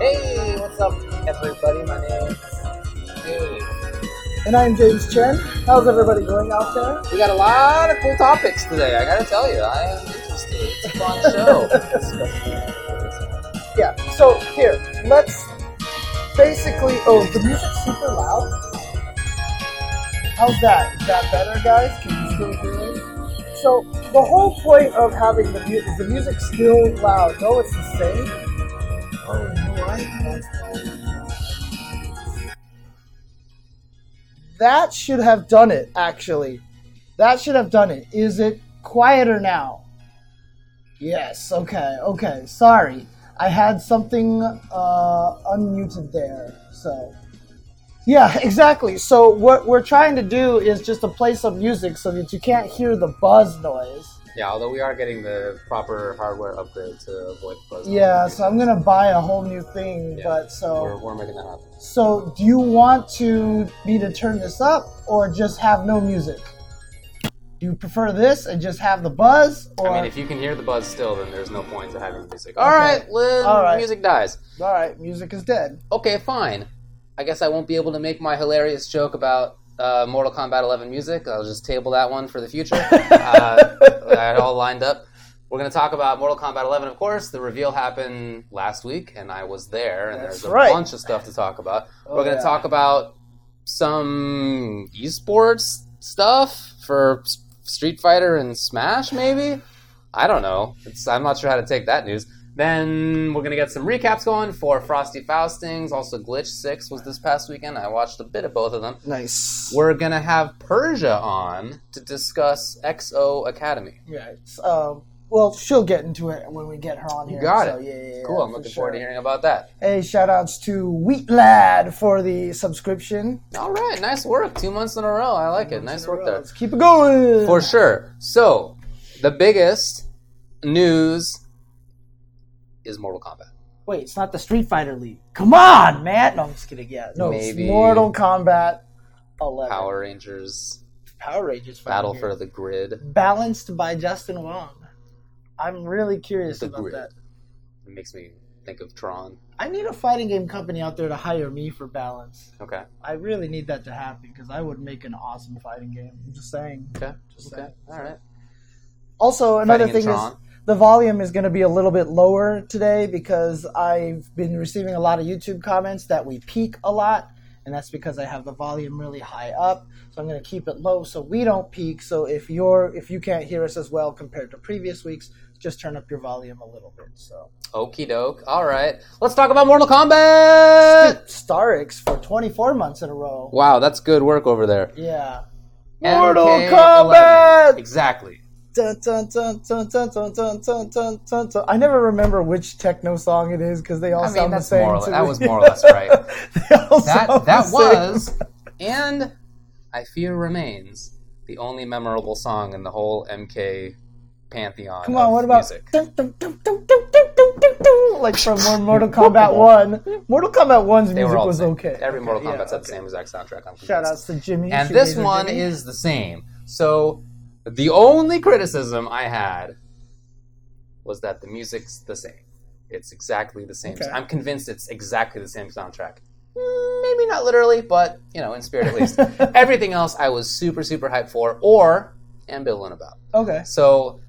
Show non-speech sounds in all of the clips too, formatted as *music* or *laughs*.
Hey, what's up, everybody? My name is Dave. And I'm James Chen. How's everybody going out there? We got a lot of cool topics today. I gotta tell you, I am interested. It's a fun show. *laughs* Yeah, so here, let's basically. Oh, the music's super loud. How's that? Is that better, guys? Can you still hear me? So, the whole point of having the music is the music still loud. No, it's the same. Oh, you know what? That should have done it, actually. That should have done it. Is it quieter now? Yes, okay, okay. Sorry. I had something uh, unmuted there, so. Yeah, *laughs* exactly. So, what we're trying to do is just to play some music so that you can't hear the buzz noise. Yeah, although we are getting the proper hardware upgrade to avoid the buzz. Yeah, so I'm gonna buy a whole new thing, Yeah. but so. We're, we're making that happen. So, do you want to me to turn this up or just have no music? Do you prefer this and just have the buzz, or I mean, if you can hear the buzz still, then there's no point to having music. All right, Lynn, All right. music dies. all right, music is dead? Okay, fine. I guess I won't be able to make my hilarious joke about uh, Mortal Kombat 11 music. I'll just table that one for the future. *laughs* uh, I had all lined up. We're going to talk about Mortal Kombat 11, of course. The reveal happened last week, and I was there, and That's there's a right. bunch of stuff to talk about. Oh, We're going to yeah. talk about some esports stuff for Street Fighter and Smash, maybe? I don't know. It's, I'm not sure how to take that news. Then we're gonna get some recaps going for Frosty Faustings. Also, Glitch Six was this past weekend. I watched a bit of both of them. Nice. We're gonna have Persia on to discuss XO Academy. Right. Um, well, she'll get into it when we get her on You here. got so, it. Yeah, yeah, yeah, Cool. I'm looking forward to hearing about that. Hey, shout outs to Wheat Lad for the subscription. All right, nice work. Two months in a row. I like it. Nice work there. Let's keep it going. For sure. So, the biggest news is Mortal Kombat. Wait, it's not the Street Fighter League. Come on, man. No, I'm just kidding. Yeah, no, Maybe. it's Mortal Kombat 11. Power Rangers Power Rangers Battle fighting for the Grid. balanced by Justin Wong. I'm really curious The about Grid. that. It makes me think of Tron. I need a fighting game company out there to hire me for balance. Okay. I really need that to happen because I would make an awesome fighting game. I'm just saying. Okay. Just Okay. saying. All right. Also, another Fighting thing is. The volume is going to be a little bit lower today because I've been receiving a lot of YouTube comments that we peak a lot, and that's because I have the volume really high up. So I'm going to keep it low so we don't peak. So if you're if you can't hear us as well compared to previous weeks, just turn up your volume a little bit. So Okie doke. All right. Let's talk about Mortal Kombat. Starix for 24 months in a row. Wow, that's good work over there. Yeah. Mortal MK11. Kombat! Exactly. I never remember which techno song it is because they all I mean, sound the same. Less, that was more or less right. that that was and I fear remains the only memorable song in the whole MK pantheon. Come on, what about dun, dun, dun, like from Mortal Kombat One? Mortal Kombat One's music was okay. Every Mortal Kombat's yeah, okay. had the same exact soundtrack. I'm Shout outs to Jimmy. And this one is the same. So the only criticism I had was that the music's the same. It's exactly the same. Okay. I'm convinced it's exactly the same soundtrack. Maybe not literally, but you know, in spirit at least. *laughs* Everything else I was super super hyped for or ambivalent about. okay. So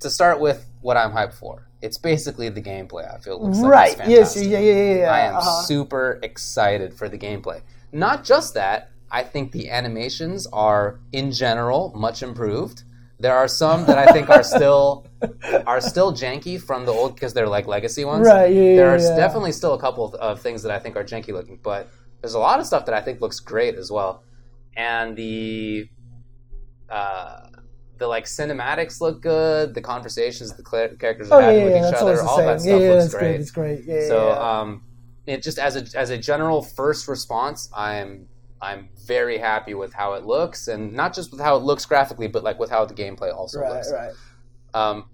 to start with what I'm hyped for. It's basically the gameplay. I feel it looks like Right. Yes. Yeah. Yeah. Yeah. yeah. I am uh-huh. super excited for the gameplay. Not just that, I think the animations are in general much improved. There are some that I think are still are still janky from the old because they're like legacy ones. Right. Yeah. yeah, There's yeah. definitely still a couple of, things that I think are janky looking, but there's a lot of stuff that I think looks great as well. And the uh, the like cinematics look good. The conversations the characters Oh are yeah. having Yeah. with each other, all that stuff Yeah. looks great. It's great. Yeah. So um, it just as a as a general first response, I'm I'm very happy with how it looks, and not just with how it looks graphically, but like with how the gameplay also right. looks. Right. Um,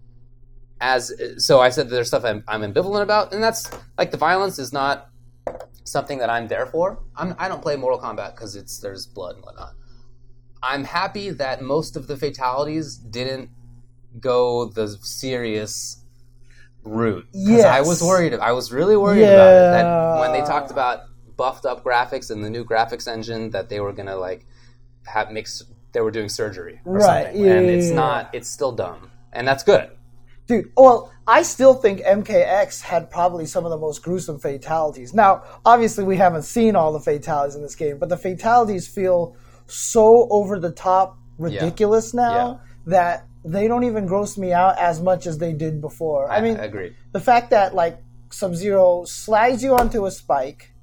as so, I said that there's stuff I'm, I'm ambivalent about, and that's like the violence is not something that I'm there for. I'm, I don't play Mortal Kombat because it's there's blood and whatnot. I'm happy that most of the fatalities didn't go the serious route. 'Cause I was worried. I was really worried about it. That when they talked about buffed up graphics and the new graphics engine, that they were gonna like have mix. They were doing surgery or Right, something, yeah, and yeah, it's yeah. not. It's still dumb, and that's good. Dude, well, I still think MKX had probably some of the most gruesome fatalities. Now, obviously, we haven't seen all the fatalities in this game, but the fatalities feel so over the top ridiculous now that they don't even gross me out as much as they did before. I, mean, I agree. the fact that, like, Sub Zero slides you onto a spike, Yeah.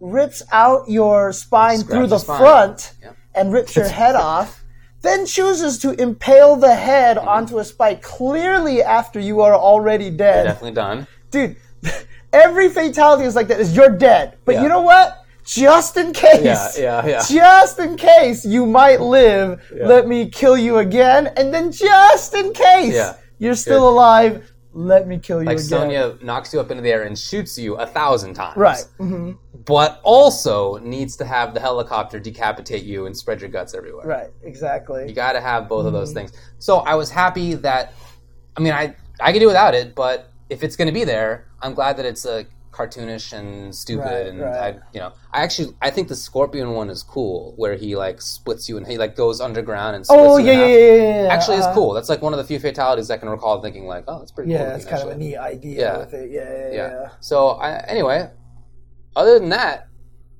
Rips out your spine Scratch through the the spine. front Yeah. and rips your *laughs* head off, then chooses to impale the head Mm-hmm. onto a spike clearly after you are already dead. Definitely done. Dude, *laughs* every fatality is like that is you're dead. But Yeah. you know what? Just in case. Yeah, yeah, yeah. Just in case you might live, let me kill you again. And then just in case Yeah. you're still alive, let me kill you Like again. Sonya knocks you up into the air and shoots you a thousand times. Right. hmm But also needs to have the helicopter decapitate you and spread your guts everywhere. Right. Exactly. You got to have both of Mm-hmm. those things. So I was happy that. I mean, I I could do without it, but if it's going to be there, I'm glad that it's a cartoonish and stupid. Right, and right. I, you know, I actually I think the Scorpion one is cool, where he like splits you and he like goes underground and splits Oh you yeah, yeah, yeah, yeah, yeah. Actually, it's Uh-huh. cool. That's like one of the few fatalities I can recall thinking like, oh, that's pretty cool. Yeah, it's looking, kind of a neat idea Yeah. with it. Yeah, yeah, yeah. yeah. So I, anyway, other than that,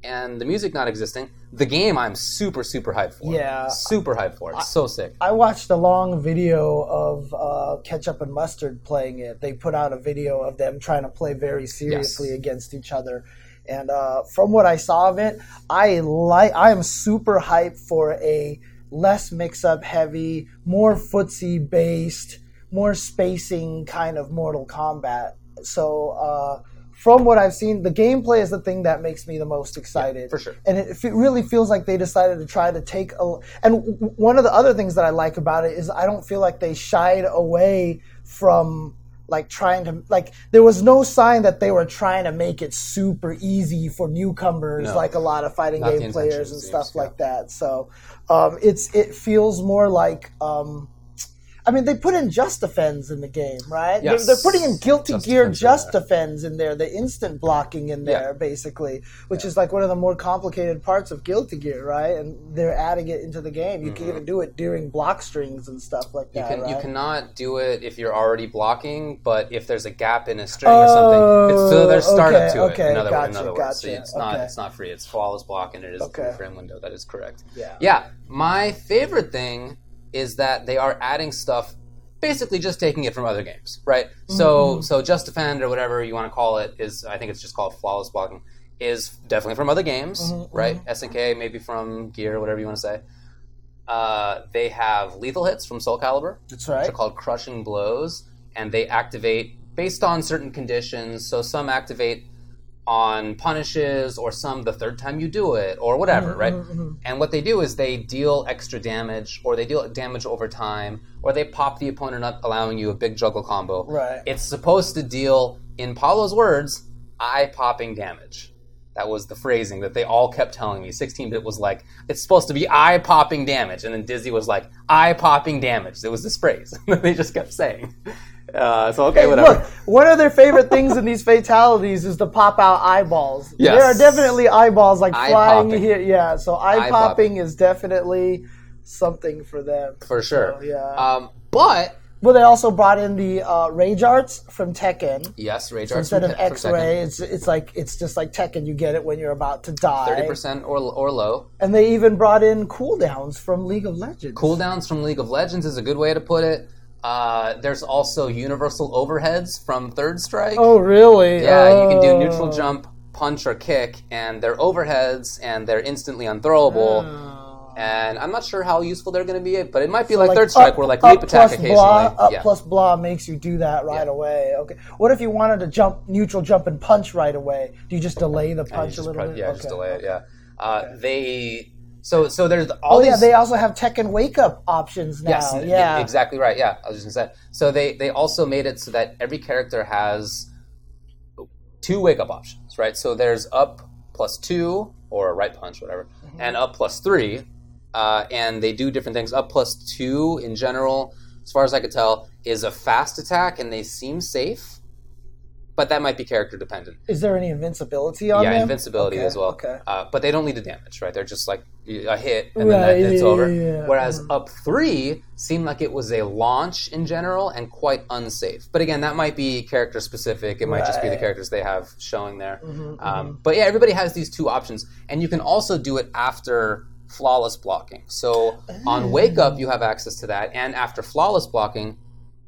and the music not existing, the game I'm super super hyped for. Yeah. super hyped for. It's so sick. I watched a long video of uh, Ketchup and Mustard playing it. They put out a video of them trying to play very seriously Yes. against each other. And uh, from what I saw of it, I like. I am super hyped for a less mix-up heavy, more footsie based, more spacing kind of Mortal Kombat. So. Uh, from what I've seen, the gameplay is the thing that makes me the most excited. for sure. And it, it really feels like they decided to try to take a. And w- one of the other things that I like about it is I don't feel like they shied away from like trying to like there was no sign that they were trying to make it super easy for newcomers No. like a lot of fighting game players and stuff yeah. like that. So um, it's it feels more like. Um, I mean, they put in Just Defends in the game, right? Yes. They're, they're putting in Guilty Just Gear Defends in Just there. Defends in there, the instant blocking in Yeah. there, basically, which is like one of the more complicated parts of Guilty Gear, right? And they're adding it into the game. You can even do it during block strings and stuff like Mm-hmm. You can right? you cannot do it if you're already blocking, but if there's a gap in a string or something, it's so there's Oh, startup okay, to it. okay, in other, in gotcha, other words, so it's not okay. it's not free. It's flawless block, and it is Okay. a frame window. That is correct. Yeah. Yeah. My favorite thing is that they are adding stuff, basically just taking it from other games, right? So Mm-hmm. so Just Defend or whatever you want to call it is I think it's just called flawless blocking is definitely from other games, Mm-hmm, right? SNK maybe from Gear, whatever you want to say. Uh, they have lethal hits from Soul Calibur That's which right. are called crushing blows, and they activate based on certain conditions. So some activate on punishes, or some the third time you do it, or whatever, mm-hmm, right? Mm-hmm, mm-hmm. And what they do is they deal extra damage, or they deal damage over time, or they pop the opponent up, allowing you a big juggle combo. Right. It's supposed to deal, in Paulo's words, eye popping damage. That was the phrasing that they all kept telling me. 16 bit was like, it's supposed to be eye popping damage. And then Dizzy was like, eye popping damage. It was this phrase *laughs* that they just kept saying. Uh, so, okay, whatever. Look, one of their favorite things in these fatalities is to pop out eyeballs. Yes. There are definitely eyeballs like Eye flying popping. here. Yeah, so eye, Eye popping is definitely something for them. For sure. So, yeah. Um, but, Well, they also brought in the uh, rage arts from Tekken. yes, Rage So Arts instead from of Te- X-ray, it's it's like it's just like Tekken. You get it when you're about to die. 30% or, or low. And they even brought in cooldowns from League of Legends. Cooldowns from League of Legends is a good way to put it. Uh, there's also universal overheads from Third Strike. Oh, really? Yeah, you can do neutral Oh. jump, punch, or kick, and they're overheads, and they're instantly unthrowable. Oh. And I'm not sure how useful they're going to be, but it might be like, Like, Third Strike, up- where like leap attack occasionally. Blah, up yeah. plus blah makes you do that right Yeah. away. Okay. What if you wanted to jump neutral jump and punch right away? Do you just delay the punch a little pre- bit? yeah, okay. just delay it. Yeah. Uh, They so so there's all Oh these. yeah, they also have tech and wake up options now. Yes, yeah. exactly right. Yeah, I was just gonna say. So they they also made it so that every character has two wake up options, right? So there's up plus two or a right punch, whatever, Mm-hmm. and up plus three, uh, and they do different things. Up plus two in general, as far as I could tell, is a fast attack, and they seem safe. But that might be character dependent. Is there any invincibility on yeah, them? invincibility Okay, as well. Okay. Uh, but they don't lead to damage, right? They're just like a hit and then Right, that, it's yeah, over. yeah, yeah. Whereas up three seemed like it was a launch in general and quite unsafe. But again, that might be character specific. It might just be the characters they have showing there. Mhm, Um, but yeah, everybody has these two options, and you can also do it after flawless blocking. So on wake up, you have access to that, and after flawless blocking,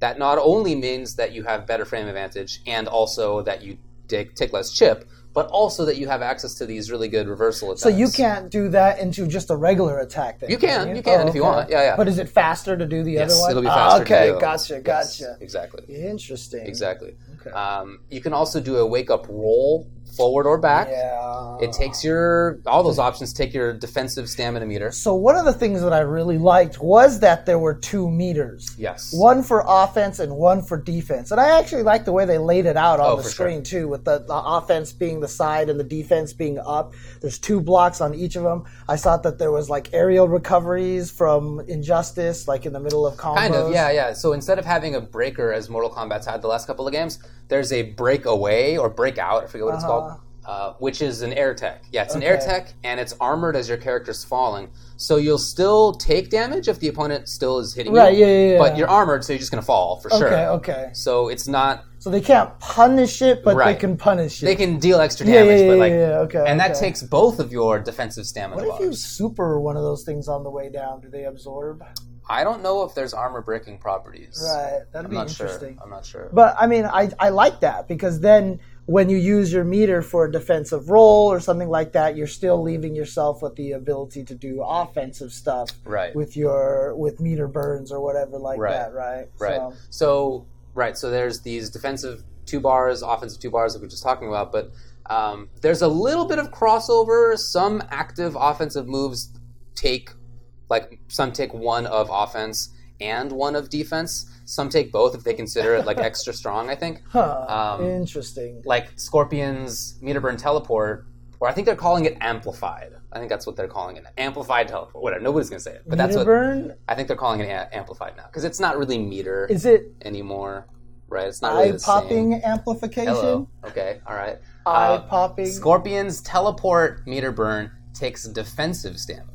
that not only means that you have better frame advantage, and also that you take, take less chip, but also that you have access to these really good reversal attacks. So you can't do that into just a regular attack. Then, You can, you can if you want. Yeah, yeah. But is it faster to do the Yes, other one? it'll be faster. okay, those. gotcha, Yes, gotcha. exactly, Interesting. exactly. Okay. Um, you can also do a wake up roll, forward or back. yeah. It takes your all those options take your defensive stamina meter. So one of the things that I really liked was that there were two meters. Yes. One for offense and one for defense. And I actually like the way they laid it out on Oh, the for sure. screen too, with the, the offense being the side and the defense being up. There's two blocks on each of them. I thought that there was like aerial recoveries from Injustice, like in the middle of combos. Kind of, yeah, yeah. So instead of having a breaker as Mortal Kombat's had the last couple of games, there's a breakaway or breakout. I forget what it's called, uh, which is an air tech. Yeah, it's an air tech, and it's armored as your character's falling. So you'll still take damage if the opponent still is hitting Right, you. yeah, yeah, yeah. But you're armored, so you're just going to fall for sure. Okay, okay. So it's not. So they can't punish it, but they can punish it. They can deal extra damage, yeah, but yeah, like. yeah, yeah, okay, and that okay. takes both of your defensive stamina what if you super one of those things on the way down? Do they absorb? I don't know if there's armor breaking properties. Right, that'd I'm be not sure. interesting. I'm not sure. But I mean, I, I like that because then when you use your meter for a defensive roll or something like that, you're still leaving yourself with the ability to do offensive stuff Right. with your with meter burns or whatever like Right. that, right? Right. So, So, right. So there's these defensive two bars, offensive two bars that we are just talking about, but um, there's a little bit of crossover. Some active offensive moves take, like some take one of offense and one of defense. Some take both if they consider it like *laughs* extra strong. I think. huh, Um, interesting. Like Scorpion's meter burn teleport, or I think they're calling it amplified. I think that's what they're calling it. Amplified teleport. Whatever. Nobody's gonna say it, but that's meter what burn I think they're calling it a- amplified now because it's not really meter is it anymore, right? It's not really eye popping amplification? Hello. Okay. All right. Eye Uh, popping. Scorpion's teleport meter burn takes defensive stamina.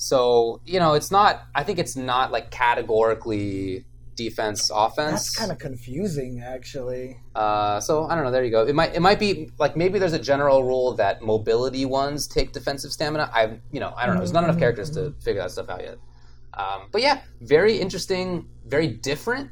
So you know, it's not. I think it's not like categorically defense offense. That's kind of confusing, actually. Uh, so I don't know. There you go. It might it might be like maybe there's a general rule that mobility ones take defensive stamina. I you know I don't know. There's not enough characters to figure that stuff out yet. Um, but yeah, very interesting, very different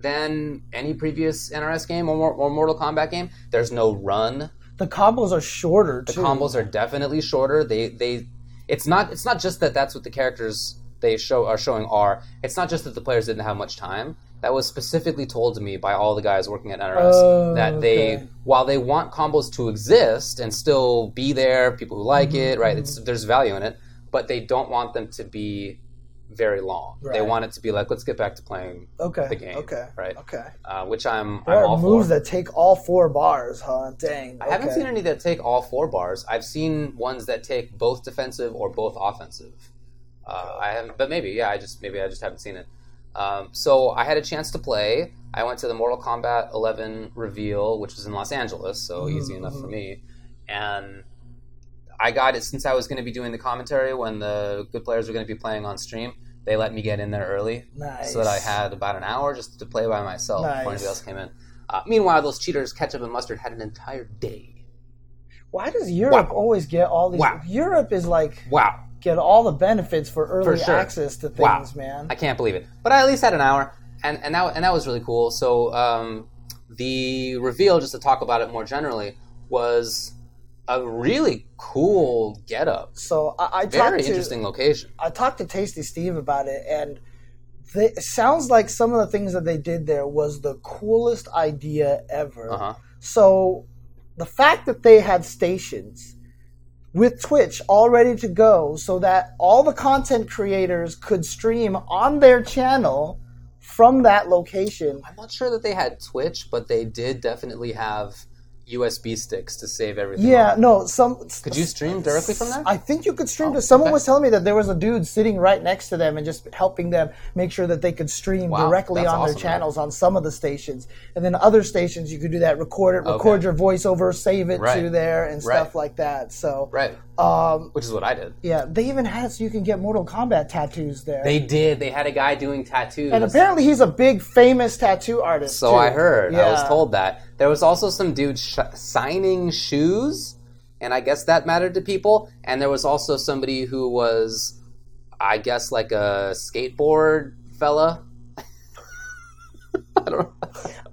than any previous NRS game or, or Mortal Kombat game. There's no run. The combos are shorter The too. combos are definitely shorter. They they it's not it's not just that that's what the characters they show are showing are. It's not just that the players didn't have much time. That was specifically told to me by all the guys working at NRS Oh, that they okay. while they want combos to exist and still be there, people who like Mm-hmm, it, right? It's there's value in it, but they don't want them to be very long. They want it to be like let's get back to playing okay. the game, Okay. right? Okay. Uh, which I'm There I'm are moves for. that take all four bars, huh? Dang. I haven't seen any that take all four bars. I've seen ones that take both defensive or both offensive. Uh, I haven't, but maybe yeah. I just maybe I just haven't seen it. Um, so I had a chance to play. I went to the Mortal Kombat 11 reveal, which was in Los Angeles, so Mm-hmm, easy enough for me. And I got it since I was going to be doing the commentary when the good players were going to be playing on stream. They let me get in there early, Nice. so that I had about an hour just to play by myself before anybody else came in. Uh, meanwhile, those cheaters, ketchup and mustard, had an entire day. Why does Europe Wow. always get all these? Wow. Europe is like Wow. get all the benefits for early For sure. access to things, Wow. man. I can't believe it. But I at least had an hour, and and that and that was really cool. So um, the reveal, just to talk about it more generally, was a really cool getup. So I, I Very talked to interesting location. I talked to Tasty Steve about it, and they, it sounds like some of the things that they did there was the coolest idea ever. Uh huh. So the fact that they had stations with Twitch all ready to go so that all the content creators could stream on their channel from that location. I'm not sure that they had Twitch, but they did definitely have USB sticks to save everything. Yeah, on. no, some. Could you stream directly from there? I think you could stream oh, to. Someone okay. was telling me that there was a dude sitting right next to them and just helping them make sure that they could stream Wow, directly on their awesome, channels on some of the stations. And then other stations, you could do that, record it, record Okay. your voiceover, save it to there, and Right. stuff like that. So, right. Um, Which is what I did. yeah, they even had so you can get Mortal Kombat tattoos there. They did. They had a guy doing tattoos. and apparently, he's a big famous tattoo artist. So too. I heard. I was told that. There was also some dude sh- signing shoes, and I guess that mattered to people. And there was also somebody who was, I guess, like a skateboard fella. *laughs* I don't know.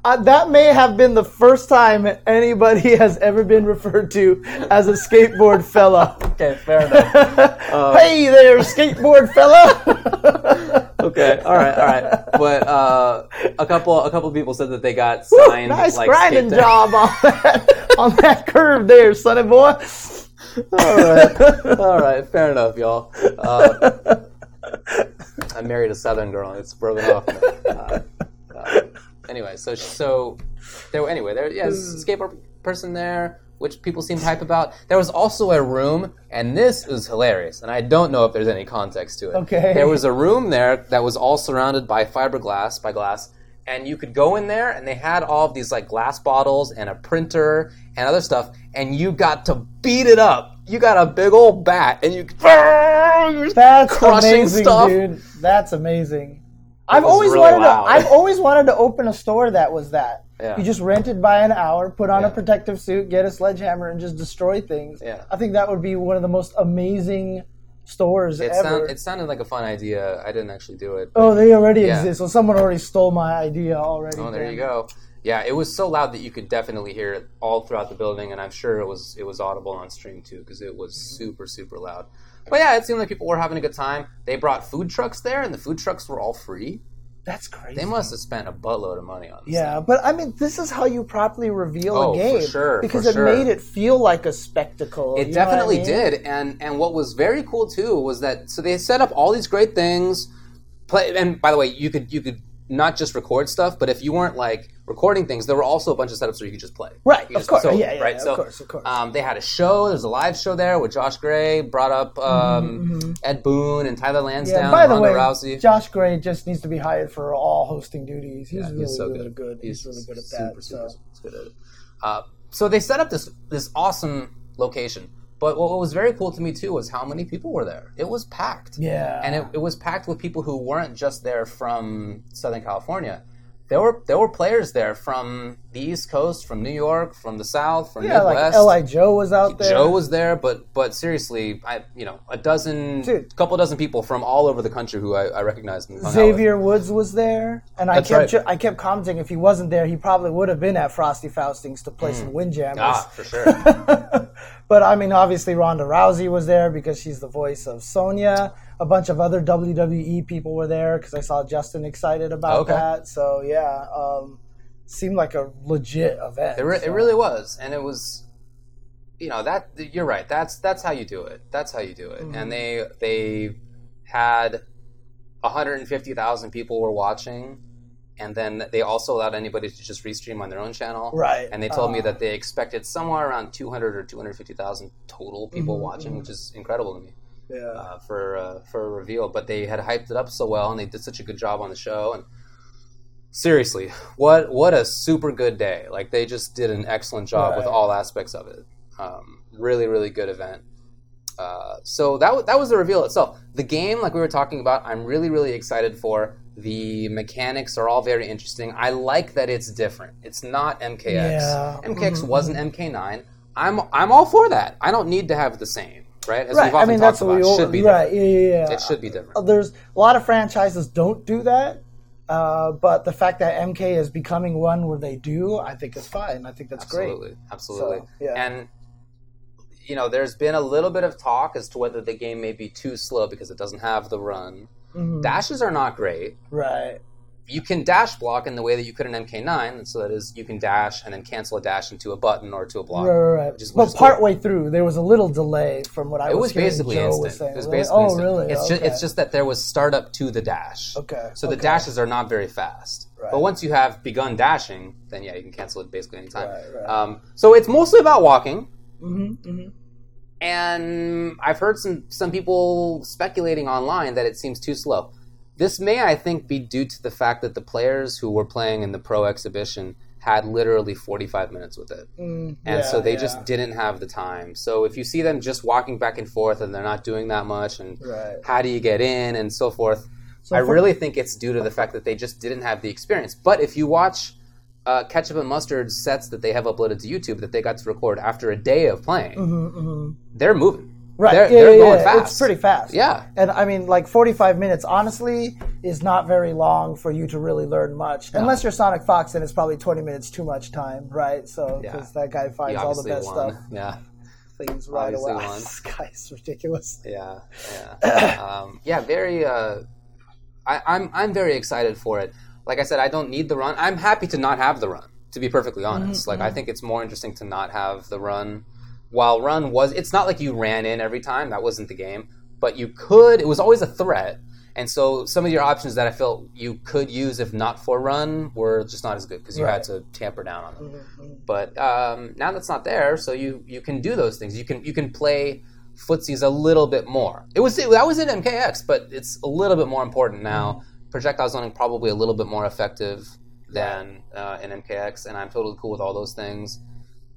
Uh, that may have been the first time anybody *laughs* has ever been referred to as a skateboard fella. Okay, fair enough. *laughs* hey there, skateboard fella. *laughs* okay, all right, all right. But uh, a couple, a couple people said that they got signed. nice like, grinding job on that on that curve there, sonny boy. all right, all right, fair enough, y'all. Uh, I married a Southern girl, and it's broken off. Anyway, so so there. Anyway, there. Yeah, there's a hmm. skateboard person there, which people seemed hype about. There was also a room, and this is hilarious, and I don't know if there's any context to it. Okay. There was a room there that was all surrounded by fiberglass, by glass. And you could go in there, and they had all of these like glass bottles and a printer and other stuff, and you got to beat it up. You got a big old bat, and you That's Crushing amazing, stuff. dude. That's amazing. I've always really wanted loud. to. I've always wanted to open a store that was that. Yeah. You just rent it by an hour, put on a protective suit, get a sledgehammer, and just destroy things. Yeah. I think that would be one of the most amazing stores It, ever. sound, it sounded like a fun idea. I didn't actually do it. oh, they already Yeah. exist. So someone already stole my idea already. Oh, there then. you go. Yeah, it was so loud that you could definitely hear it all throughout the building, and I'm sure it was it was audible on stream too because it was super super loud. But yeah, it seemed like people were having a good time. They brought food trucks there, and the food trucks were all free. That's crazy. They must have spent a buttload of money on this. Yeah, but I mean, this is how you properly reveal Oh, a for game sure, because for it sure. made it feel like a spectacle. It what I definitely mean? did, and and what was very cool too was that so they set up all these great things. Play, and by the way, you could you could not just record stuff, but if you weren't like recording things, there were also a bunch of setups where you could just play. Right, of course. so- yeah, yeah, right. yeah, so of course, of course. Um, they had a show. There's a live show there with Josh Gray. Brought up um, Ed Boon and Tyler Lansdowne. Mm-hmm, yeah, by the Ronda way, Rousey. Josh Gray just needs to be hired for all hosting duties. He's Yeah, really, he's so really good. good. He's, really good at super, that. Super, so. super good at it. Uh, so they set up this this awesome location. But what was very cool to me too was how many people were there. It was packed. Yeah. And it, it was packed with people who weren't just there from Southern California. There were there were players there from the East Coast, from New York, from the South, from yeah, like Midwest. Li Joe was out there. Joe was there, but but seriously, I you know a dozen, Dude. couple dozen people from all over the country who I, I recognized. And hung out with. Xavier Woods was there, and I That's kept right. I kept commenting if he wasn't there, he probably would have been at Frosty Faustings to play some Windjammers. ah, for sure. *laughs* But I mean, obviously Ronda Rousey was there because she's the voice of Sonya. A bunch of other WWE people were there because I saw Justin excited about Okay. that. So yeah, um, seemed like a legit event. It, re- it really was, and it was, you know, that you're right. That's that's how you do it. That's how you do it. Mm-hmm. And they they had 150,000 people were watching, and then they also allowed anybody to just restream on their own channel. Right. And they told me Uh, that they expected somewhere around 200 or 250,000 total people Mm-hmm, watching, which is incredible to me Yeah. uh, for uh, for a reveal. But they had hyped it up so well, and they did such a good job on the show. And seriously, what what a super good day! Like they just did an excellent job with all aspects of it. Um, really, really good event. Uh, so that w- that was the reveal itself. The game, like we were talking about, I'm really really excited for. The mechanics are all very interesting. I like that it's different. It's not MKX. Yeah. MKX Mhm. wasn't MK9. I'm I'm all for that. I don't need to have the same, right? As right. we've I mean, talked that's what about, we all, should be right. different. Yeah, yeah, yeah. It should be different. Uh, There's a lot of franchises don't do that. Uh, but the fact that MK is becoming one where they do, I think is fine. I think that's great. Absolutely, absolutely. So, yeah. And you know, there's been a little bit of talk as to whether the game may be too slow because it doesn't have the run. Mhm. Dashes are not great. Right. You can dash block in the way that you could in MK9, and so that is you can dash and then cancel a dash into a button or to a block. Right, right, right. which is- which but is part cool. way through, there was a little delay from what I It was, was basically Joe instant. Was saying. it was Really? basically oh, instant. really? It's okay. just it's just that there was startup to the dash. Okay, So the okay. dashes are not very fast. Right. But once you have begun dashing, then yeah, you can cancel it basically anytime. Right, right. Um, so it's mostly about walking. hmm hmm and I've heard some some people speculating online that it seems too slow. This may, I think, be due to the fact that the players who were playing in the pro exhibition had literally 45 minutes with it. Mm, And yeah, so they yeah. just didn't have the time. So if you see them just walking back and forth and they're not doing that much, and Right. how do you get in and so forth, So I for- really think it's due to the fact that they just didn't have the experience. But if you watch uh, Ketchup and Mustard sets that they have uploaded to YouTube that they got to record after a day of playing, Mhm, they're moving. Right. They're, yeah, they're yeah, going yeah. fast. It's pretty fast. Yeah. And I mean, like 45 minutes, honestly, is not very long for you to really learn much. Unless you're Sonic Fox, then it's probably 20 minutes too much time, right? So, because that guy finds all the best won. stuff, Yeah, things right Obviously away. won. *laughs* this guy's ridiculous. yeah, *coughs* yeah. um, yeah, very. Uh, I, I'm I'm very excited for it. Like I said, I don't need the run. I'm happy to not have the run. To be perfectly honest, like I think it's more interesting to not have the run. While run was, it's not like you ran in every time. That wasn't the game. But you could. It was always a threat. And so some of your options that I felt you could use if not for run were just not as good because you had to tamper down on them. Mm-hmm. But um, now that's not there, so you you can do those things. You can you can play footsies a little bit more. It was that was in MKX, but it's a little bit more important now. Projectile zoning probably a little bit more effective than uh, in MKX, and I'm totally cool with all those things.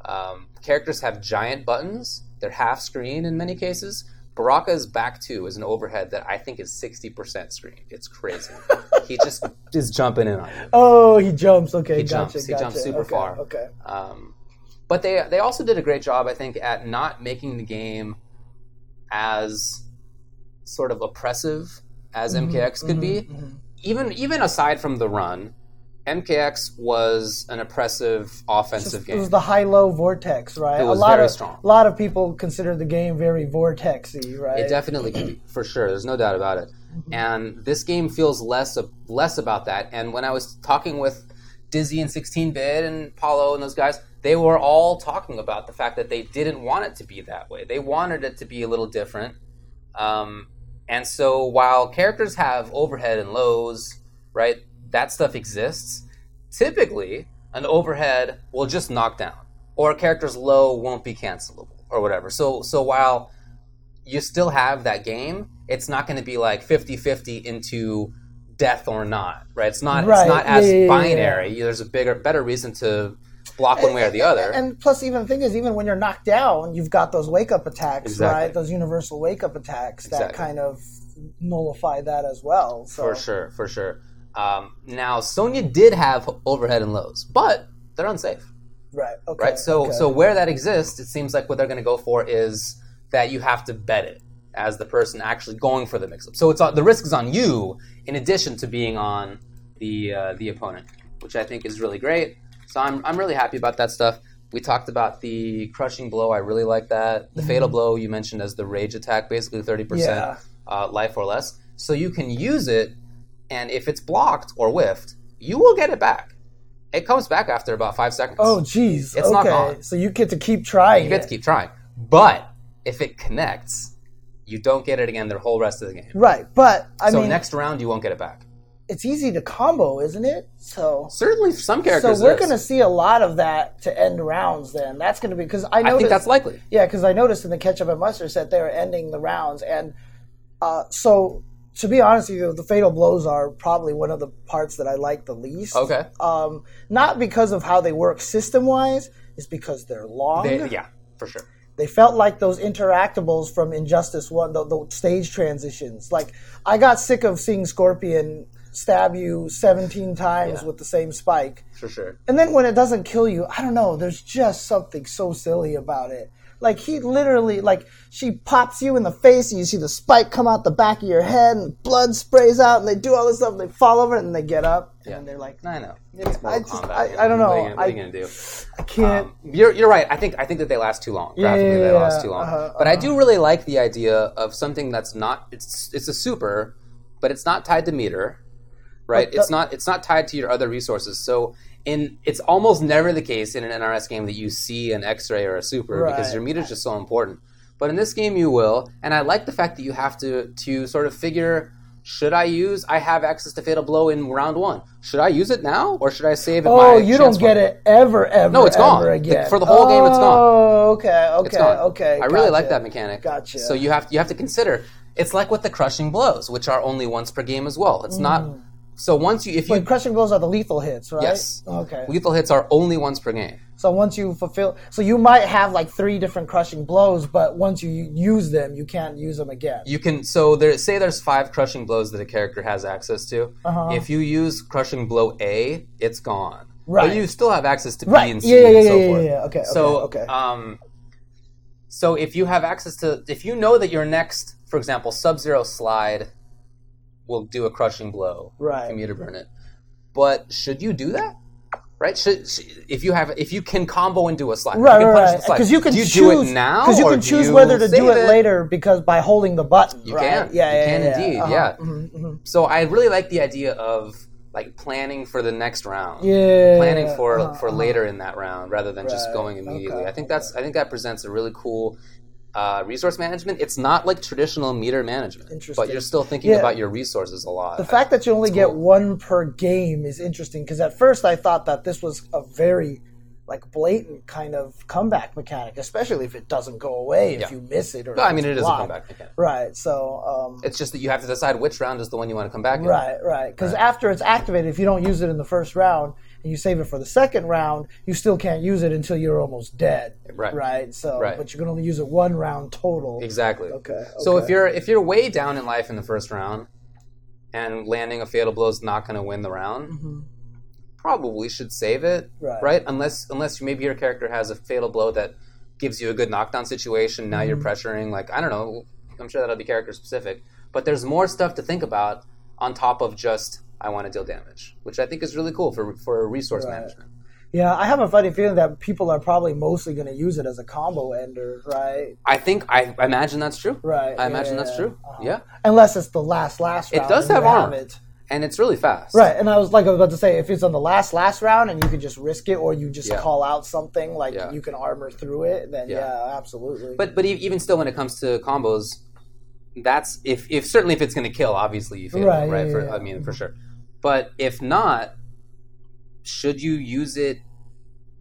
Um, characters have giant buttons; they're half screen in many cases. Baraka's back two is an overhead that I think is sixty percent screen. It's crazy. he *laughs* just is jumping in on you. Oh, he jumps. Okay, He gotcha, jumps. He gotcha. jumps super okay, far. Okay. Um, but they they also did a great job, I think, at not making the game as sort of oppressive as MKX could be. Even even aside from the run, MKX was an oppressive offensive game. It was the high-low vortex, right? It was a lot very of, strong. A lot of people consider the game very vortexy, right? It definitely can be, for sure. There's no doubt about it. And this game feels less of, less about that. And when I was talking with Dizzy and 16-bit and Paulo and those guys, they were all talking about the fact that they didn't want it to be that way. They wanted it to be a little different. Um, and so while characters have overhead and lows, right, that stuff exists. Typically, an overhead will just knock down, or a character's low won't be cancelable, or whatever. So, so while you still have that game, it's not going to be like 50-50 into death or not, right? It's not. Right. It's not as Yeah, yeah, yeah, binary. There's a bigger, better reason to block one way or the other. And plus, even the thing is, even when you're knocked down, you've got those wake up attacks, Exactly. right? Those universal wake up attacks that Exactly. kind of nullify that as well. So. For sure, for sure. Um, now, Sonya did have overhead and lows, but they're unsafe, Right. Okay. right? So, okay. so where that exists, it seems like what they're going to go for is that you have to bet it as the person actually going for the mix-up. So it's on, the risk is on you in addition to being on the uh, the opponent, which I think is really great. So I'm I'm really happy about that stuff. We talked about the crushing blow. I really like that. The fatal blow you mentioned as the rage attack, basically thirty Mm-hmm. Yeah. percent uh, life or less. So you can use it, and if it's blocked or whiffed, you will get it back. It comes back after about five seconds. Oh, geez. It's okay. not gone. So you get to keep trying. you get it. to keep trying. But if it connects, you don't get it again the whole rest of the game. Right, but I so mean, next round you won't get it back. it's easy to combo, isn't it? So. Certainly, for some characters. So we're going to see a lot of that to end rounds. Then that's going to be because I I noticed. think that's likely. Yeah, because I noticed in the ketchup and mustard set they were ending the rounds, and uh, so to be honest with you, the fatal blows are probably one of the parts that I like the least. Okay. Um, not because of how they work system wise, it's because they're long. They, yeah, for sure. They felt like those interactables from Injustice One, the, the stage transitions. Like I got sick of seeing Scorpion stab you 17 times Yeah. with the same spike. For sure. And then when it doesn't kill you, I don't know, there's just something so silly about it. Like he literally like she pops you in the face and you see the spike come out the back of your head and blood sprays out and they do all this stuff and they fall over and they get up Yeah. and they're like I know. It's- I just- Kombat, I- you I don't know. What are you, gonna- what are you I- gonna do? I can't Um, you're you're right. I think I think that they last too long. Graphically, yeah, they yeah, last too long. uh-huh, but I do really like the idea of something that's not. It's it's a super, but it's not tied to meter, right? The- it's not it's not tied to your other resources. So in it's almost never the case in an NRS game that you see an X-ray or a super because your meter is just so important. But in this game, you will, and I like the fact that you have to to sort of figure should I use? I have access to Fatal Blow in round one. Should I use it now, or should I save it? Oh, you don't get it ever, ever. No, it's gone. ever The- for the whole game, it's gone. Oh, okay, okay, okay. I really like that mechanic. Gotcha. So you have you have to consider it's like with the crushing blows, which are only once per game as well. It's not. Mm. So once you if you crushing blows are the lethal hits, right? yes, Okay. lethal hits are only once per game. So once you fulfill, so you might have like three different crushing blows, but once you use them, you can't use them again. You can so there say there's five crushing blows that a character has access to. Uh-huh. If you use crushing blow A, it's gone. Right. But you still have access to B Right. and C Yeah, yeah, and yeah, so yeah, forth. yeah, yeah. Okay, So okay, okay. um so if you have access to if you know that your next, for example, Sub Zero slide will do a crushing blow. Right. For me to burn it. But should you do that? Right? Should, if you have if you can combo and do a slide. Right, you can right, right. Because you can do you choose do it now Because you can choose you whether to do save it, later because by holding the button. You right? can. Yeah, yeah. you yeah, can yeah, indeed. Uh-huh. Yeah. Mhm, mhm. So I really like the idea of like planning for the next round. Yeah. Planning for uh-huh, for uh-huh. later in that round rather than just going immediately. okay, I think that's I think that presents a really cool uh, resource management. It's not like traditional meter management, but you're still thinking Yeah. about your resources a lot. The fact that you only get cool. one per game is interesting because at first I thought that this was a very like blatant kind of comeback mechanic, especially if it doesn't go away if Yeah. you miss it or. If I mean, it is a comeback mechanic. Right. So. Um, It's just that you have to decide which round is the one you want to come back in. Right, right. Because after it's activated, if you don't use it in the first round and you save it for the second round, you still can't use it until you're almost dead. Right. Right. So, Right. but you can only use it one round total. Exactly. Okay, So if you're if you're way down in life in the first round, and landing a fatal blow is not going to win the round, probably should save it. Mm-hmm. Right. Unless unless maybe your character has a fatal blow that gives you a good knockdown situation. Now Mm-hmm. you're pressuring. Like I don't know. I'm sure that'll be character specific. But there's more stuff to think about on top of just I want to deal damage, which I think is really cool for for resource Right. management. Yeah, I have a funny feeling that people are probably mostly going to use it as a combo ender, right? I think I imagine that's true. Right. I imagine yeah, that's true. Uh-huh. Yeah. Unless it's the last last It does have armor. it. And it's really fast. Right, and I was like I was about to say, if it's on the last last round and you can just risk it, or you just Yeah. call out something like Yeah. you can armor through it, then Yeah. yeah, absolutely. But but even still, when it comes to combos, that's if if certainly if it's going to kill, obviously you fail, Right, right? yeah, for, yeah. I mean, for sure. But if not, should you use it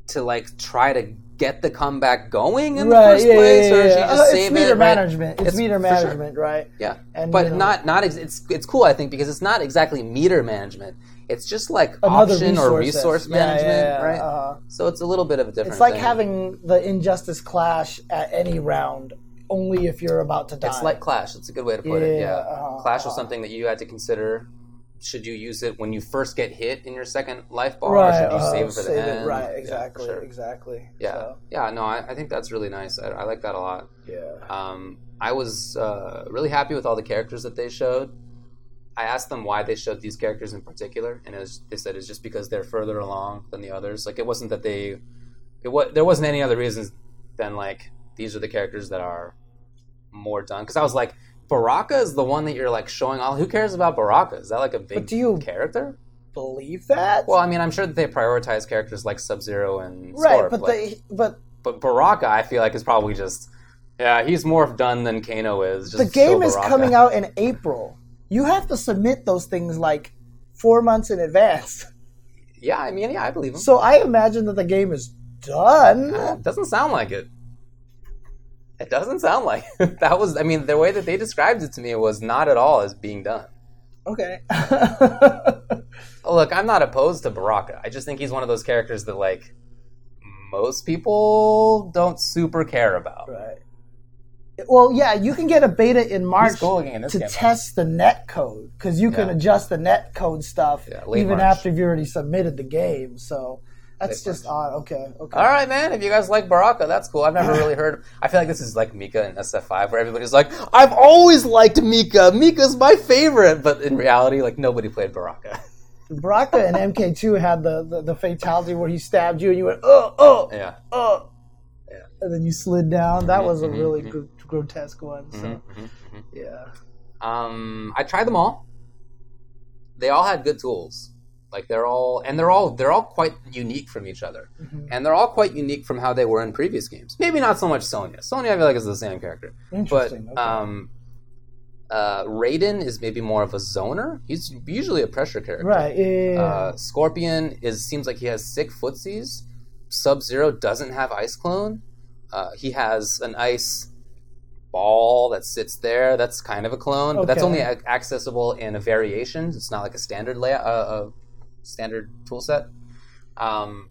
to like try to get the comeback going in right, the first yeah, place, or should you just Uh, save it's meter it? right? management. It's, It's meter for sure. management, right? Yeah, And, but you know- not not ex- it's it's cool I think because it's not exactly meter management. It's just like option or resources. resource Yeah, yeah, management, right? uh-huh. so it's a little bit of a different. It's like thing. having the injustice clash at any round, only if you're about to die. It's like Clash. It's a good way to put it. Yeah, Yeah, uh-huh, Clash was uh-huh. something that you had to consider. Should you use it when you first get hit in your second life bar, right. or should you uh, save it for the save it, end? Right. Yeah, Exactly. sure. Exactly. Yeah, So, yeah. No, I, I think that's really nice. I, I like that a lot. yeah. Um, I was uh, really happy with all the characters that they showed. I asked them why they showed these characters in particular, and it was, they said it's just because they're further along than the others. Like it wasn't that they, it was there wasn't any other reasons than like these are the characters that are more done. Because I was like, Baraka is the one that you're like showing all. Who cares about Baraka? Is that like a big but do you- character? Believe that? Well, I mean, I'm sure that they prioritize characters like Sub Zero and right. Scorp, but but, they. But but Baraka, I feel like is probably just. Yeah, he's more done than Kano is. Just the game is coming out in April. You have to submit those things like four months in advance. Yeah, I mean, yeah, I believe him. So I imagine that the game is done. Uh, doesn't sound like it. It doesn't sound like it. *laughs* that was. I mean, the way that they described it to me was not at all as being done. Okay. Look, I'm not opposed to Baraka. I just think he's one of those characters that like most people don't super care about. right. Well, yeah, you can get a beta in March cool to test the net code because you can Yeah. adjust the net code stuff Yeah, even March. after you've already submitted the game. So that's just odd. Okay. Okay. All right, man. If you guys like Baraka, that's cool. I've never really heard. I feel like this is like Mika and SF5, where everybody's like, "I've always liked Mika. Mika's my favorite," but in reality, like nobody played Baraka. Baraka and MK2 had the, the, the fatality where he stabbed you and you went, oh, oh, yeah. oh. Yeah. And then you slid down. That was a mhm, really mhm. gr- grotesque one. So, Mhm, mhm, mhm. yeah. Um, I tried them all. They all had good tools. Like they're all, and they're all they're all quite unique from each other, Mhm. and they're all quite unique from how they were in previous games. Maybe not so much Sonya. Sonya, I feel like is the same character, but Interesting. okay. um, Uh, Raiden is maybe more of a zoner. He's usually a pressure character. Right. Yeah. yeah, yeah. Uh, Scorpion is seems like he has sick footsies. Sub Zero doesn't have Ice Clone. Uh, he has an ice ball that sits there. That's kind of a clone, but that's only a- accessible in a variation. It's not like a standard layout, uh, a standard tool set. Um,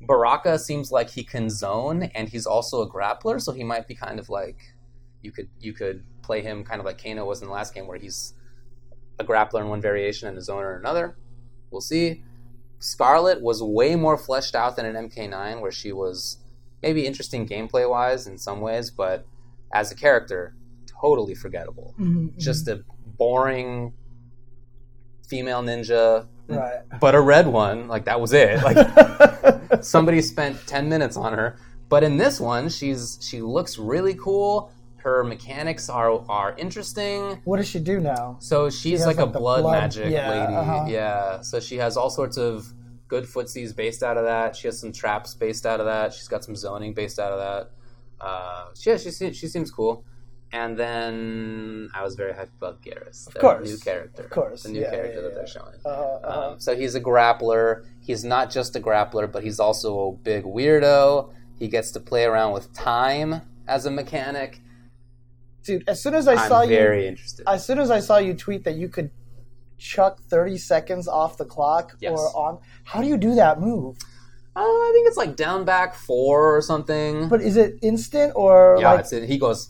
Baraka seems like he can zone, and he's also a grappler, so he might be kind of like you could you could play him kind of like Kano was in the last game, where he's a grappler in one variation and a zoner in another. We'll see. Skarlet was way more fleshed out than an MK9, where she was maybe interesting gameplay wise in some ways, but as a character, totally forgettable. Mhm, Just a boring female ninja. Right. but a red one. Like that was it. Like *laughs* somebody spent 10 minutes on her. But in this one, she's she looks really cool. Her mechanics are are interesting. what does she do now? So she's has, like, like, a blood, blood- magic yeah, lady. uh-huh. Yeah. So she has all sorts of good footsies based out of that. She has some traps based out of that. She's got some zoning based out of that. Uh, yeah, she, se- she seems cool. And then I was very hyped about Geras, their course. new character. Of course, The new yeah, character yeah, that they're showing. Uh, uh, Um, so he's a grappler. He's not just a grappler, but he's also a big weirdo. He gets to play around with time as a mechanic. dude, as soon as I I'm saw you, very interested. as soon as I saw you tweet that you could chuck 30 seconds off the clock Yes. or on, how do you do that move? Uh, I think it's like down back four or something. But is it instant or yeah, like? it's it. He goes.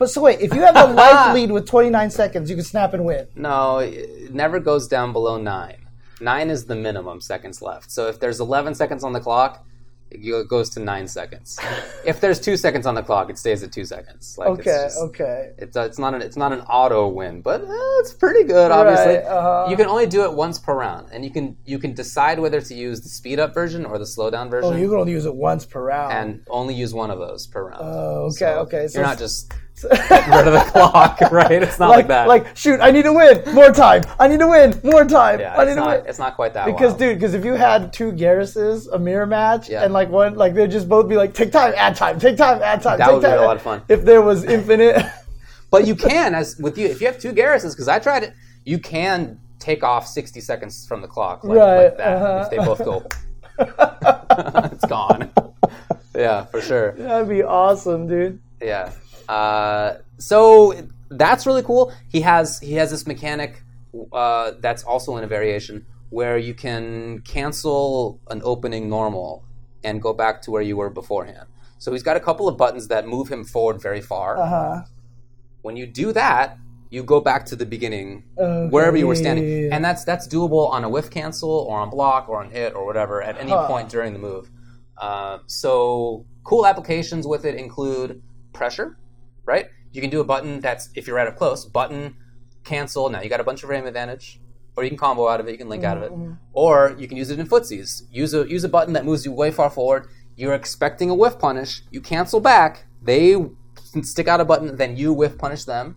But so wait, if you have a *laughs* life lead with 29 seconds, you can snap and win. No, it never goes down below nine. Nine is the minimum seconds left. So if there's 11 seconds on the clock, it goes to nine seconds. *laughs* if there's two seconds on the clock, it stays at two seconds. Like Okay, it's, just, okay. it's, uh, it's not an it's not an auto win, but uh, it's pretty good. Obviously, Right, uh-huh. you can only do it once per round, and you can you can decide whether to use the speed up version or the slow down version, Oh, you can only use it once per round. and only use one of those per round. Oh, okay, So okay. So you're not just *laughs* rid of the clock, *laughs* right? It's not like, like, that. like, shoot, I need to win more time. I need to win more time. yeah, I need it's to not, win. it's not quite that Because, wild. dude, because if you had two Gerases, a mirror match, Yeah. and like one, like they'd just both be like, take time, add time, take time, add time. That would be a lot of fun. If there was infinite. *laughs* But you can, as with you, if you have two Garrisons, because I tried it, you can take off 60 seconds from the clock like, Right, like that. uh-huh. If they both go, it's gone. Yeah, for sure. That'd be awesome, dude. Yeah. Uh, so that's really cool. He has he has this mechanic uh, that's also in a variation where you can cancel an opening normal and go back to where you were beforehand. So he's got a couple of buttons that move him forward very far. Uh huh. When you do that, you go back to the beginning Okay, wherever you were standing, and that's that's doable on a whiff cancel or on block or on hit or whatever at any Huh. point during the move. Uh, so cool applications with it include pressure, right? You can do a button that's if you're right up close, button cancel. Now you got a bunch of frame advantage, or you can combo out of it. You can link out of it, Mm-hmm. or you can use it in footsies. Use a use a button that moves you way far forward. You're expecting a whiff punish. You cancel back. They stick out a button, then you whiff punish them.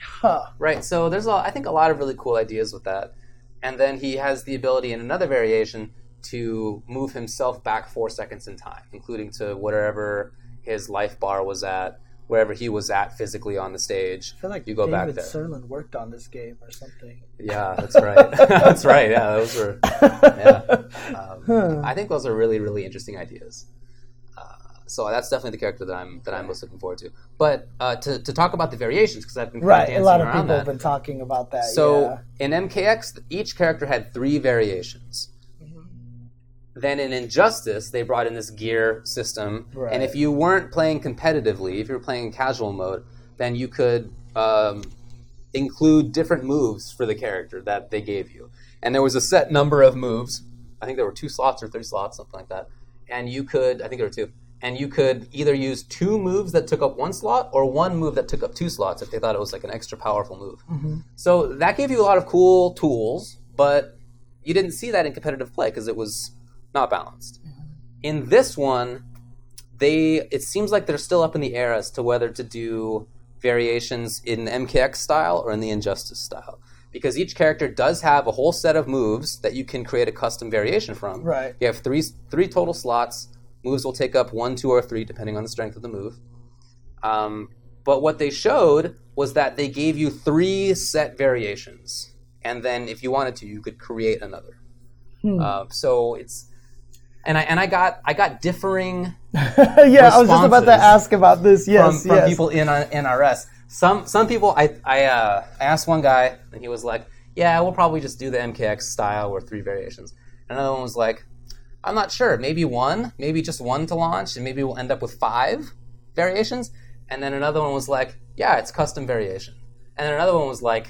Huh. Right. So there's a, I think a lot of really cool ideas with that. And then he has the ability in another variation to move himself back four seconds in time, including to whatever his life bar was at, wherever he was at physically on the stage. I feel like you go David back there. Sirlin worked on this game or something. Yeah, that's right. *laughs* *laughs* that's right. Yeah, those were. Yeah. Um, I think those are really, really interesting ideas. Uh, so that's definitely the character that I'm that I'm most looking forward to. But uh, to, to talk about the variations because I've been Right. A lot of people that. have been talking about that. So yeah. in MKX, each character had three variations. Mm-hmm. Then in Injustice, they brought in this gear system, Right. and if you weren't playing competitively, if you were playing in casual mode, then you could um, include different moves for the character that they gave you. And there was a set number of moves. I think there were two slots or three slots, something like that. And you could, I think there were two. And you could either use two moves that took up one slot or one move that took up two slots if they thought it was like an extra powerful move. So that gave you a lot of cool tools, but you didn't see that in competitive play because it was not balanced. In this one, they it seems like they're still up in the air as to whether to do variations in the MKX style or in the Injustice style. Because each character does have a whole set of moves that you can create a custom variation from. Right. You have three three total slots. Moves will take up one, two, or three, depending on the strength of the move. Um, But what they showed was that they gave you three set variations, and then if you wanted to, you could create another. Hmm. Uh, so it's and I and I got I got differing *laughs* yeah, I was just about to ask about this. from, Yes, from yes. people in uh, NRS. Some some people I I, uh, I asked one guy and he was like, "Yeah, we'll probably just do the MKX style or three variations." Another one was like, "I'm not sure. Maybe one, maybe just one to launch, and maybe we'll end up with five variations." And then another one was like, "Yeah, it's custom variation." And then another one was like,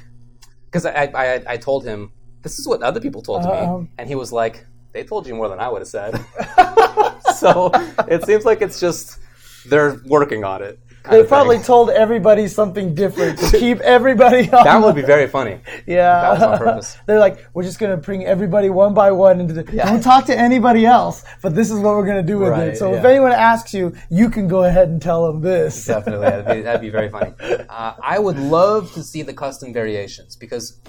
because I, I I told him this is what other people told me, and he was like, "They told you more than I would have said." *laughs* so it seems like it's just they're working on it. They probably thing. told everybody something different to *laughs* keep everybody on. that would be very funny. *laughs* yeah. that was on purpose. They're like, we're just gonna bring everybody one by one into the. Don't talk to anybody else, but this is what we're gonna do with Right, it. So if anyone asks you, you can go ahead and tell them this. Definitely, that'd be, that'd be very funny. Uh, I would love to see the custom variations because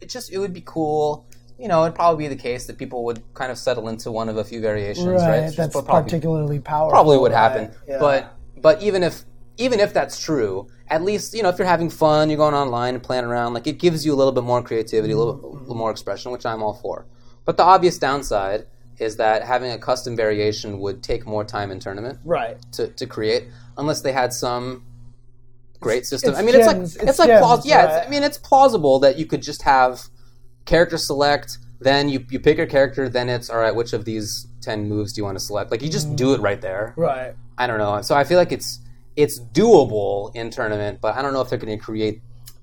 it just it would be cool. You know, it'd probably be the case that people would kind of settle into one of a few variations, right? Right, that's probably, particularly powerful. probably would right? happen. Yeah. But but even if even if that's true, at least you know if you're having fun, you're going online and playing around, like it gives you a little bit more creativity, a little, a little more expression, which I'm all for. But the obvious downside is that having a custom variation would take more time in tournament right. to, to create unless they had some great system. it's I mean, it's like it's it's, like gems, plaus- yeah. right. It's, I mean, it's plausible that you could just have character select, then you you pick your character, then it's all right. Which of these ten moves do you want to select? Like you just do it right there. Right. I don't know. So I feel like it's it's doable in tournament, but I don't know if they're going to create.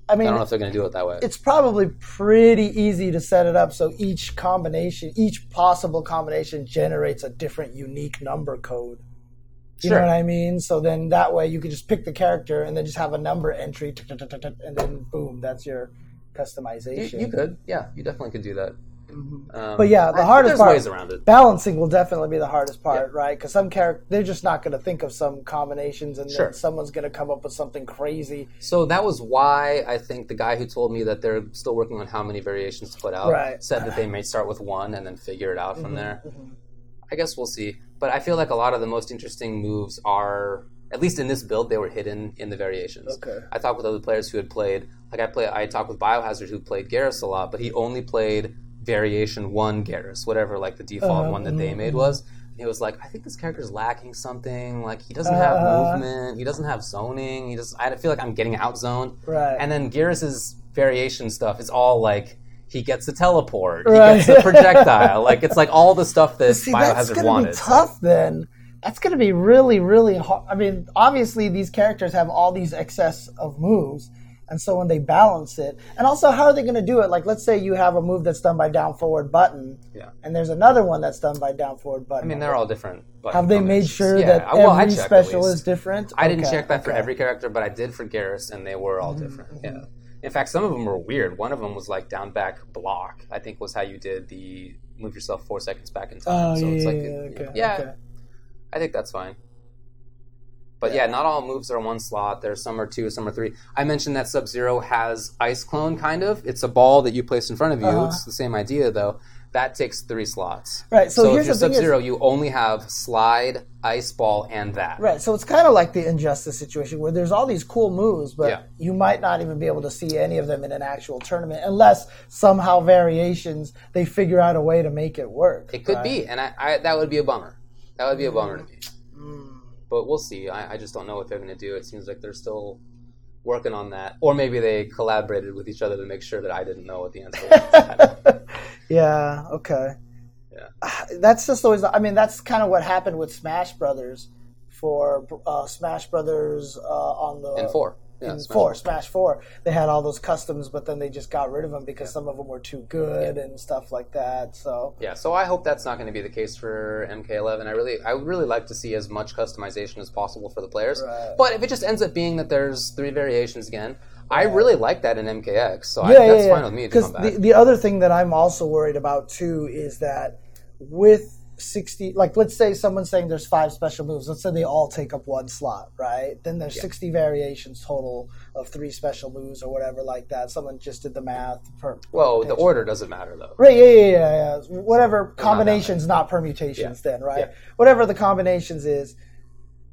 I mean, I don't know if they're going to do it that way. it's probably pretty easy to set it up so each combination, each possible combination generates a different unique number code. You Sure. know what I mean? So then that way you could just pick the character and then just have a number entry, and then boom, that's your You, customization. you could, yeah, you definitely could do that. Um, But yeah, the I- hardest part- ways around it. Balancing will definitely be the hardest part, right? Because some character they're just not going to think of some combinations, and Sure. then someone's going to come up with something crazy. So that was why I think the guy who told me that they're still working on how many variations to put out Right. Mm-hmm, said that they may start with one and then figure it out from there. I guess we'll see. But I feel like a lot of the most interesting moves are, at least in this build, they were hidden in the variations. Okay. I talked with other players who had played, like I play, I talked with Biohazard who played Geras a lot, but he only played variation one Geras, whatever like the default Uh, one that they made was. And he was like, I think this character's lacking something. Like he doesn't have Uh. movement, he doesn't have zoning. He just, I feel like I'm getting out zoned. Right. And then Geras's variation stuff is all like he gets a teleport, Right. he gets a *laughs* projectile. like it's like all the stuff that See, that's Biohazard to wanted. be tough then. That's going to be really, really hard. I mean, obviously, these characters have all these excess of moves. And so when they balance it, and also how are they going to do it? Like, let's say you have a move that's done by down forward button, Yeah. and there's another one that's done by down forward button. I mean, they're all different. have they made sure Yeah, that well, every checked special is different? I didn't Okay, check that for okay. Mm-hmm, every character, but I did for Geras, and they were all different. Yeah. In fact, some of them were weird. One of them was like down back block. I think was how you did the move yourself four seconds back in time. Oh, so yeah, it's like, yeah, okay, yeah, okay. I think that's fine. But yeah. not all moves are one slot. There's some are two, some are three. I mentioned that Sub Zero has Ice Clone, kind of. It's a ball that you place in front of you. Uh-huh. It's the same idea, though. That takes three slots. Right, so if here's you're is- Sub Zero, you only have Slide, Ice Ball, and that. Right, so it's kind of like the injustice situation where there's all these cool moves, but Yeah. you might not even be able to see any of them in an actual tournament unless somehow variations they figure out a way to make it work. It could right? be, and I, I that would be a bummer. That would be a bummer to me. Mm. But we'll see. I, I just don't know what they're going to do. It seems like they're still working on that, or maybe they collaborated with each other to make sure that I didn't know what the answer was. *laughs* Yeah. Okay. Yeah. *sighs* That's just always. I mean, that's kind of what happened with Smash Brothers for uh, Smash Brothers uh, on the and four, yeah, in Smash four, Smash Four, they had all those customs, but then they just got rid of them because some of them were too good and stuff like that. So Yeah, so I hope that's not going to be the case for MK11. I really, I would really like to see as much customization as possible for the players. Right. But if it just ends up being that there's three variations again, I really like that in MKX. So I, yeah, that's yeah, yeah. fine with me to Because the, the other thing that I'm also worried about too is that with 60, like let's say someone's saying there's five special moves. Let's say they all take up one slot, right? Then there's 60 variations total of three special moves or whatever like that. Someone just did the math. Per, well, the order doesn't matter though. Right, yeah, yeah, yeah, yeah. Whatever that combinations, not permutations, Yeah. then, right? Yeah. Whatever the combinations is.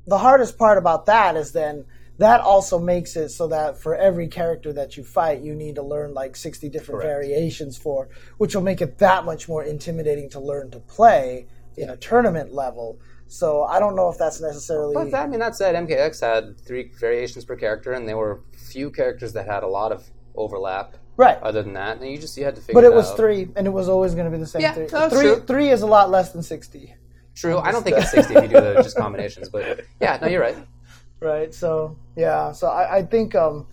The hardest part about that is then that also makes it so that for every character that you fight, you need to learn like 60 different Correct. variations for, which will make it that much more intimidating to learn to play in a tournament level. So I don't know if that's necessarily. But that, I mean, that said, MKX had three variations per character, and there were few characters that had a lot of overlap. right. Other than that, and you just you had to figure. But it was out. three, and it was always going to be the same Yeah, three. that's three, true. three is a lot less than 60. True, I don't think *laughs* it's sixty if you do the just combinations, but yeah, no, you're right. right? So yeah, so I, I think, um,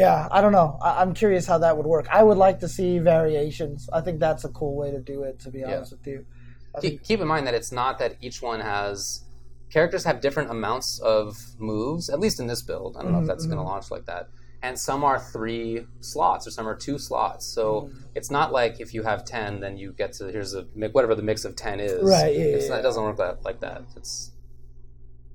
yeah, I don't know. I, I'm curious how that would work. I would like to see variations. I think that's a cool way to do it. To be honest with you, I think, Keep, keep in mind that it's not that each one has characters have different amounts of moves. At least in this build, I don't know if mm-hmm, that's going to mm-hmm. launch like that. And some are three slots, or some are two slots. So mm. it's not like if you have ten, then you get to here's a whatever the mix of ten is. Right, yeah, It's yeah, not- yeah. It doesn't work that like that. It's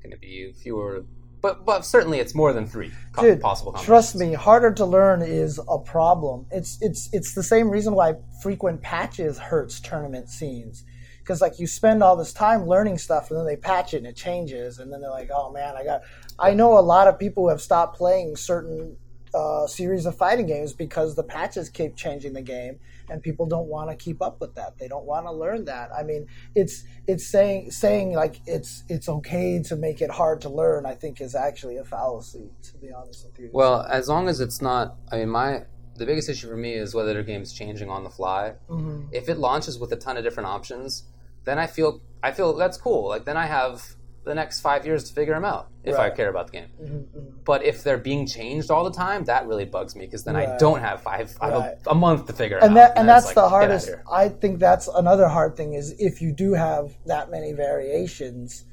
going to be fewer, but but certainly it's more than three co- Dude, possible. trust me, harder to learn is a problem. It's it's it's the same reason why frequent patches hurts tournament scenes. Because like you spend all this time learning stuff, and then they patch it and it changes, and then they're like, "Oh man, I got." I know a lot of people who have stopped playing certain uh, series of fighting games because the patches keep changing the game, and people don't want to keep up with that. They don't want to learn that. I mean, it's it's saying saying like it's it's okay to make it hard to learn. I think is actually a fallacy. To be honest with you. Well, as long as it's not, I mean, my the biggest issue for me is whether the game's changing on the fly. Mm-hmm. If it launches with a ton of different options, then I feel I feel that's cool. Like then I have the next five years to figure them out if I care about the game. Mm-hmm, But if they're being changed all the time, that really bugs me because then I don't have five. I have Right. a, a month to figure it and out. that and then that's it's the like, get outta hardest. I think that's another hard thing is if you do have that many variations,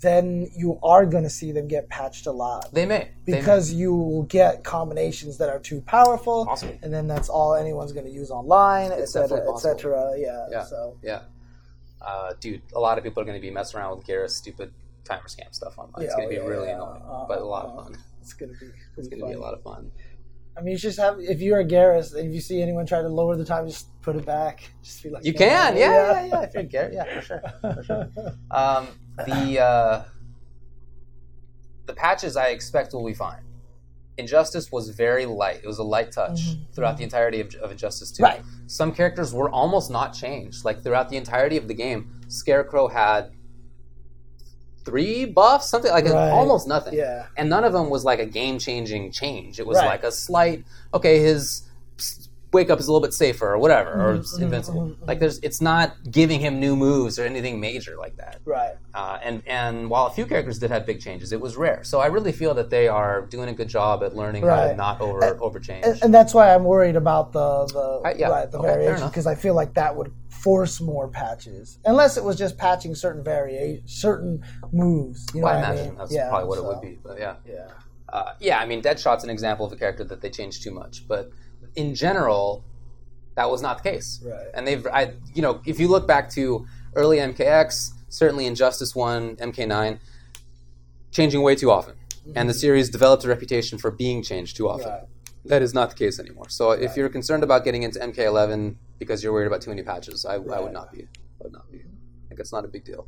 then you are going to see them get patched a lot They may They may. because you will get combinations that are too powerful, Awesome. and then that's all anyone's going to use online, It's etc., definitely possible. etc. Yeah, Yeah. So Yeah. Uh, dude, a lot of people are going to be messing around with Geras' stupid timer scam stuff online. it's going to be oh, yeah, really yeah. annoying, Uh, but a lot uh, of fun. it's going to be It's going to be a lot of fun. I mean, you just have if you're a Geras, and if you see anyone try to lower the time, just put it back. Just be like, You can, yeah, yeah, yeah. If you're Garrett, yeah, for sure, for sure. *laughs* Um, the uh, the patches I expect will be fine. Injustice was very light. It was a light touch throughout the entirety of, of Injustice 2. Right. Some characters were almost not changed. Like throughout the entirety of the game, Scarecrow had three buffs, something like Right. almost nothing. Yeah. And none of them was like a game changing change. It was Right. like a slight, okay, his wake up is a little bit safer or whatever, or Mm-hmm, it's invincible. Like there's, it's not giving him new moves or anything major like that. Right. Uh, and and while a few characters did have big changes, it was rare. So I really feel that they are doing a good job at learning how to not over overchange. and, and that's why I'm worried about the the I- yeah. right the Okay, variation because I feel like that would force more patches unless it was just patching certain variation certain moves. You know Well, I imagine mean? that's Yeah, probably what it would be. But yeah, Yeah. uh, yeah. I mean, Deadshot's an example of a character that they changed too much. But in general, that was not the case. Right. And they've, I, you know, if you look back to early MKX, certainly Injustice One, MK9, changing way too often, and the series developed a reputation for being changed too often. Right. That is not the case anymore. So if you're concerned about getting into MK11 because you're worried about too many patches, I, I would not be. I would not be. I think it's not a big deal.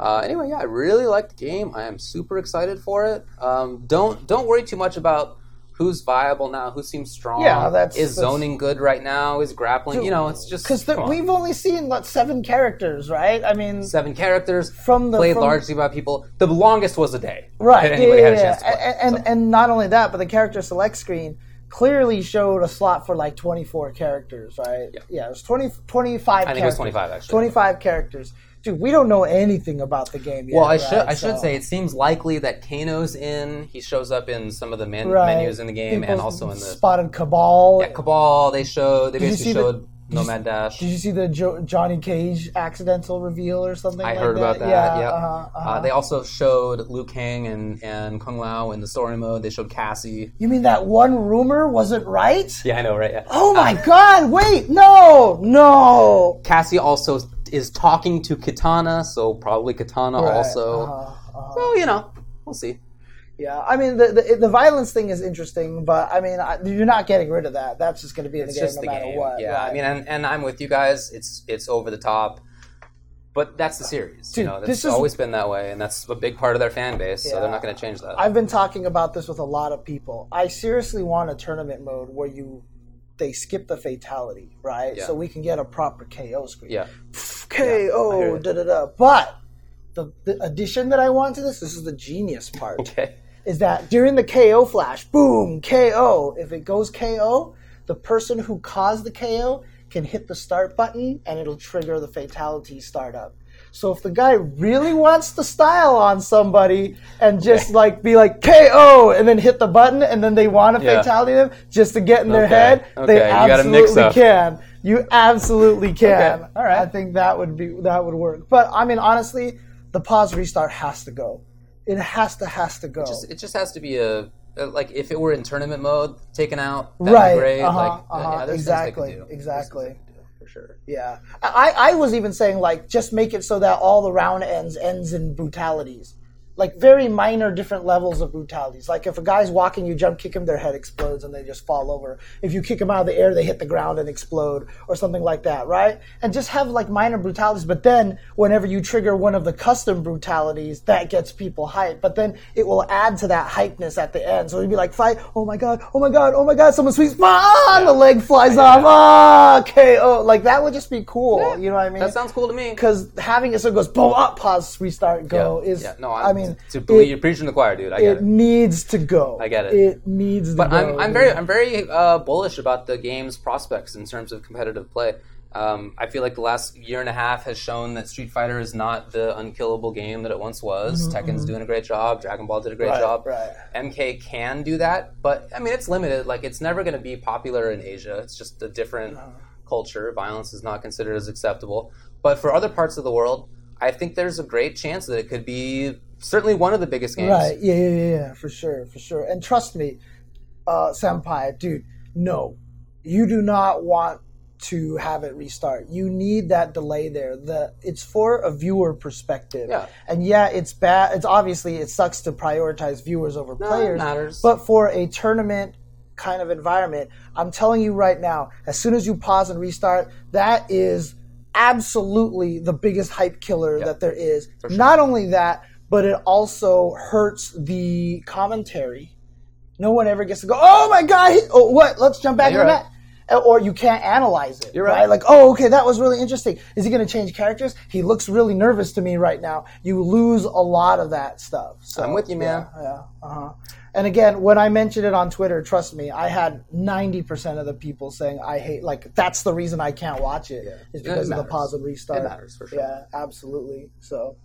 Uh, anyway, yeah, I really like the game. I am super excited for it. Um, don't don't worry too much about who's viable now, who seems strong. Yeah, that's- is that's- zoning good right now? Is grappling? you know, it's just Because we've only seen what seven characters, right? I mean, seven characters from the played from, largely by people. The longest was a day. right? *laughs* Yeah, yeah, yeah. play. And, and, So- and not only that, but the character select screen clearly showed a slot for like 24 characters, right? Yeah. it was 20, 25 I think it was characters. 25 actually. 25 characters. Dude, we don't know anything about the game yet. Well, I right? should I should say it seems likely that Kano's in. He shows up in some of the men- Right. menus in the game and also in the spotted Kabal. yeah, Kabal. They showed they Did basically see the- showed did you Nomad Dash. Did you see the jo- Johnny Cage accidental reveal or something? I like heard that? about that. Yeah, yep. uh-huh, uh-huh. Uh, they also showed Liu Kang and and Kung Lao in the story mode. They showed Cassie. you mean that one rumor wasn't right? Yeah, I know, right? Yeah. Oh my God! Wait, no, no. Cassie also is talking to Kitana, so probably Kitana Right, also. uh-huh, uh-huh. So you know, we'll see. Yeah, I mean the, the the violence thing is interesting, but I mean I, you're not getting rid of that. That's just going to be in It's the game just no the matter game. what. yeah, right? I mean, and, and I'm with you guys. It's it's over the top. But that's the series. Dude, you know, is- always been that way, and that's a big part of their fan base. So they're not going to change that. I've been talking about this with a lot of people. I seriously want a tournament mode where you they skip the fatality, right? Yeah. So we can get a proper KO screen. yeah, hear KO, you. da da da. But the, the addition that I want to this, this is the genius part, okay. is that during the KO flash, boom, KO. If it goes KO, the person who caused the KO can hit the start button and it'll trigger the fatality startup. So if the guy really wants to style on somebody and just like be like KO and then hit the button and then they want to Yeah. fatality them just to get in their Okay. head, Okay, they you absolutely can. You absolutely can. Okay. All right. I think that would be that would work. But I mean, honestly, the pause restart has to go. It has to has to go. Just, it just has to be a like if it were in tournament mode, taken out, that'd right. Be great. Uh-huh, like, uh-huh, yeah, there's exactly. things they can do. Exactly. Sure. Yeah. I, I was even saying like just make it so that all the round ends ends in brutalities. Like very minor different levels of brutalities. Like if a guy's walking, you jump kick him, their head explodes and they just fall over. If you kick them out of the air, they hit the ground and explode or something like that, right? And just have like minor brutalities, but then whenever you trigger one of the custom brutalities, that gets people hyped. But then it will add to that hypeness at the end. So it'd be like fight, oh my god, oh my god, oh my god, someone sweeps, ah, the leg flies off, ah, KO. Like that would just be cool. You know what I mean? That sounds cool to me. because having it so it goes boom up pause restart go yeah, is yeah. No, I I'm, to believe it, you're preaching the choir, dude. I get it it. needs to go I get it. it needs to But go I'm, I'm very I'm very uh, bullish about the game's prospects in terms of competitive play. Um, I feel like the last year and a half has shown that Street Fighter is not the unkillable game that it once was. Tekken's doing a great job. Dragon Ball did a great Mm-hmm, Right, job. right. MK can do that, but I mean it's limited. Like it's never going to be popular in Asia. It's just a different culture. Violence is not considered as acceptable. But for other parts of the world, I think there's a great chance that it could be certainly one of the biggest games. right. Yeah, yeah yeah yeah for sure for sure. And trust me uh senpai dude no. You do not want to have it restart. You need that delay there. The it's for a viewer perspective. Yeah. and yeah it's bad. It's obviously it sucks to prioritize viewers over No, players matters. but for a tournament kind of environment i'm telling you right now as soon as you pause and restart that is absolutely the biggest hype killer that there is. Not only that but it also hurts the commentary. No one ever gets to go oh my god he- oh what? Let's jump back Yeah, in the you're or you can't analyze it You're right. right. like oh okay that was really interesting. Is he going to change characters? He looks really nervous to me right now. You lose a lot of that stuff so I'm with you, man. yeah, yeah uh-huh. And again when i mentioned it on twitter trust me i had 90% of the people saying i hate like that's the reason i can't watch it, it is It because of the pause and restart. It matters, for sure. yeah absolutely so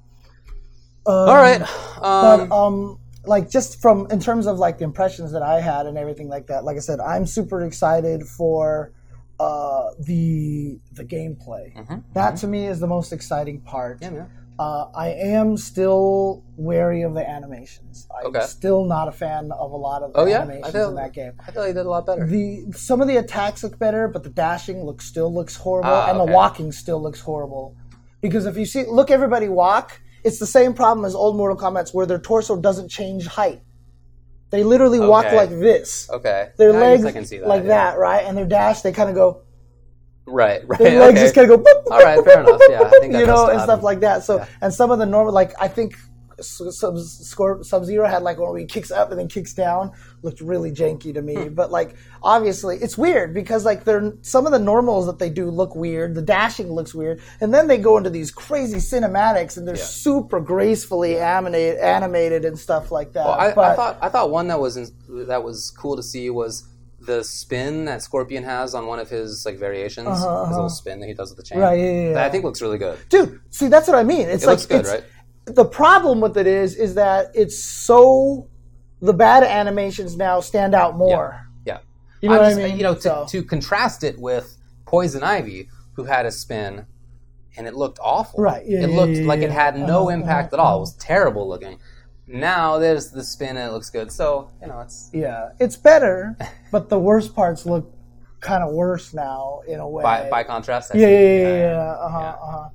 All right. but Um, um like just from in terms of like the impressions that i had and everything like that like i said i'm super excited for uh the the gameplay that to me is the most exciting part Mm-hmm. yeah, uh, I am still wary of the animations. I'm Okay. still not a fan of a lot of the Oh yeah, animations feel in that game. I feel you did a lot better. The some of the attacks look better, but the dashing looks still looks horrible, Ah, and the walking still looks horrible. Because if you see, look everybody walk, it's the same problem as old Mortal Kombat's, where their torso doesn't change height. They literally walk Okay. like this. Okay. Their I guess legs I can see that, like yeah. that, right? And their dash, they kind of go. Right. Right. Their legs okay. just kind of go. boop, boop, All right, fair enough, yeah, I think that you know, and stuff like that. So, and some of the normal, like I think Sub Sub Zero had like where he kicks up and then kicks down, looked really janky to me. Hmm. But like obviously, it's weird because like they're some of the normals that they do look weird. The dashing looks weird, and then they go into these crazy cinematics and they're super gracefully animated, animated and stuff like that. Well, I, but, I thought I thought one that was in, that was cool to see was the spin that Scorpion has on one of his like variations, his little spin that he does with the chain. Uh-huh, Right, yeah, yeah, That I yeah. think looks really good. dude see that's what i mean it's It like looks good, it's, right? The problem with it is is that it's so the bad animations now stand out more Yeah. You know I'm what I mean? You know, to, So- to contrast it with Poison Ivy, who had a spin, and it looked awful. Right, yeah, it yeah, looked yeah, like yeah. it had no Uh-huh, impact at all. It was terrible looking. Now there's the spin and it looks good. So you know, it's yeah it's better but the worst parts look kind of worse now in a way by, by contrast. I yeah see. yeah yeah, yeah, yeah. Uh-huh, Yeah. uh-huh.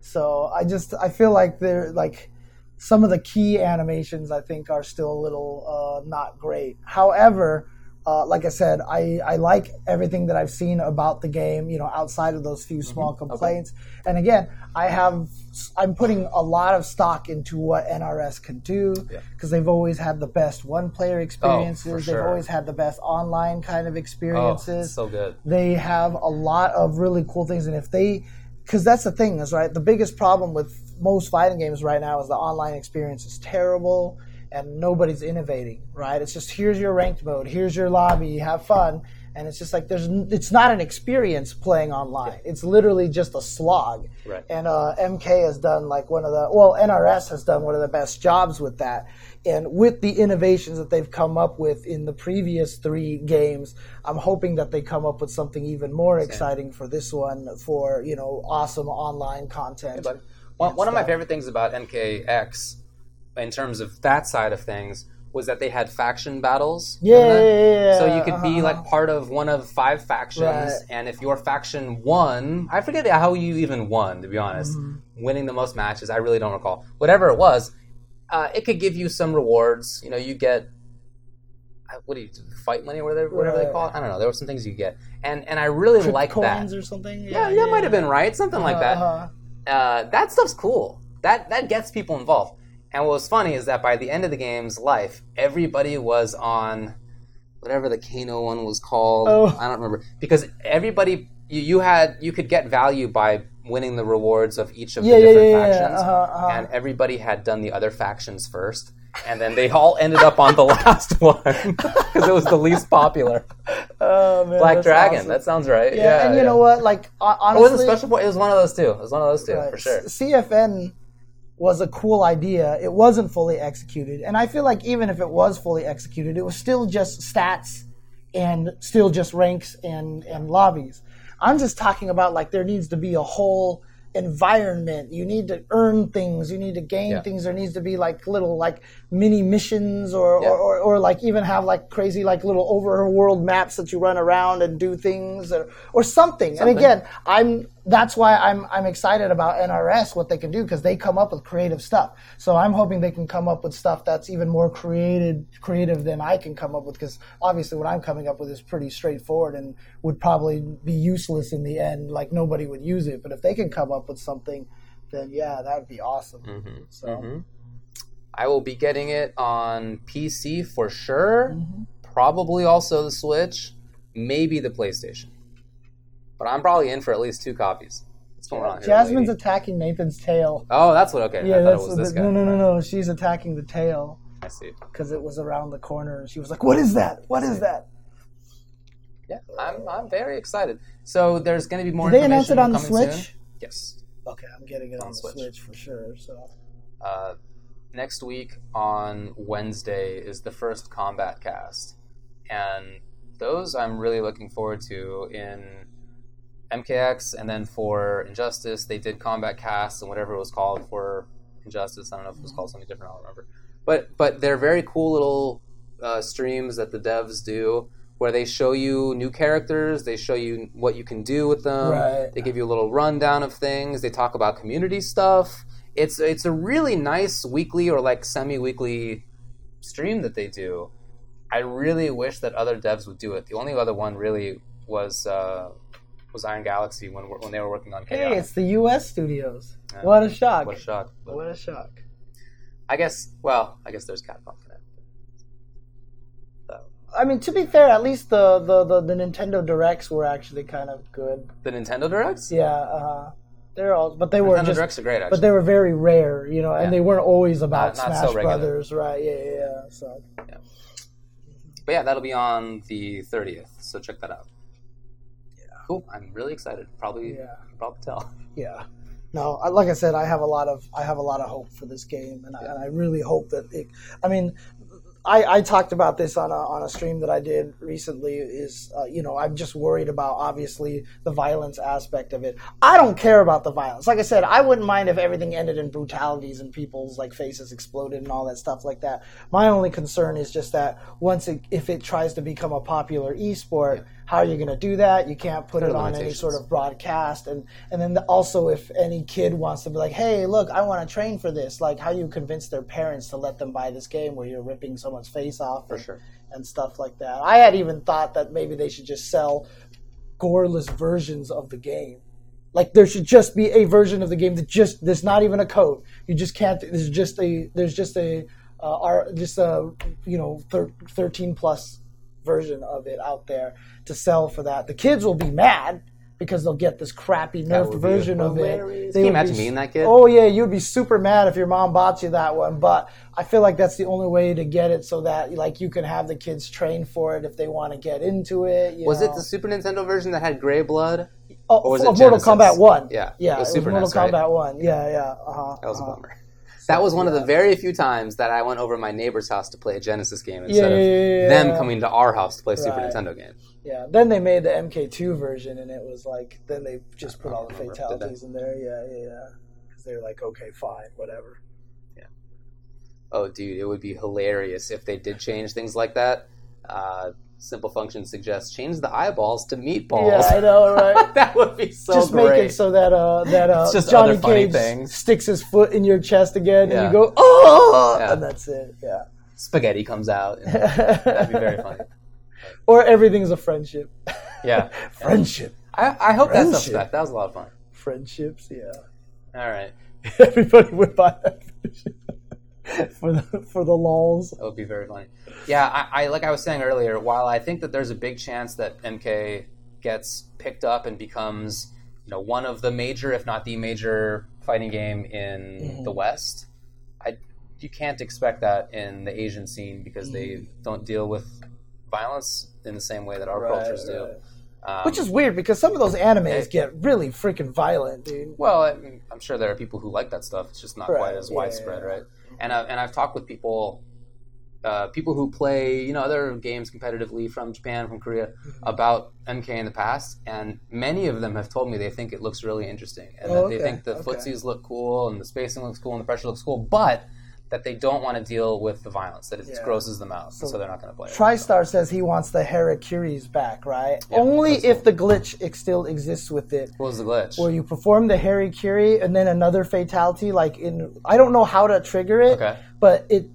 Yeah. so i just i feel like they're like some of the key animations i think are still a little uh, not great however uh, like I said, I, I like everything that I've seen about the game. You know, outside of those few small complaints. And again, I have I'm putting a lot of stock into what NRS can do Yeah. because they've always had the best one-player experiences. They've sure. always had the best online kind of Oh, experiences so good. they have a lot of really cool things and if they because that's the thing is right the biggest problem with most fighting games right now is the online experience is terrible and nobody's innovating right? It's just here's your ranked mode here's your lobby have fun. And it's just like there's it's not an experience playing online. It's literally just a slog. Right. and uh, mk has done like one of the well nrs has done one of the best jobs with that and with the innovations that they've come up with in the previous three games i'm hoping that they come up with something even more exciting for this one for you know awesome online content But one, one of my favorite things about MKX, in terms of that side of things, was that they had faction battles. yeah, yeah, yeah, So you could be uh-huh. like part of one of five factions, Right. and if your faction won, I forget how you even won. To be honest, Mm-hmm. winning the most matches, I really don't recall. Whatever it was, uh, it could give you some rewards. You know, you get uh, what do you fight money, or whatever, whatever they call it. I don't know. There were some things you get, and and I really like that. coins or something Yeah, that might have been right, something like that Uh-huh. uh, that stuff's cool. That that gets people involved. And what was funny is that by the end of the game's life, everybody was on whatever the Kano one was called. Oh. I don't remember because everybody you, you had you could get value by winning the rewards of each of Yeah, the different yeah, factions, uh-huh, uh-huh. and everybody had done the other factions first. And then they all ended up on the *laughs* last one *laughs* because it was the least popular. *laughs* Oh, man, Black Dragon. awesome. That sounds right. yeah, Yeah, and you know what like hon- It was a special. Point. It was one of those two. It was one of those two Right. for sure. CFN was a cool idea. It wasn't fully executed. And I feel like even if it was fully executed, it was still just stats and still just ranks and, and lobbies. I'm just talking about like there needs to be a whole environment. You need to earn things. You need to gain Yeah. things. There needs to be like little like mini missions or, Yeah. or, or, or like even have like crazy like little overworld maps that you run around and do things or, or something. Something. And again, I'm that's why I'm I'm excited about NRS what they can do because they come up with creative stuff. So I'm hoping they can come up with stuff that's even more created creative than I can come up with because obviously what I'm coming up with is pretty straightforward and would probably be useless in the end. Like nobody would use it. But if they can come up with something, then yeah, that would be awesome. Mm-hmm. So I will be getting it on PC for sure. Mm-hmm. Probably also the Switch, maybe the PlayStation. But I'm probably in for at least two copies. What's going on here? Jasmine's lady? attacking Nathan's tail. oh, that's what. Okay, Yeah, I thought that's it was this guy. no, no, no, no. She's attacking the tail I see. because it was around the corner. and She was like, "What is that? What is that?" Yeah, I'm, I'm very excited. So there's going to be more. Did they announce it on the Switch? soon. Yes. Okay, I'm getting it on, On the Switch. Switch. for sure. So Uh, next week on Wednesday is the first Kombat Kast, and those I'm really looking forward to in MKX, and then for Injustice they did Kombat Kast and whatever it was called for Injustice. I don't know if it was called something different. I don't remember. But but they're very cool little uh, streams that the devs do. Where they show you new characters, they show you what you can do with them. Right. They give you a little rundown of things. They talk about community stuff. It's it's a really nice weekly or like semi-weekly stream that they do. I really wish that other devs would do it. The only other one really was uh, was Iron Galaxy when when they were working on hey, it's the U.S. studios. Yeah. What a shock! what a shock! But What a shock! I guess well, I guess there's Capcom Connect. So, I mean, to be fair, at least the the, the, the Nintendo Directs were actually kind of good. the Nintendo Directs. Yeah, uh, they're all, but they were just, are great. Actually, but they were very rare, you know, Yeah. and they weren't always about Not- not Smash so. Brothers, right? Yeah, yeah, yeah. So But yeah, that'll be on the 30th, so check that out. Yeah. Cool. I'm really excited. Probably, Yeah. probably tell. yeah. No, I- like I said, I have a lot of I have a lot of hope for this game, and, I, and I really hope that it. I mean, I, I talked about this on a on a stream that I did recently. Is uh, you know I'm just worried about obviously the violence aspect of it. I don't care about the violence. Like I said, I wouldn't mind if everything ended in brutalities and people's like faces exploded and all that stuff like that. My only concern is just that once it if it tries to become a popular esport, how are you going to do that? You can't put it on any sort of broadcast and and then also if any kid wants to be like hey look i want to train for this like how you convince their parents to let them buy this game where you're ripping someone's face off For and, sure. and stuff like that. I had even thought that maybe they should just sell goreless versions of the game. Like there should just be a version of the game that just there's not even a code. You just can't. There's just a there's just a uh, our just a you know thir- 13 plus version of it out there to sell for that. The kids will be mad because they'll get this crappy That nerfed would be version of it. They Can you imagine be being that kid? Oh yeah, you'd be super mad if your mom bought you that one. But I feel like that's the only way to get it so that like you can have the kids train for it if they want to get into it. you Was it the Super Nintendo version that had gray blood? Oh, or was it Mortal Genesis? Kombat One? Yeah, yeah, it was it Super Mortal NES, right? Kombat One. Yeah, yeah. Uh-huh, That was uh-huh. a bummer. That was one of the very few times that I went over to my neighbor's house to play a Genesis game instead Yeah, of yeah, yeah, them coming to our house to play Super Right. Nintendo game. Yeah. Then they made the MK2 version, and it was like then they just put all the remember. Did fatalities in there. Yeah, yeah, yeah. Because they're like, okay, fine, whatever. Yeah. Oh, dude, it would be hilarious if they did change things like that. Uh, Simple Function suggests change the eyeballs to meatballs. Yeah, I know, right? *laughs* that would be so cool. just great. make it so that uh, that uh, just Johnny Cage things. sticks his foot in your chest again, Yeah. and you go, oh, Yeah. and that's it. Yeah. Spaghetti comes out. and that'd be very funny. *laughs* or everything's a friendship. Yeah. *laughs* Friendship. I, I hope that's Friendship. up That was a lot of fun. Friendships. Yeah. All right. Everybody would buy that *laughs* for the for the lols. That would be very funny. Yeah, I, I like I was saying earlier. While I think that there's a big chance that MK gets picked up and becomes, you know, one of the major, if not the major, fighting game in Mm-hmm. the West, I you can't expect that in the Asian scene because they Mm-hmm. don't deal with violence in the same way that our cultures do. Um, Which is weird because some of those animes get really freaking violent, dude. Well, I mean, I'm sure there are people who like that stuff. It's just not Right, quite as yeah, widespread, yeah. right? And I've, and I've talked with people, uh, people who play you know other games competitively from Japan, from Korea, Mm-hmm. about MK in the past, and many of them have told me they think it looks really interesting, and Oh, that okay, they think the okay. footsies look cool, and the spacing looks cool, and the pressure looks cool, but that they don't want to deal with the violence, that it Yeah. grosses them out, so, they're not going to play it. TriStar says he wants the Harakiris back, right? Yeah, Only if the glitch ex- still exists with it. What was the glitch? Where you perform the Harakiri and then another fatality, like in I don't know how to trigger it, Okay. but it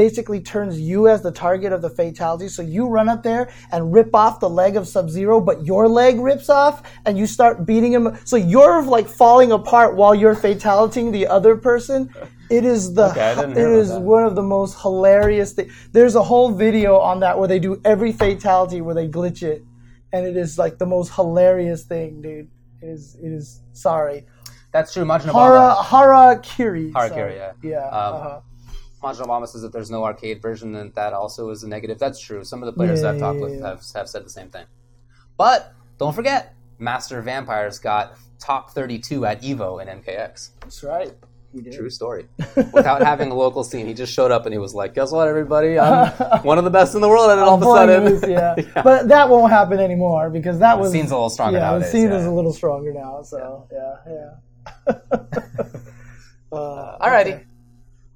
basically turns you as the target of the fatality. So you run up there and rip off the leg of Sub Zero, but your leg rips off, and you start beating him. So you're like falling apart while you're fatalitying the other person. It is the Okay, it is that. one of the most hilarious things. There's a whole video on that where they do every fatality where they glitch it, and it is like the most hilarious thing, dude. It is it is sorry. That's true. Majin Hara Harakiri. Harakiri, yeah. Yeah. Um, uh-huh. Majin Obama says that there's no arcade version, and that also is a negative. That's true. Some of the players Yeah, I've talked yeah, with yeah. have, have said the same thing. But don't forget, Master Vampires got top 32 at Evo in MKX. That's right. True story. Without having a local scene, he just showed up and he was like, "Guess what, everybody? I'm *laughs* one of the best in the world." And then all of a sudden, loose, *laughs* yeah. But that won't happen anymore because that was scene's a little stronger yeah, nowadays, The scene yeah. is a little stronger now. So yeah, yeah. *laughs* uh, alrighty.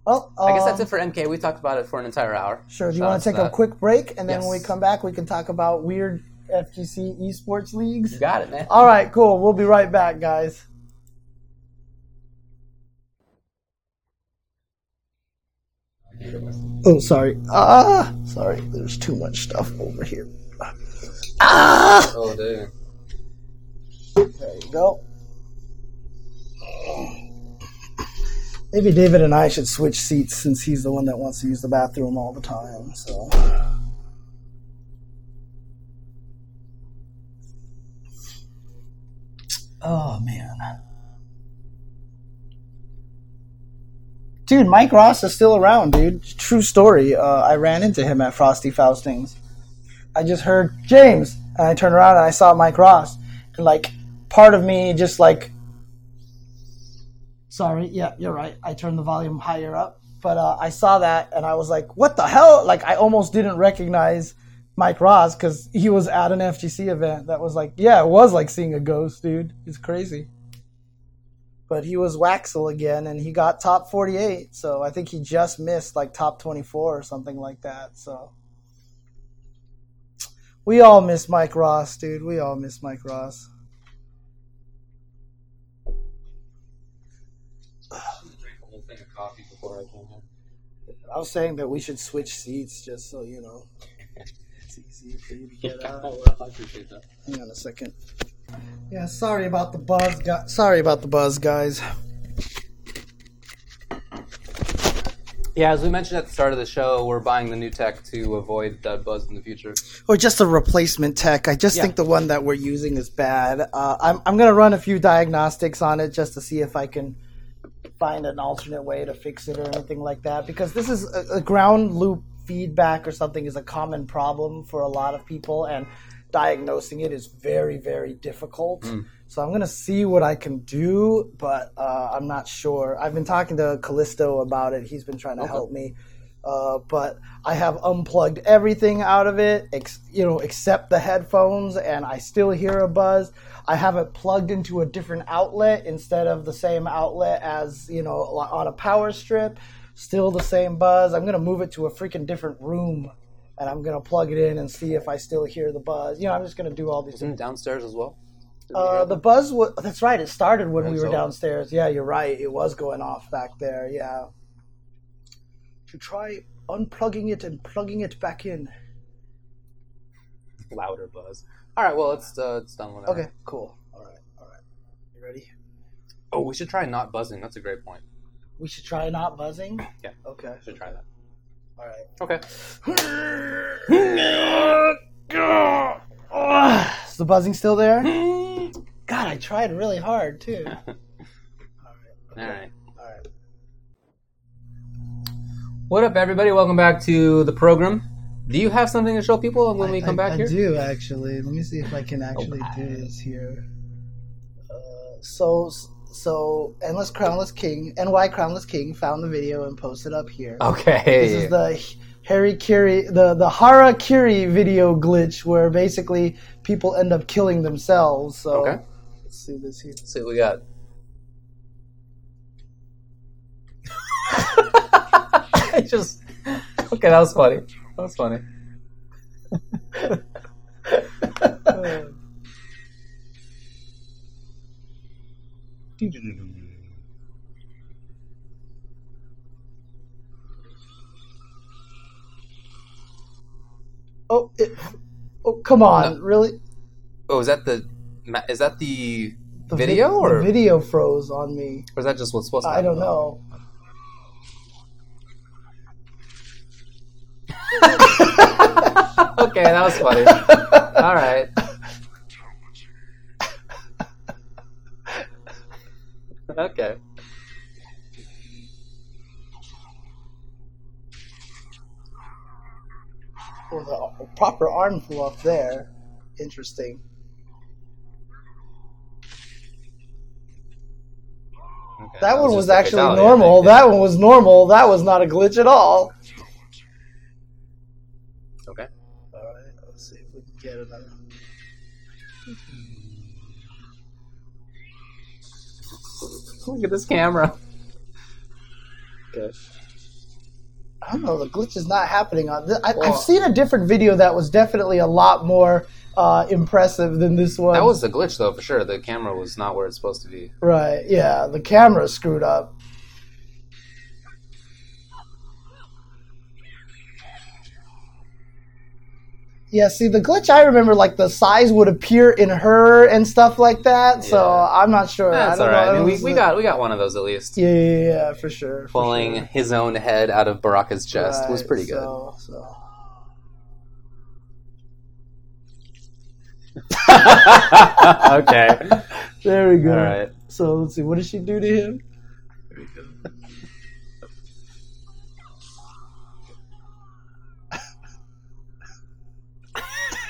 Well, I guess that's it for MK. We talked about it for an entire hour. Sure. Do you Shout want to take that. a quick break and then when we come back, we can talk about weird FGC esports leagues? You got it, man. All right, cool. We'll be right back, guys. Oh, sorry. Ah, sorry. There's too much stuff over here. Ah, Oh, dude. there you go. Maybe David and I should switch seats since he's the one that wants to use the bathroom all the time. So. Oh man. Dude, Mike Ross is still around, dude. True story. Uh, I ran into him at Frosty Faustings. I just heard James, and I turned around and I saw Mike Ross. And like, part of me just like, sorry, yeah, you're right. I turned the volume higher up, but uh, I saw that and I was like, what the hell? Like, I almost didn't recognize Mike Ross because he was at an FGC event that was like, yeah, it was like seeing a ghost, dude. It's crazy. But he was Waxel again, and he got top 48. So I think he just missed like top 24 or something like that. So we all miss Mike Ross, dude. We all miss Mike Ross. I came here. I was saying that we should switch seats just so you know. it's easy for you to get *laughs* out. I appreciate that. Hang on a second. Yeah, sorry about the buzz, guys. Sorry about the buzz, guys. Yeah, as we mentioned at the start of the show, we're buying the new tech to avoid that buzz in the future. Or just a replacement tech. I just Yeah. think the one that we're using is bad. Uh, I'm I'm gonna run a few diagnostics on it just to see if I can find an alternate way to fix it or anything like that. Because this is a, a ground loop feedback or something is a common problem for a lot of people, and diagnosing it is very very difficult. So I'm gonna see what I can do, but uh, I'm not sure. I've been talking to Callisto about it. He's been trying to help me. Uh, but I have unplugged everything out of it, ex- you know, except the headphones, and I still hear a buzz. I have it plugged into a different outlet instead of the same outlet as you know on a power strip. Still the same buzz. I'm gonna move it to a freaking different room, and I'm gonna plug it in and see if I still hear the buzz. You know, I'm just gonna do all these. Isn't it downstairs as well? Uh, the buzz was that's right. It started when we were downstairs. Yeah, you're right. It was going off back there. Yeah. To try unplugging it and plugging it back in. louder buzz. All right, well it's uh, it's done. Whatever. Okay, cool. All right, all right. You ready? Oh, we should try not buzzing. That's a great point. We should try not buzzing. *clears throat* Yeah. Okay. We should try that. All right. Okay. Is the buzzing still there? *clears throat* God, I tried really hard too. *laughs* All right. All right. All right. What up, everybody? Welcome back to the program. Do you have something to show people when we come I, back I here? I do actually. Let me see if I can actually do this here. Uh, so, so endless crownless king, ny crownless king found the video and posted up here. Okay. This is the Harakiri, the the Harakiri video glitch where basically people end up killing themselves. So Okay. let's see this here. Let's see what we got. *laughs* *laughs* I just okay. That was funny. That was funny. Oh, it, oh, come on, really? Oh, is that the ma- is that the The Video, vi- or- the video froze on me? or is that just what's supposed to I happen? don't know. Okay, that was funny. All right. Okay. Well, the proper arm flew off there. Interesting. okay. That one just was actually normal. That one was normal. That was not a glitch at all. Okay. Alright, let's see if we can get another. Look at this camera. Okay. I don't know. The glitch is not happening on. Th- I, Well- I've seen a different video that was definitely a lot more uh, impressive than this one. That was the glitch, though, for sure. The camera was not where it's supposed to be. right. Yeah, the camera screwed up. Yeah, see, the glitch I remember, like the size would appear in her and stuff like that. So Yeah. I'm not sure. That's I don't right. know. I mean, we, we got we got one of those at least. Yeah, yeah, yeah, for sure. for Pulling sure. his own head out of Baraka's chest was pretty good. So, so. *laughs* okay. *laughs* There we go. All right. So let's see. What did she do to him?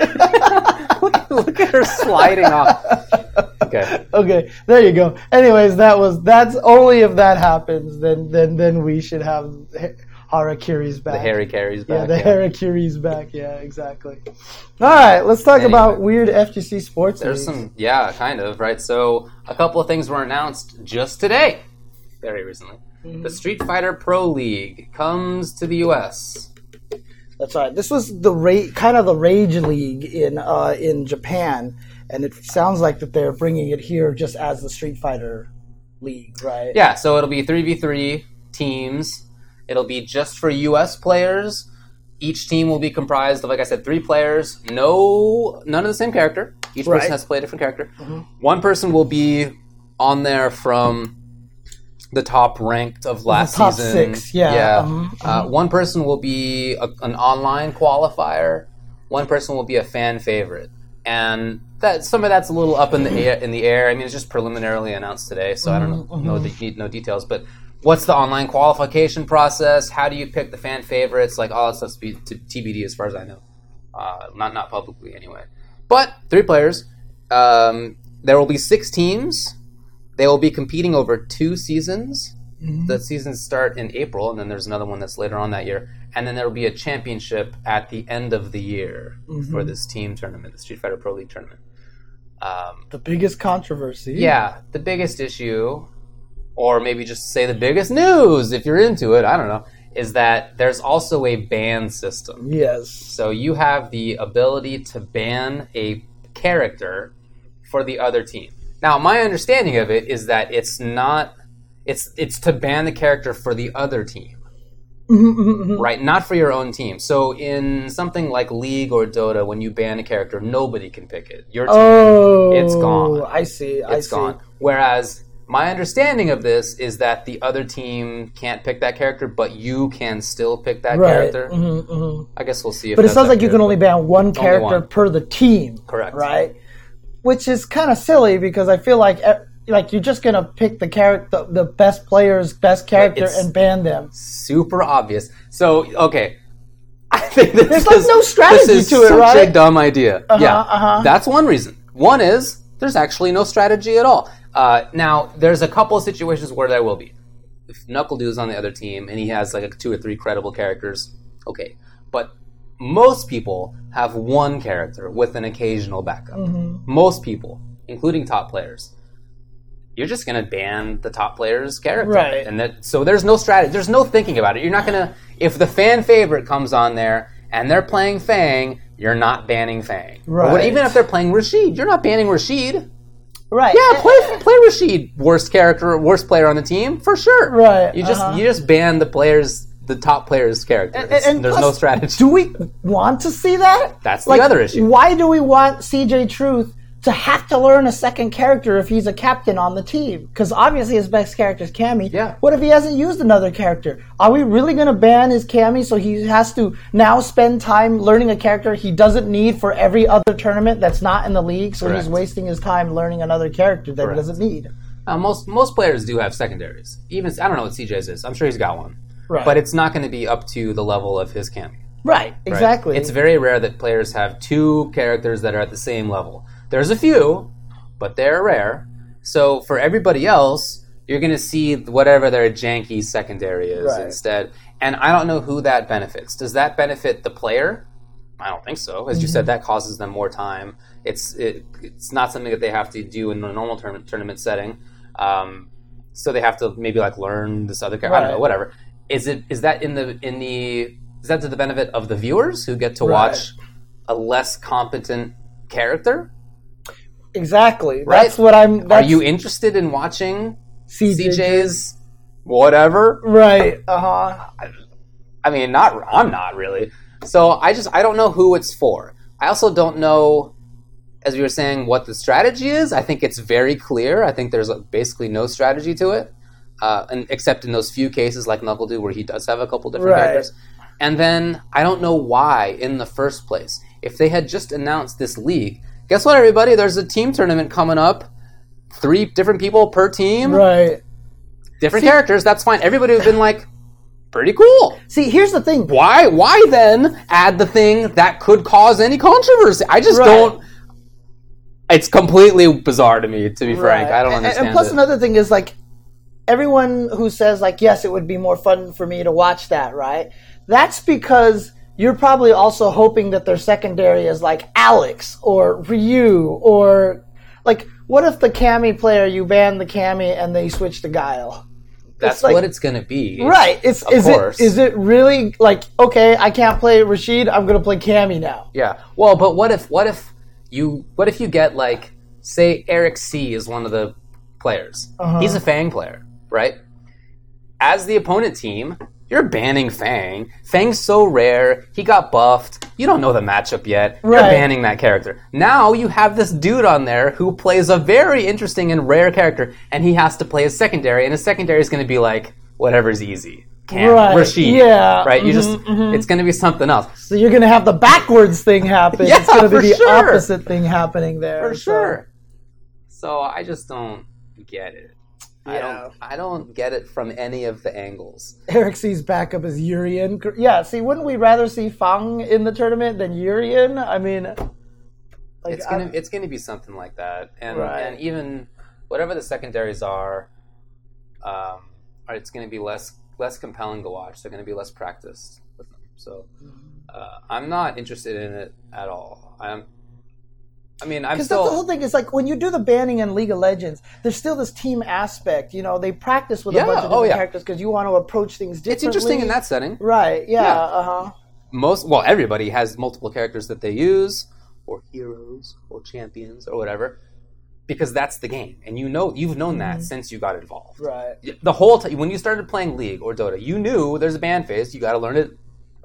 *laughs* look, look at her sliding off. Okay. Okay, there you go. Anyways, that was that's only if that happens, then then then we should have Ha- Harakiri's back. The Harry carries Yeah, back. the Harakiri's back. Yeah, exactly. All right, let's talk Anyway. about weird FGC sports. There's news. some, yeah, kind of, right? So, a couple of things were announced just today, very recently. Mm-hmm. The Street Fighter Pro League comes to the U.S. That's right. This was the ra- kind of the Rage League in uh, in Japan, and it sounds like that they're bringing it here just as the Street Fighter League, right? Yeah, so it'll be 3v3 teams. It'll be just for US players. Each team will be comprised of, like I said, three players. No, none of the same character. Each person has to play a different character. One person will be on there from the top ranked of last top season. six, yeah, mhm, Uh, one person will be a, an online qualifier. One person will be a fan favorite, and that some of that's a little up in the air. In the air, I mean, it's just preliminarily announced today, so I don't know know the, no details. But what's the online qualification process? How do you pick the fan favorites? Like all that stuff's be to TBD, as far as I know. Uh, not not publicly anyway. But three players. Um, there will be six teams. They will be competing over two seasons. The seasons start in April, and then there's another one that's later on that year. And then there will be a championship at the end of the year for this team tournament, the Street Fighter Pro League tournament. Um, The biggest controversy. yeah, the biggest issue, or maybe just say the biggest news if you're into it, I don't know, is that there's also a ban system. Yes. So you have the ability to ban a character for the other team. Now, my understanding of it is that it's not it's it's to ban the character for the other team. Right, not for your own team. So in something like League or Dota, when you ban a character, nobody can pick it. Your team, Oh, It's gone. I see. I it's see. gone. Whereas my understanding of this is that the other team can't pick that character, but you can still pick that Right. character. hmm hmm I guess we'll see. If But it sounds like you can only ban one character one. per the team. Correct. Right. Which is kind of silly because I feel like eh, like you're just gonna pick the character, the, best player's best character, it's- and ban them. super obvious. So okay, *laughs* I think this There's, like, is, no strategy this is to it, such right? a dumb idea. yeah, uh-huh. that's one reason. One is there's actually no strategy at all. Uh, now there's a couple of situations where there will be. If Knuckle is on the other team and he has like two or three credible characters, okay. But most people have one character with an occasional backup. Mm-hmm. Most people, including top players. You're just gonna ban the top player's character, Right. And that so there's no strategy. There's no thinking about it. You're not gonna if the fan favorite comes on there and they're playing Fang, you're not banning Fang. Or what- Right. even if they're playing Rashid, you're not banning Rashid. Right. Yeah, play play Rashid, worst character, worst player on the team for sure. Right, You just uh-huh. you just ban the players, the top player's character. It's- And there's plus, no strategy. Do we want to see that? That's the other issue. Why do we want CJ Truth to have to learn a second character if he's a captain on the team? Because obviously his best character is Cammy. Yeah. What if he hasn't used another character? Are we really going to ban his Cammy so he has to now spend time learning a character he doesn't need for every other tournament that's not in the league? So Correct. he's wasting his time learning another character that Correct. he doesn't need. Uh, most most players do have secondaries. Even I don't know what CJ's is. I'm sure he's got one, Right. but it's not going to be up to the level of his Cammy. Right. right? Exactly. It's very rare that players have two characters that are at the same level. There's a few, but they're rare. So for everybody else, you're going to see whatever their janky secondary is Right. instead. And I don't know who that benefits. Does that benefit the player? I don't think so. As you Mm-hmm. said, that causes them more time. It's it, it's not something that they have to do in a normal tournament tournament setting. Um, so they have to maybe like learn this other character. I don't know, whatever. Is it is that in the in the is that to the benefit of the viewers who get to Right. watch a less competent character? exactly. Right? That's what I'm. Are you interested in watching CJ CJ's whatever? Right. Uh huh. I mean, not I'm not really. So I just I don't know who it's for. I also don't know, as we were saying, what the strategy is. I think it's very clear. I think there's basically no strategy to it, uh, and except in those few cases like NuckleDu where he does have a couple different Right. characters. And then I don't know why in the first place. If they had just announced this league, guess what, everybody? There's a team tournament coming up. Three different people per team, Right. different characters. That's fine. Everybody would have been like, pretty cool See, here's the thing. why why then add the thing that could cause any controversy i just Right. don't it's completely bizarre to me to be frank i don't And- understand And plus, it. another thing is like everyone who says like, yes, it would be more fun for me to watch that, right? That's because you're probably also hoping that their secondary is like Alex or Ryu or like, what if the Cammy player you ban the Cammy and they switch to Guile? that's like- what it's gonna be Right. It's Of is course. it is it really like okay? I can't play Rashid. I'm gonna play Cammy now. yeah well but what if what if you what if you get like say eric c is one of the players Uh-huh. he's a fang player right as the opponent team You're banning Fang. Fang's so rare. He got buffed. You don't know the matchup yet. You're Right. banning that character. Now you have this dude on there who plays a very interesting and rare character, and he has to play his secondary, and his secondary is going to be like whatever's easy. Cam, Right, Rashid. yeah, Right. You just. mhm, It's going to be something else. So you're gonna have the backwards thing happen. Yeah, it's gonna be the sure. opposite thing happening there. For so- sure. So I just don't get it. I don't. I don't get it from any of the angles. Eric sees backup as Urian. Yeah, see, wouldn't we rather see Fang in the tournament than Urian? I mean, like, it's gonna I- it's gonna be something like that, and Right. and even whatever the secondaries are, um, it's gonna be less less compelling to watch. They're gonna be less practiced with them. So uh, I'm not interested in it at all. I'm. I mean, I'm Because that's the whole thing. Is like when you do the banning in League of Legends, there's still this team aspect. You know, they practice with Yeah, a bunch of oh, yeah. characters because you want to approach things differently. It's interesting in that setting. Right. Yeah. Yeah. Uh huh. most well everybody has multiple characters that they use or heroes or champions or whatever because that's the game and you know you've known that since you got involved Right. the whole time when you started playing league or dota you knew there's a ban phase you got to learn it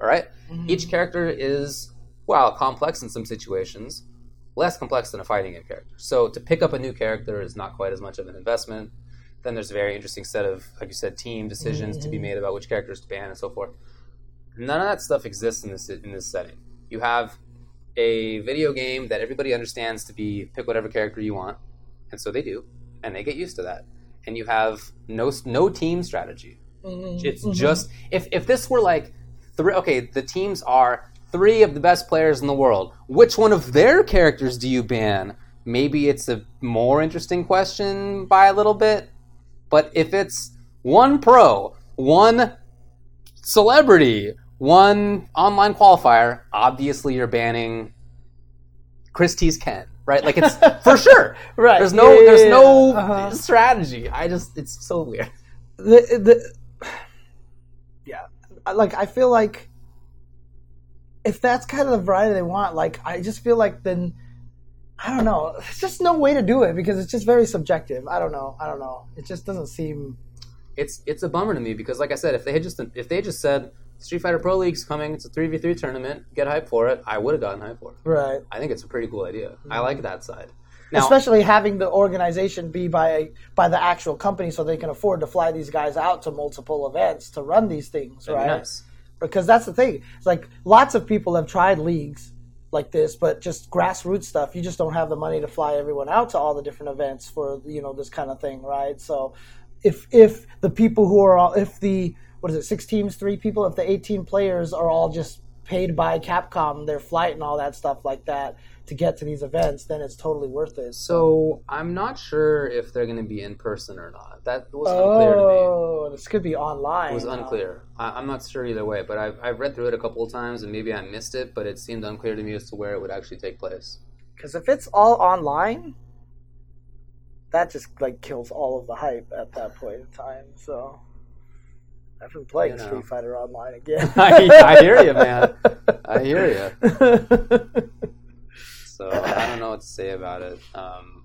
all right? each character is well complex in some situations less complex than a fighting game character so to pick up a new character is not quite as much of an investment then there's a very interesting set of like you said team decisions to be mm-hmm. made about which characters to ban and so forth none of that stuff exists in this in this setting. You have a video game that everybody understands to be pick whatever character you want, and so they do, and they get used to that. And you have no no team strategy. Mm-hmm. It's mm-hmm. just if if this were like three. Okay, the teams are three of the best players in the world. Which one of their characters do you ban? Maybe it's a more interesting question by a little bit. But if it's one pro, one celebrity, one online qualifier, obviously you're banning Christie's Ken, right? Like it's *laughs* for sure. Right. There's no Yeah, there's yeah, no. Uh-huh. strategy. I just it's so weird. the the yeah like i feel like if that's kind of the variety they want like i just feel like then i don't know It's just no way to do it because it's just very subjective i don't know i don't know it just doesn't seem It's it's a bummer to me because like I said, if they had just if they just said Street Fighter Pro League's coming, it's a three v three tournament, get hype for it, I would have gotten hype for it. right I think it's a pretty cool idea. I mm-hmm. like that side. Now, especially having the organization be by by the actual company so they can afford to fly these guys out to multiple events to run these things right nice. Because that's the thing. It's like lots of people have tried leagues like this, but just grassroots stuff. You just don't have the money to fly everyone out to all the different events for you know this kind of thing, right? So, if if the people who are all if the what is it six teams, three people, if the eighteen players are all just paid by Capcom their flight and all that stuff like that to get to these events, then it's totally worth it. So I'm not sure if they're going to be in person or not. That was unclear to me. Oh, this could be online. It was now. unclear. I, I'm not sure either way, but I've, I've read through it a couple of times and maybe I missed it, but it seemed unclear to me as to where it would actually take place. Because if it's all online, that just like kills all of the hype at that point in time. So I've been playing You know. Street Fighter Online *laughs* again. I, I hear you, man. I hear you. *laughs* So I don't know what to say about it. Um,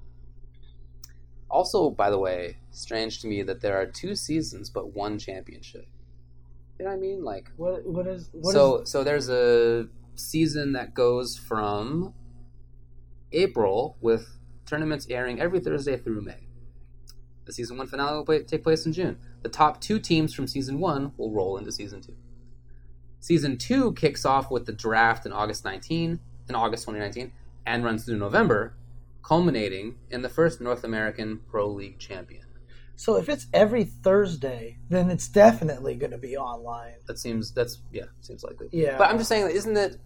also, by the way, strange to me that there are two seasons but one championship. You know what I mean? Like, what what is what so so there's a season that goes from April with tournaments airing every Thursday through May. The season one finale will play, take place in June. The top two teams from season one will roll into season two. Season two kicks off with the draft in August 19, in August 2019, and runs through November, culminating in the first North American Pro League champion. So if it's every Thursday, then it's definitely going to be online. That seems that's yeah seems likely. Yeah. But I'm just saying, isn't it?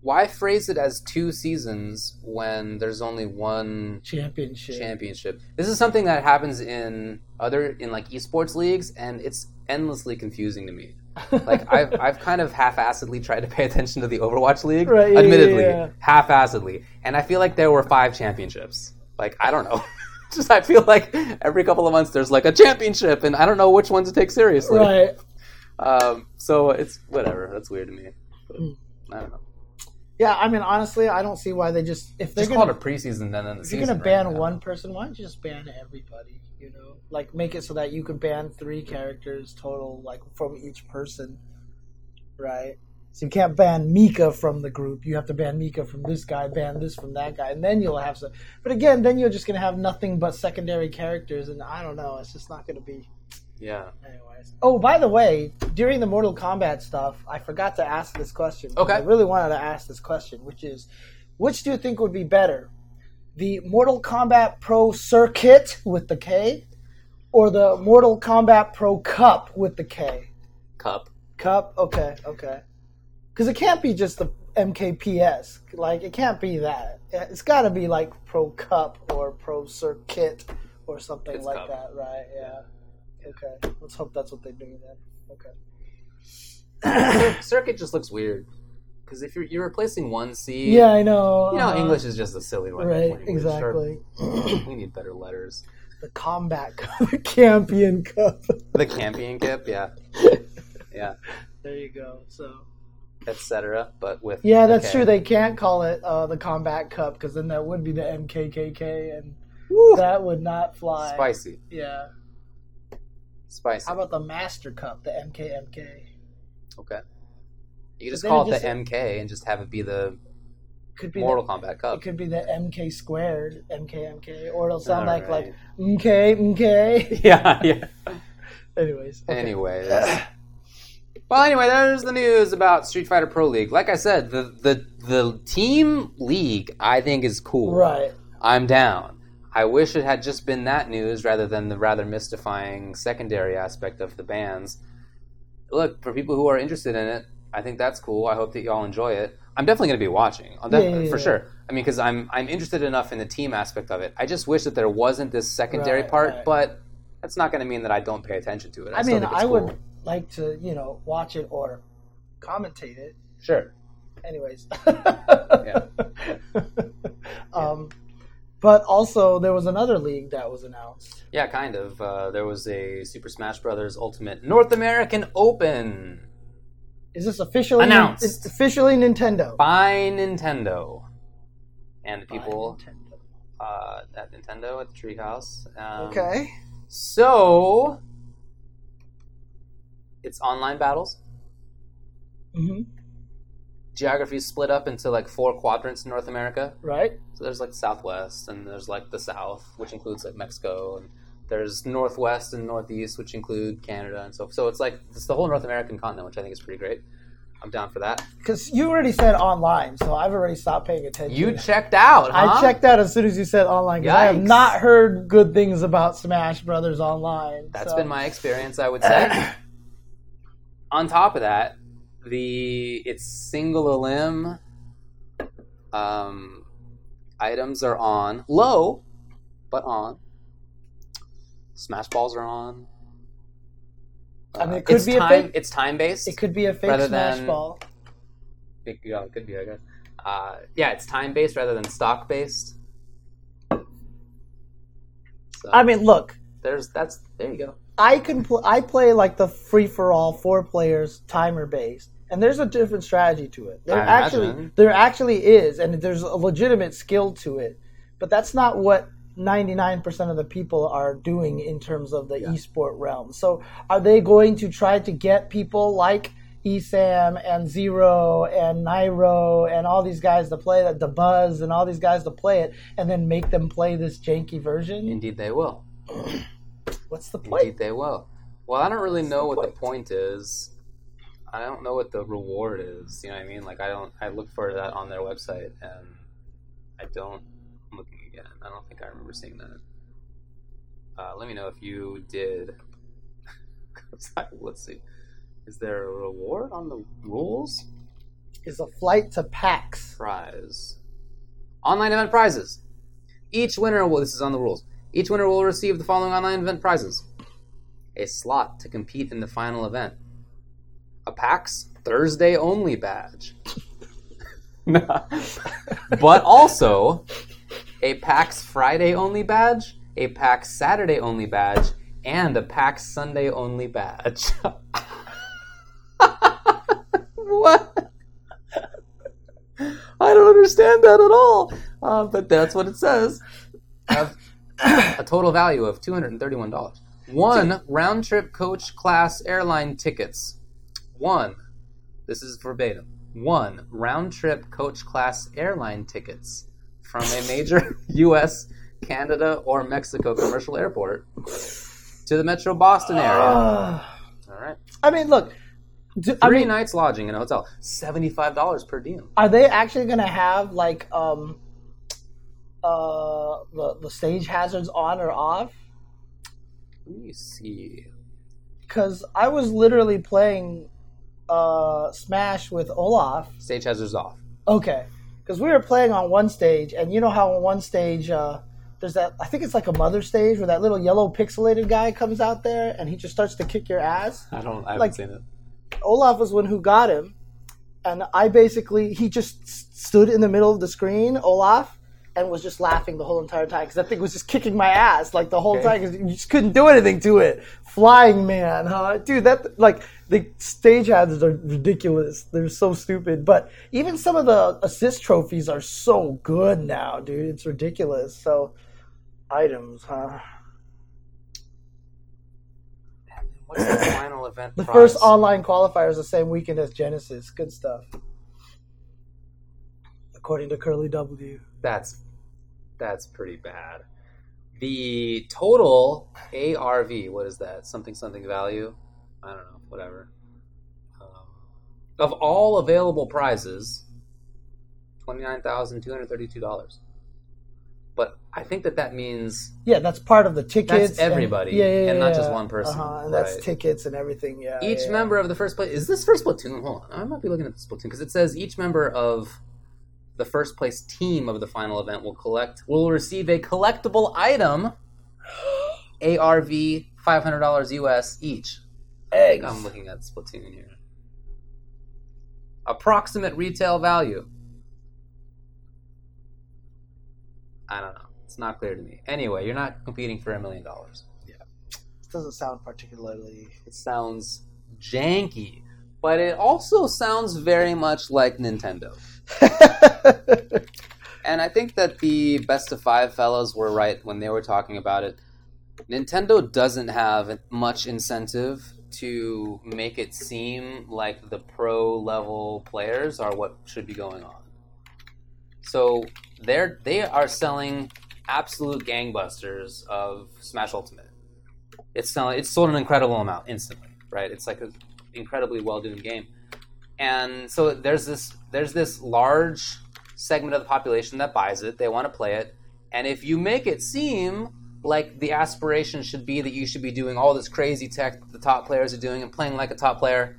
Why phrase it as two seasons when there's only one Championship. championship? This is something that happens in other in like esports leagues, and it's endlessly confusing to me. *laughs* Like I've I've kind of half-assedly tried to pay attention to the Overwatch League, Right, yeah, admittedly, yeah, yeah. half-assedly, and I feel like there were five championships. Like I don't know. *laughs* Just I feel like every couple of months there's like a championship, and I don't know which one to take seriously. right. Um, so it's whatever. That's weird to me. But, Hmm. I don't know. Yeah, I mean, honestly, I don't see why they just if they're Just call going it a preseason then. In the if you're going to ban right one person, why don't you just ban everybody? You know, like make it so that you can ban three characters total, like from each person, right? So you can't ban Mika from the group. You have to ban Mika from this guy, ban this from that guy, and then you'll have some. But again, then you're just gonna have nothing but secondary characters, and I don't know. It's just not gonna be. Yeah. Anyways. Oh, by the way, during the Mortal Kombat stuff, I forgot to ask this question. Okay. I really wanted to ask this question, which is, which do you think would be better, the Mortal Kombat Pro Circuit with the K, or the Mortal Kombat Pro Cup with the K? Cup. Cup. Okay. Okay. Because it can't be just the MKPS. Like it can't be that. It's got to be like Pro Cup or Pro Circuit or something It's like Cup. that, right? Yeah. Okay. Let's hope that's what they do then. Okay. Circuit just looks weird because if you're you're replacing one C, Yeah, I know. you know uh, English is just a silly one. Right. Exactly. We need better letters. the Combat Cup, *laughs* the Champion Cup. The Campion Kip, yeah, *laughs* yeah, There you go. So. Etc. But with Yeah, that's okay. true. They can't call it uh, the Combat Cup because then that would be the MKKK, and that would not fly. spicy, Yeah. spicy. How about the Master Cup, the MKMK? okay, you just call it it just- the MK and just have it be the Could be Mortal the, Kombat Cup. It could be the MK squared, MKMK, or it'll sound like Alright. like MK MK. *laughs* yeah, yeah. *laughs* Anyways. okay. Anyways. *laughs* well, anyway, there's the news about Street Fighter Pro League. Like I said, the the the team league I think is cool. Right. I'm down. I wish it had just been that news rather than the rather mystifying secondary aspect of the bands. Look, for people who are interested in it, I think that's cool. I hope that y'all enjoy it. I'm definitely going to be watching. I'll Yeah, yeah, for yeah. sure. I mean, because I'm I'm interested enough in the team aspect of it. I just wish that there wasn't this secondary Right, part, right. but that's not going to mean that I don't pay attention to it. I, I still mean, think it's I cool. would like to, you know, watch it or commentate it. sure. Anyways. *laughs* yeah. um, but also, there was another league that was announced. Yeah, kind of. Uh, there was a Super Smash Brothers Ultimate North American Open Is this officially Announced. It's officially Nintendo. by Nintendo, and the people Nintendo. uh, at Nintendo at the Treehouse. Um, Okay. So it's online battles. hmm Geography is split up into like four quadrants in North America. Right. So there's like Southwest, and there's like the South, which includes like Mexico, and there's Northwest and Northeast, which include Canada, and so so it's like it's the whole North American continent, which I think is pretty great. I'm down for that. Because you already said online, so I've already stopped paying attention. You checked out, huh? I checked out as soon as you said online online. 'cause I have not heard good things about Smash Brothers online. That's so- been my experience, I would say. *clears throat* On top of that, the it's single a limb um, items are on low, but on. Smash balls are on. I mean, Uh, it could it's be a time. fake- It's time based. It could be a fake Smash than- ball. Yeah, it could be. I guess. Uh, yeah, it's time based rather than stock based. So I mean, look, there's that's there you go. I can pl- I play like the free for all four players timer based, and there's a different strategy to it. There I actually imagine. there actually is, and there's a legitimate skill to it, but that's not what. 99% of the people are doing in terms of the esport realm. So, are they going to try to get people like Esam and Zero and Nairo and all these guys to play that, Dabuz and all these guys to play it, and then make them play this janky version? Indeed, they will. *clears throat* What's the point? Indeed, they will. Well, I don't really know the what point? the point is. I don't know what the reward is. You know what I mean? Like, I don't. I look for that on their website, and I don't. I'm looking again. I don't think I remember seeing that. Uh, let me know if you did. *laughs* Let's see. Is there a reward on the rules? Is a flight to PAX. prize. Online event prizes. Each winner will, this is on the rules. Each winner will receive the following online event prizes a slot to compete in the final event, a PAX Thursday only badge, *laughs* but also a PAX Friday only badge, a PAX Saturday only badge, and a PAX Sunday only badge. *laughs* what? I don't understand that at all. Uh, but that's what it says. *laughs* Uh, a total value of two hundred and thirty-one dollars. One round trip coach class airline tickets. One. This is verbatim. One round trip coach class airline tickets from a major *laughs* U.S., Canada, or Mexico commercial airport to the Metro Boston area. Ah. All right. I mean, look. do- I Three mean, nights lodging in a hotel. Seventy-five dollars per diem. are they actually going to have like um, uh, the the stage hazards on or off? Let me see. Because I was literally playing uh, Smash with Olaf. Stage hazards off. Okay, because we were playing on one stage, and you know how on one stage uh, there's that. I think it's like a mother stage where that little yellow pixelated guy comes out there and he just starts to kick your ass. I don't. I haven't Like- seen it. Olaf was one who got him, and I basically he just stood in the middle of the screen, Olaf, and was just laughing the whole entire time because that thing was just kicking my ass like the whole Okay. time because you just couldn't do anything to it. Flying man, huh, dude? That like the stage hazards are ridiculous. They're so stupid. But even some of the assist trophies are so good now, dude. It's ridiculous. So items, huh? What's the *coughs* final event? The prize? first online qualifier is the same weekend as Genesis. Good stuff. According to Curly W. That's that's pretty bad. The total ARV, what is that? Something something value? I don't know. Whatever. Um, of all available prizes, twenty nine thousand two hundred thirty two dollars. But I think that that means Yeah, that's part of the tickets. That's everybody, and, yeah, yeah, and not yeah. just one person, Uh-huh, and that's right. tickets and everything. Yeah. each yeah. member of the first place is this first platoon. Hold on, I might be looking at this Splatoon because it says each member of the first place team of the final event will collect will receive a collectible item, *gasps* ARV five hundred dollars US each. eggs. I'm looking at Splatoon here. Approximate retail value. I don't know. It's not clear to me. Anyway, you're not competing for a million dollars. Yeah. It doesn't sound particularly. It sounds janky, but it also sounds very much like Nintendo. *laughs* And I think that the best of five fellows were right when they were talking about it. Nintendo doesn't have much incentive to make it seem like the pro level players are what should be going on. So they're they are selling absolute gangbusters of Smash Ultimate. It's selling it's sold an incredible amount instantly, right? It's like an incredibly well done game. And so there's this there's this large segment of the population that buys it. They want to play it. And if you make it seem like the aspiration should be that you should be doing all this crazy tech that the top players are doing and playing like a top player,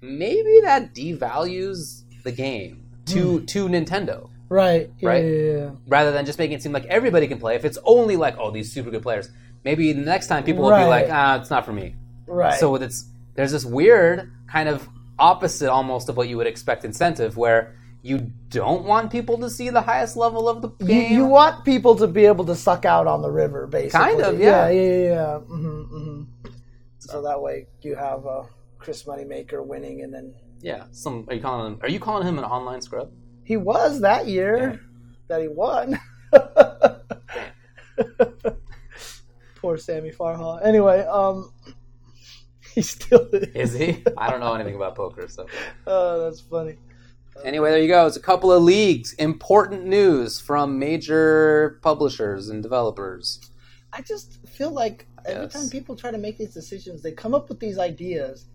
maybe that devalues the game to to Nintendo right. Right? Yeah, yeah. rather than just making it seem like everybody can play. If it's only like oh these super good players, maybe the next time people will be like ah it's not for me. Right. So it's there's this weird kind of opposite almost of what you would expect incentive where you don't want people to see the highest level of the you, game. you want people to be able to suck out on the river, basically. Kind of, yeah. Yeah, yeah, yeah. hmm hmm So that way you have uh, Chris Moneymaker winning, and then yeah, some are you calling him? Are you calling him an online scrub? he was that year that he won. *laughs* Poor Sammy Farha. Anyway, um, *laughs* he still is. Is he? I don't know anything about poker, so *laughs* Oh, that's funny. anyway, there you go. It's a couple of leagues. Important news from major publishers and developers. I just feel like every Yes. time people try to make these decisions, they come up with these ideas.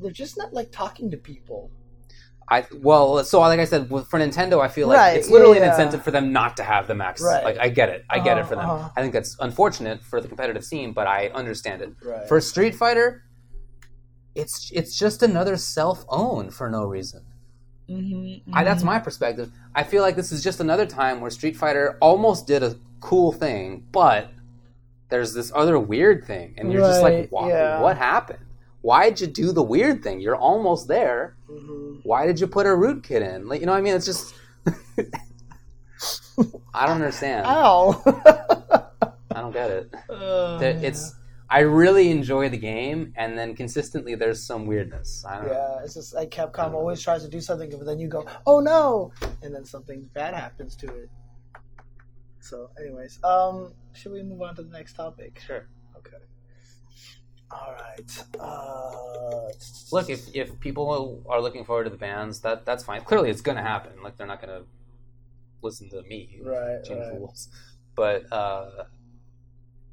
They're just not like talking to people. I well, so like I said, for Nintendo, I feel like Right, it's literally yeah, an incentive for them not to have the max. Right. Like I get it, I get it Uh-huh, for them. uh-huh. I think that's unfortunate for the competitive scene, but I understand it. Right. For Street Fighter, it's it's just another self own for no reason. Mm-hmm, I, that's my perspective. I feel like this is just another time where Street Fighter almost did a cool thing, but there's this other weird thing, and you're just like, Right, yeah. what happened? Why'd you do the weird thing? You're almost there. hmm Why did you put a root kit in? Like, you know what I mean? It's just. *laughs* I don't understand. Ow. *laughs* I don't get it. Uh, There- It's. I really enjoy the game, and then consistently there's some weirdness. I don't know. yeah, it's just like Capcom always tries to do something, but then you go, "Oh no!" and then something bad happens to it. So, anyways, um, should we move on to the next topic? Sure. Okay. All right. Uh, Look, if if people are looking forward to the bands, that that's fine. Clearly, it's gonna happen. Like they're not gonna listen to me Right, change right. the rules. But uh,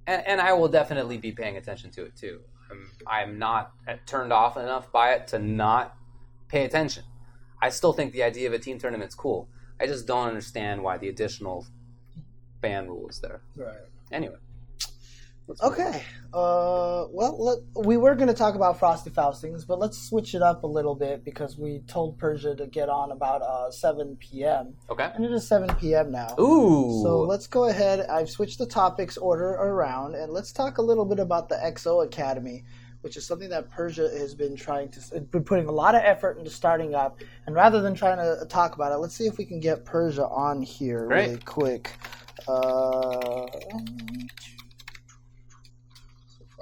and and I will definitely be paying attention to it too. I'm I'm not turned off enough by it to not pay attention. I still think the idea of a team tournament's cool. I just don't understand why the additional ban rule is there. right. Anyway. Okay. Uh, well, let, we were going to talk about Frosty Faustings, but let's switch it up a little bit because we told Persia to get on about uh, 7 p.m. Okay. And it is 7 p.m. now. Ooh. So let's go ahead. I've switched the topics order around, and let's talk a little bit about the XO Academy, which is something that Persia has been trying to, been putting a lot of effort into starting up. And rather than trying to talk about it, let's see if we can get Persia on here Great. really quick. Uh,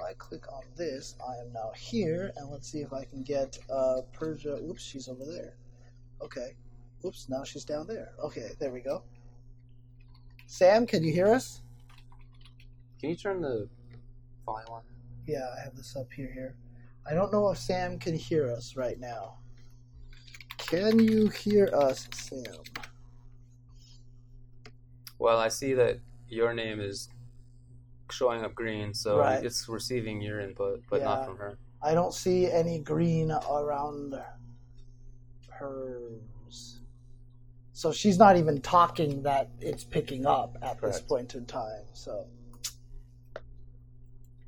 I click on this, I am now here, and let's see if I can get uh, Persia. Oops, she's over there. Okay. Oops, now she's down there. Okay, there we go. Sam, can you hear us? Can you turn the volume on? Yeah, I have this up here. Here, I don't know if Sam can hear us right now. Can you hear us, Sam? Well, I see that your name is showing up green, so Right. it's receiving your input, but Yeah. not from her. I don't see any green around hers. So she's not even talking that it's picking up at this point in time. So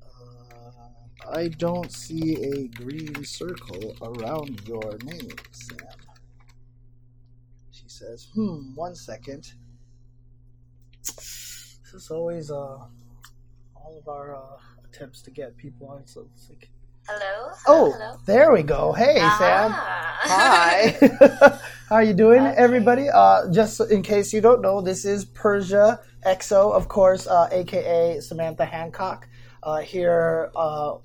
uh, I don't see a green circle around your name, Sam. She says, "Hmm, one second. This is always uh, all of our uh, attempts to get people on. So it's like, Hello? oh, Hello? there we go. Hey, Sam. Ah. *laughs* Hi. *laughs* How are you doing, Okay. everybody? Uh, just in case you don't know, this is Persia EXO, of course, uh, aka Samantha Hancock. Uh, here, uh,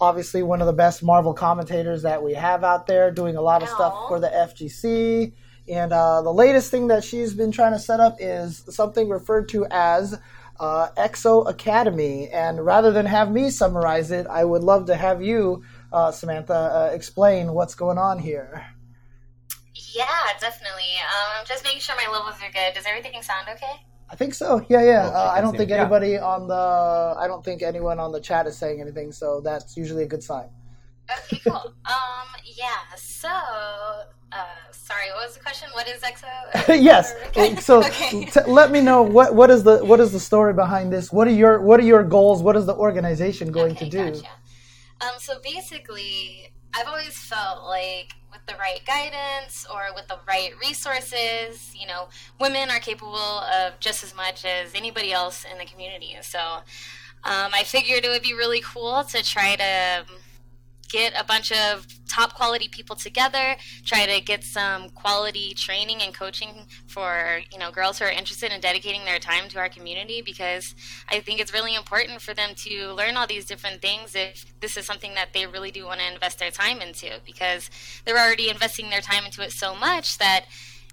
obviously, one of the best Marvel commentators that we have out there, doing a lot of stuff for the FGC. And uh, the latest thing that she's been trying to set up is something referred to as uh, EXO Academy. And rather than have me summarize it, I would love to have you, uh, Samantha, uh, explain what's going on here. Yeah, definitely. Um, just making sure my levels are good. Does everything sound okay? I think so. Yeah, yeah. Well, uh, I I don't think it, yeah. anybody on the I don't think anyone on the chat is saying anything, so that's usually a good sign. Okay, cool. um, yeah, so, uh, sorry, what was the question? What is EXO? *laughs* yes. *laughs* So Okay. t- let me know what what is the what is the story behind this? What are your what are your goals? What is the organization going Okay, to do? Gotcha. Um, so basically, I've always felt like with the right guidance or with the right resources, you know, women are capable of just as much as anybody else in the community. So um, I figured it would be really cool to try to get a bunch of top quality people together try to get some quality training and coaching for you know girls who are interested in dedicating their time to our community because i think it's really important for them to learn all these different things if this is something that they really do want to invest their time into because they're already investing their time into it so much that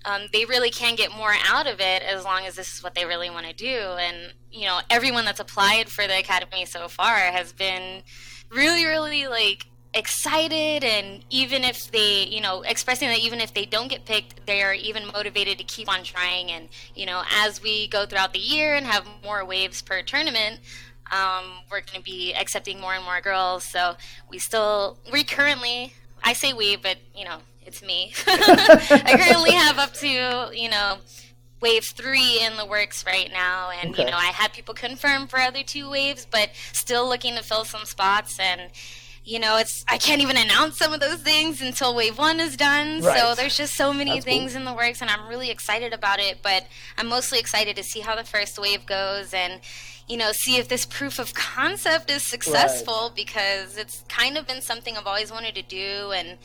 um, they really can get more out of it as long as this is what they really want to do. And, you know, everyone that's applied for the academy so far has been really, really like excited. And even if they, you know, expressing that even if they don't get picked, they are even motivated to keep on trying. And, you know, as we go throughout the year and have more waves per tournament, um, we're going to be accepting more and more girls. So we still, we currently, I say we, but, you know, it's me. *laughs* I currently have up to, you know, wave three in the works right now. And, Okay. you know, I had people confirm for other two waves, but still looking to fill some spots. And, you know, it's, I can't even announce some of those things until wave one is done. Right. So there's just so many That's cool. things in the works, and I'm really excited about it. But I'm mostly excited to see how the first wave goes and, you know, see if this proof of concept is successful because it's kind of been something I've always wanted to do. And,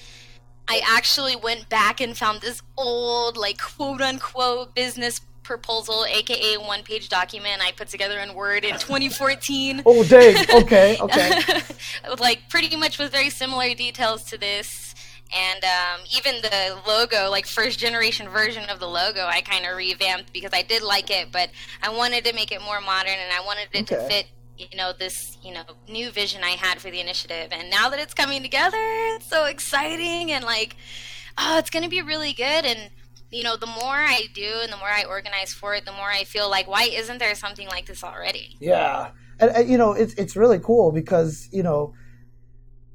I actually went back and found this old, like, quote unquote business proposal, aka one page document I put together in Word in 2014. Oh, dang. *laughs* Okay, okay. *laughs* like, pretty much with very similar details to this. and um, even the logo, like first generation version of the logo, I kind of revamped because I did like it, but I wanted to make it more modern and I wanted it okay. to fit you know this you know new vision i had for the initiative and now that it's coming together it's so exciting and like oh it's going to be really good and you know the more i do and the more i organize for it the more i feel like why isn't there something like this already? Yeah. And, and you know it's it's really cool because you know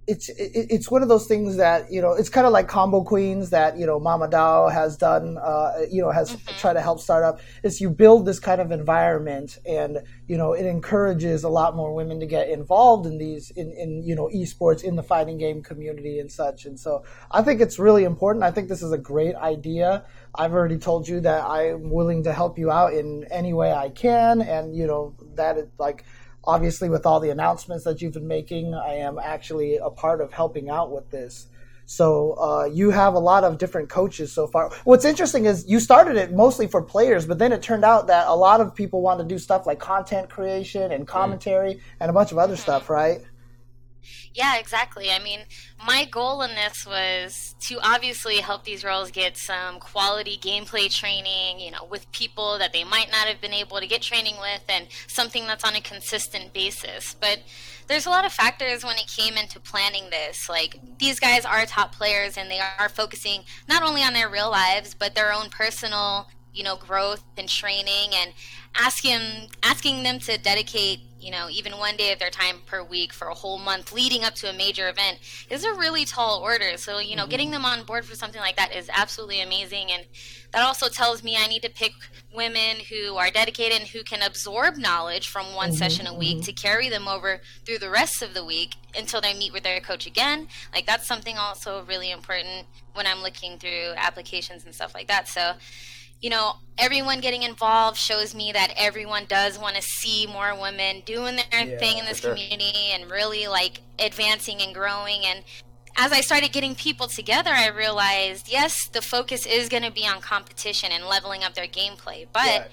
it's it's one of those things that you know it's kind of like combo queens that you know Mama DAO has done uh, you know has mm-hmm. tried to help start up. Is you build this kind of environment and you know it encourages a lot more women to get involved in these in, in you know esports in the fighting game community and such. And so I think it's really important. I think this is a great idea I've already told you that I'm willing to help you out in any way I can and you know that it like obviously with all the announcements that you've been making i am actually a part of helping out with this so uh, you have a lot of different coaches so far what's interesting is you started it mostly for players but then it turned out that a lot of people want to do stuff like content creation and commentary mm. and a bunch of other stuff right yeah, exactly. I mean, my goal in this was to obviously help these girls get some quality gameplay training, you know, with people that they might not have been able to get training with and something that's on a consistent basis. But there's a lot of factors when it came into planning this. Like, these guys are top players and they are focusing not only on their real lives, but their own personal you know growth and training and asking asking them to dedicate you know even one day of their time per week for a whole month leading up to a major event is a really tall order so you know mm-hmm. getting them on board for something like that is absolutely amazing and that also tells me i need to pick women who are dedicated and who can absorb knowledge from one mm-hmm. session a week mm-hmm. to carry them over through the rest of the week until they meet with their coach again like that's something also really important when i'm looking through applications and stuff like that so you know, everyone getting involved shows me that everyone does want to see more women doing their yeah, thing in this sure. community and really like advancing and growing. And as I started getting people together, I realized yes, the focus is going to be on competition and leveling up their gameplay. But yeah.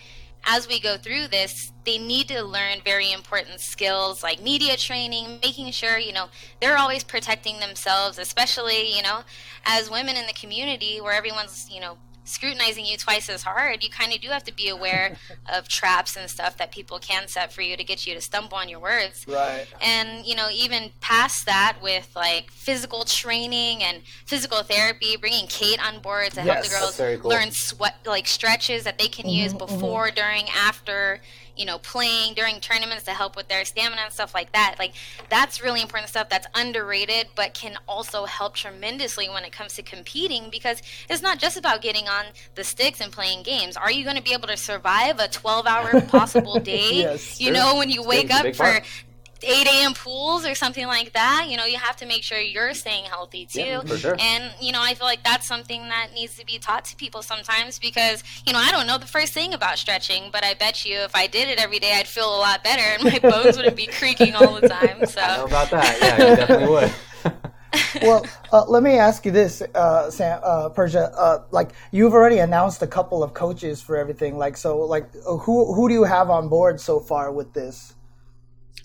as we go through this, they need to learn very important skills like media training, making sure, you know, they're always protecting themselves, especially, you know, as women in the community where everyone's, you know, scrutinizing you twice as hard, you kind of do have to be aware *laughs* of traps and stuff that people can set for you to get you to stumble on your words. Right. And, you know, even past that with like physical training and physical therapy, bringing Kate on board to yes, help the girls cool. learn sweat, like stretches that they can mm-hmm, use mm-hmm. before, mm-hmm. during, after you know, playing during tournaments to help with their stamina and stuff like that. Like that's really important stuff that's underrated, but can also help tremendously when it comes to competing because it's not just about getting on the sticks and playing games. Are you going to be able to survive a 12 hour *laughs* possible day? yes, you know, when you wake up for. 8 a.m. pools or something like that, you know, you have to make sure you're staying healthy too. Yeah, for sure. And, you know, I feel like that's something that needs to be taught to people sometimes because, you know, I don't know the first thing about stretching, but I bet you if I did it every day, I'd feel a lot better and my bones wouldn't be creaking all the time. So. I know about that. Yeah, you definitely would. *laughs* well, uh, let me ask you this, uh, Sam, uh, Persia. Uh, like you've already announced a couple of coaches for everything. Like so, like who who do you have on board so far with this?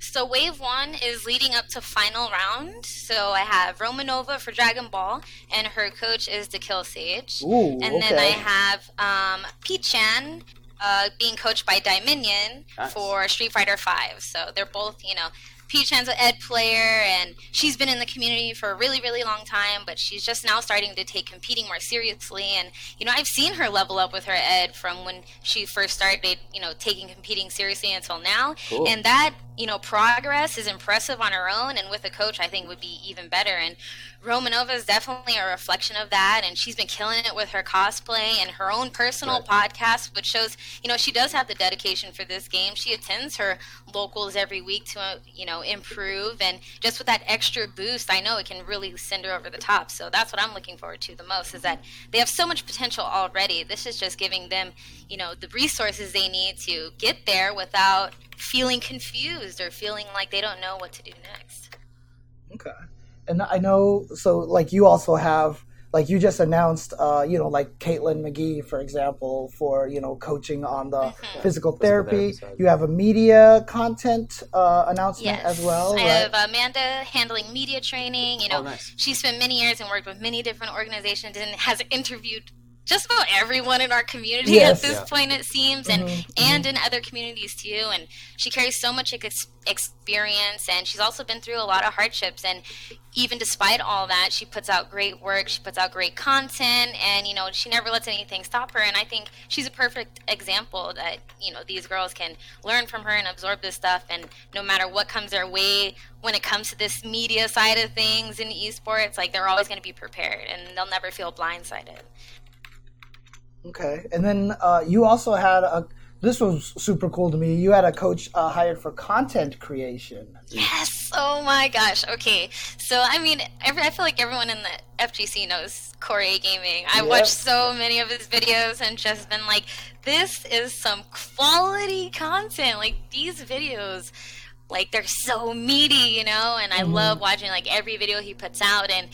So wave one is leading up to final round. So I have Romanova for Dragon Ball, and her coach is the Kill Sage. Ooh, and okay. then I have um, Pete Chan uh, being coached by Dominion nice. for Street Fighter Five. So they're both, you know, Peach Chan's an ed player, and she's been in the community for a really, really long time, but she's just now starting to take competing more seriously. And, you know, I've seen her level up with her ed from when she first started, you know, taking competing seriously until now. Cool. And that, you know, progress is impressive on her own, and with a coach, I think would be even better. And Romanova is definitely a reflection of that, and she's been killing it with her cosplay and her own personal right. podcast, which shows you know she does have the dedication for this game. She attends her locals every week to uh, you know improve, and just with that extra boost, I know it can really send her over the top. So that's what I'm looking forward to the most is that they have so much potential already. This is just giving them you know the resources they need to get there without feeling confused or feeling like they don't know what to do next. Okay and I know so like you also have like you just announced, uh, you know, like Caitlin McGee, for example, for you know coaching on the Mm-hmm. physical therapy. therapy you have a media content uh, announcement Yes. as well, I right? have Amanda handling media training. You know, Oh, nice. she spent many years and worked with many different organizations and has interviewed just about everyone in our community Yes. at this Yeah. point it seems and Mhm, and in other communities too and she carries so much ex- experience and she's also been through a lot of hardships and even despite all that she puts out great work she puts out great content and you know she never lets anything stop her and i think she's a perfect example that you know these girls can learn from her and absorb this stuff and no matter what comes their way when it comes to this media side of things in esports like they're always going to be prepared and they'll never feel blindsided Okay, and then uh, you also had a. This was super cool to me. You had a coach uh, hired for content creation. Yes. Oh my gosh. Okay. So I mean, every, I feel like everyone in the FGC knows Core-A Gaming. I Yep. watched so many of his videos and just been like, this is some quality content. Like these videos, like they're so meaty, you know. And I Mhm. love watching like every video he puts out. And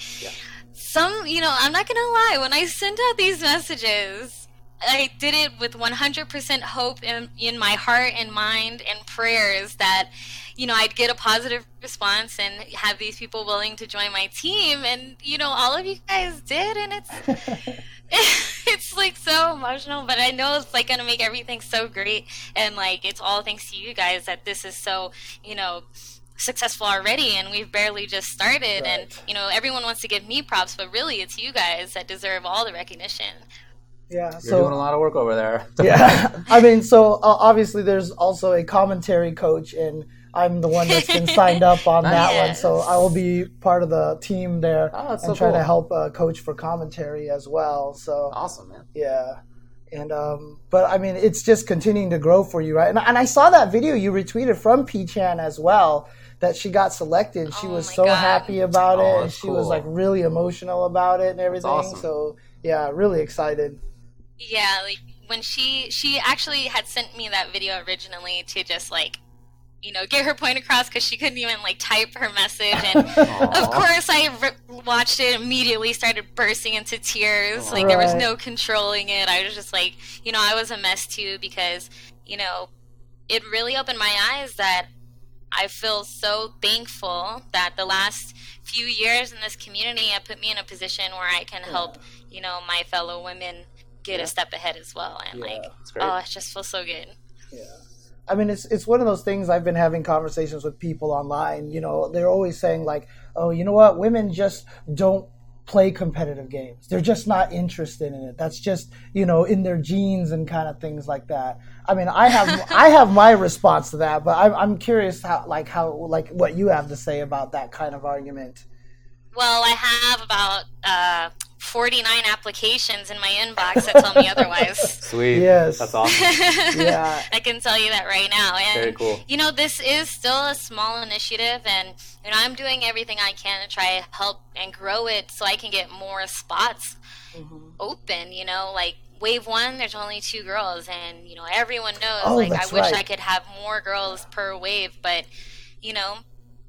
some, you know, I'm not gonna lie. When I sent out these messages. I did it with 100% hope in, in my heart and mind and prayers that, you know, I'd get a positive response and have these people willing to join my team. And, you know, all of you guys did. And it's, *laughs* *laughs* it's like so emotional, but I know it's like going to make everything so great. And like, it's all thanks to you guys that this is so, you know, successful already and we've barely just started and you know everyone wants to give me props but really it's you guys that deserve all the recognition Yeah, You're so doing a lot of work over there. *laughs* yeah, I mean, so uh, obviously there's also a commentary coach, and I'm the one that's been signed up on *laughs* that one, so I will be part of the team there Oh, and so try to help uh, coach for commentary as well. So Awesome, man. yeah. And um, but I mean, it's just continuing to grow for you, right? And, and I saw that video you retweeted from P Chan as well that she got selected. She Oh was so God. happy about Oh, it, and that's she was like really emotional about it and everything. awesome. So yeah, really excited. Yeah, like when she she actually had sent me that video originally to just like you know get her point across because she couldn't even like type her message and *laughs* of course i re- watched it immediately started bursting into tears like there was no controlling it i was just like you know i was a mess too because you know it really opened my eyes that i feel so thankful that the last few years in this community have put me in a position where i can help you know my fellow women get Yeah. a step ahead as well and like oh it just feels so good Yeah. I mean, it's it's one of those things. I've been having conversations with people online. You know, they're always saying like, "Oh, you know what? Women just don't play competitive games. They're just not interested in it. That's just you know in their genes and kind of things like that." I mean, I have *laughs* I have my response to that, but I'm I'm curious how like how like what you have to say about that kind of argument. Well, I have about uh, 49 applications in my inbox that tell me otherwise. *laughs* Sweet. Yes. That's awesome. *laughs* Yeah. I can tell you that right now. And Very cool. you know, this is still a small initiative, and you know, I'm doing everything I can to try to help and grow it so I can get more spots Mm-hmm. open. You know, like wave one, there's only two girls, and you know, everyone knows. Oh, like, I wish right. I could have more girls per wave, but you know,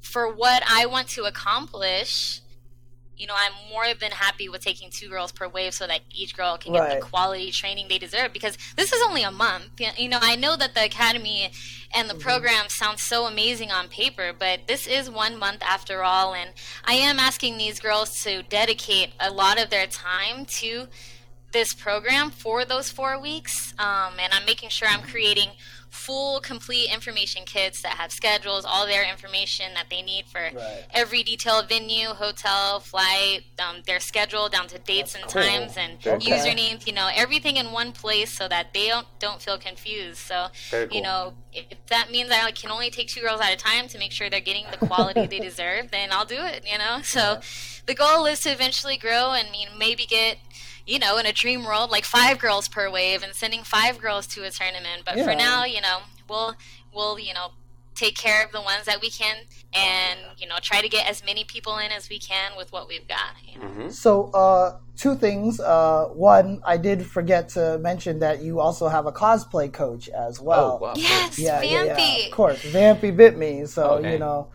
for what I want to accomplish. You know, I'm more than happy with taking two girls per wave so that each girl can get Right. the quality training they deserve because this is only a month. You know, I know that the academy and the program sounds so amazing on paper, but this is one month after all. And I am asking these girls to dedicate a lot of their time to this program for those four weeks. Um, and I'm making sure I'm creating full, complete information kits that have schedules, all their information that they need for Right. every detailed venue, hotel, flight, um, their schedule down to dates and cool. times and Okay. usernames. You know, everything in one place so that they don't don't feel confused. So cool. you know, if that means I can only take two girls at a time to make sure they're getting the quality they *laughs* deserve, then I'll do it. You know, so the goal is to eventually grow and you know, maybe get. You know, in a dream world, like five girls per wave, and sending five girls to a tournament. But Yeah. for now, you know, we'll we'll you know take care of the ones that we can, and you know, try to get as many people in as we can with what we've got. You know? Mhm. So, uh, two things. Uh, one, I did forget to mention that you also have a cosplay coach as well. Oh, wow. Yes, yeah, yeah, yeah, of course. VampyBitMe, so Okay. you know,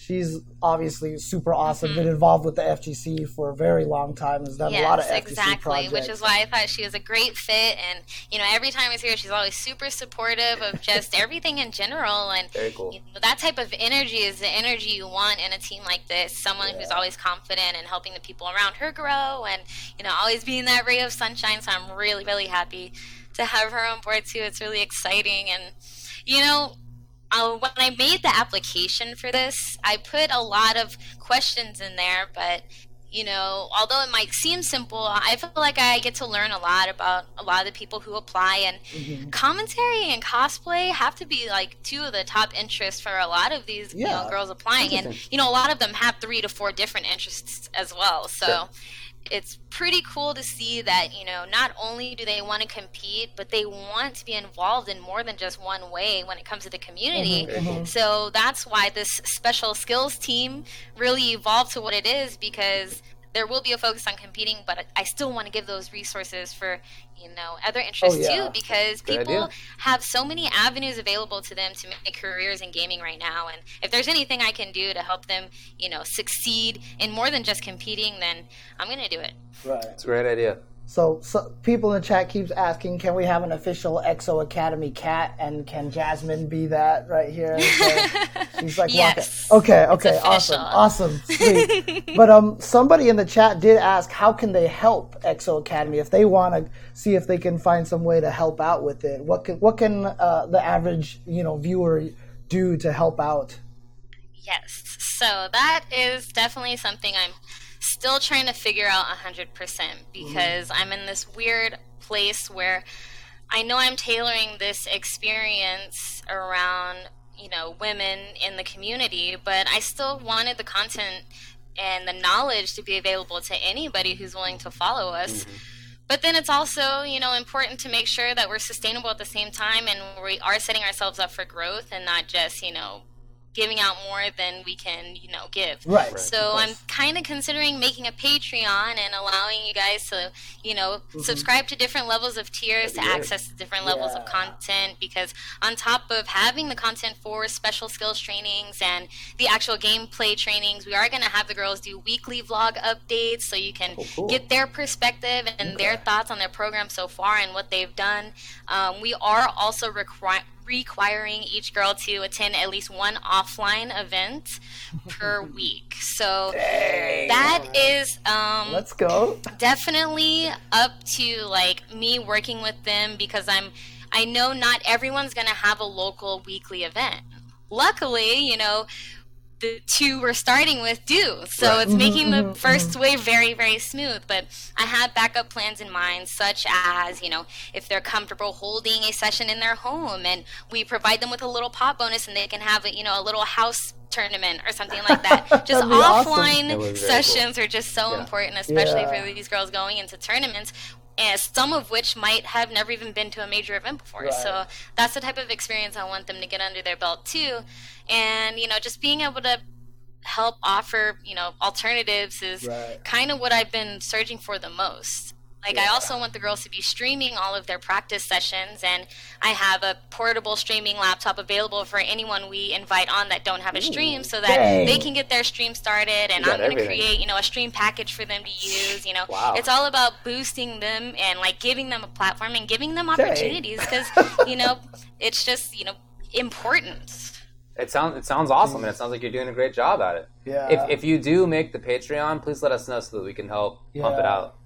she's obviously super awesome. Mm-hmm. Been involved with the FGC for a very long time. Has done a lot of Yes, FGC exactly. projects. Which is why I thought she was a great fit, and you know, every time I see her, she's always super supportive of just *laughs* everything in general, and Very cool. you know, that type of energy is the energy you want in a team like this. Someone who's always confident and helping the people around her grow, and you know, always being that ray of sunshine. So I'm really, really happy to have her on board too. It's really exciting, and you know. Uh, when I made the application for this, I put a lot of questions in there, but you know, although it might seem simple, I feel like I get to learn a lot about a lot of the people who apply. And Mm-hmm. commentary and cosplay have to be like two of the top interests for a lot of these you know, girls applying. And, you know, a lot of them have three to four different interests as well. So. Sure. It's pretty cool to see that, you know, not only do they want to compete, but they want to be involved in more than just one way when it comes to the community. Very cool. So that's why this special skills team really evolved to what it is because there will be a focus on competing, but I still want to give those resources for you know other oh, interests Oh, yeah. too because Good people idea. have so many avenues available to them to make careers in gaming right now and if there's anything I can do to help them you know succeed in more than just competing then I'm going to do it. right. It's a great idea. So, so people in the chat keeps asking, can we have an official EXO Academy cat? And can Jasmine be that right here? *laughs* So she's like, Yes. walking. okay, okay, awesome, awesome, sweet. *laughs* but um, somebody in the chat did ask, how can they help EXO Academy if they want to see if they can find some way to help out with it? What can what can uh, the average you know viewer do to help out? Yes. So that is definitely something I'm still trying to figure out 100% because mm-hmm. I'm in this weird place where I know I'm tailoring this experience around, you know, women in the community, but I still wanted the content and the knowledge to be available to anybody who's willing to follow us. Mm-hmm. But then it's also, you know, important to make sure that we're sustainable at the same time and we are setting ourselves up for growth and not just, you know, giving out more than we can, you know, give. Right. So I'm kind of considering making a Patreon and allowing you guys to, you know, subscribe to different levels of tiers to That'd be great. access different levels of content because on top of having the content for special skills trainings and the actual gameplay trainings, we are going to have the girls do weekly vlog updates so you can Oh, cool. get their perspective and their thoughts on their program so far and what they've done. Um, we are also requir- requiring each girl to attend at least one offline event *laughs* per week. So that is um, Let's go. definitely up to like me working with them because I'm I know not everyone's going to have a local weekly event. Luckily, you know, the two we're starting with do. So it's making the mm-hmm. 1st mm-hmm. wave very, very smooth. But I have backup plans in mind, such as, you know, if they're comfortable holding a session in their home and we provide them with a little pot bonus and they can have, a, you know, a little house tournament or something like that. *laughs* Just That'd awesome. offline That would be very sessions are just so Yeah. important, especially Yeah. for these girls going into tournaments. And some of which might have never even been to a major event before. Right. So that's the type of experience I want them to get under their belt too. And, you know, just being able to help offer, you know, alternatives is Right. kind of what I've been searching for the most. Like I also want the girls to be streaming all of their practice sessions and I have a portable streaming laptop available for anyone we invite on that don't have a stream so that dang. they can get their stream started and I'm going to create, you know, a stream package for them to use, you know. Wow. It's all about boosting them and like giving them a platform and giving them opportunities cuz you know, *laughs* it's just, you know, important. It sounds it sounds awesome, and it sounds like you're doing a great job at it. Yeah. If if you do make the Patreon, please let us know so that we can help pump it out.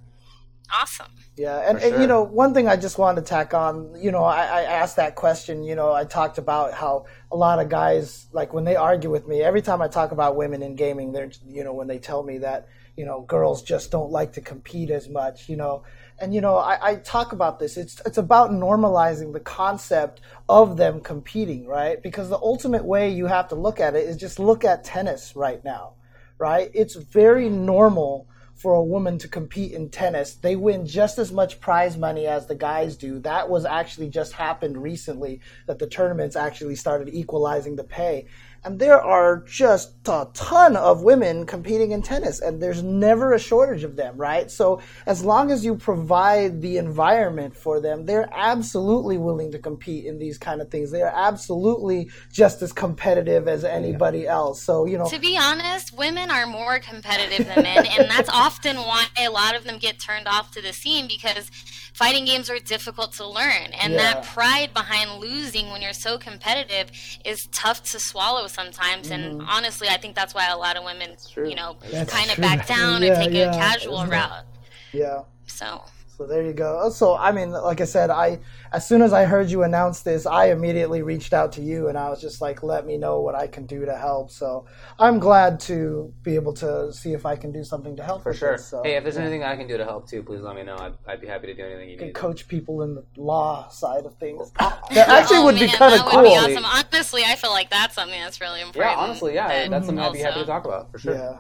Awesome. Yeah, and, For and you know, one thing I just wanted to tack on, you know, I, I asked that question, you know, I talked about how a lot of guys, like when they argue with me, every time I talk about women in gaming, they're, you know, when they tell me that, you know, girls just don't like to compete as much, you know, and you know, I, I talk about this. It's it's about normalizing the concept of them competing, right? Because the ultimate way you have to look at it is just look at tennis right now, right? It's very normal for a woman to compete in tennis. They win just as much prize money as the guys do. That was actually just happened recently that the tournaments actually started equalizing the pay. And there are just a ton of women competing in tennis, and there's never a shortage of them, right? So as long as you provide the environment for them, they're absolutely willing to compete in these kind of things. They are absolutely just as competitive as anybody else. So you know, To be honest, women are more competitive than men, and that's often why a lot of them get turned off to the scene because fighting games are difficult to learn. And Yeah. that pride behind losing when you're so competitive is tough to swallow sometimes. And honestly, I think that's why a lot of women, you know, Mm-hmm. Kind of back down Yeah, and take yeah, a casual route. yeah. So. So there you go. Oh, so I mean, like I said, I as soon as I heard you announce this, I immediately reached out to you and I was just like, let me know what I can do to help. So I'm glad to be able to see if I can do something to help For sure. this. So, hey, if there's yeah. anything I can do to help too, please let me know. I'd, I'd be happy to do anything you can need. coach people in the law side of things. Oh, that actually Oh, would be kind of cool. Would be awesome. Honestly, I feel like that's something that's really important. Yeah, honestly, yeah, that that's something I'd be happy to talk about for sure. Yeah.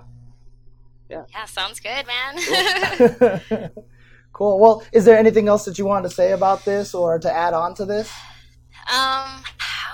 Yeah, sounds good, man. cool. *laughs* *laughs* Well, is there anything else that you wanted to say about this or to add on to this? Um,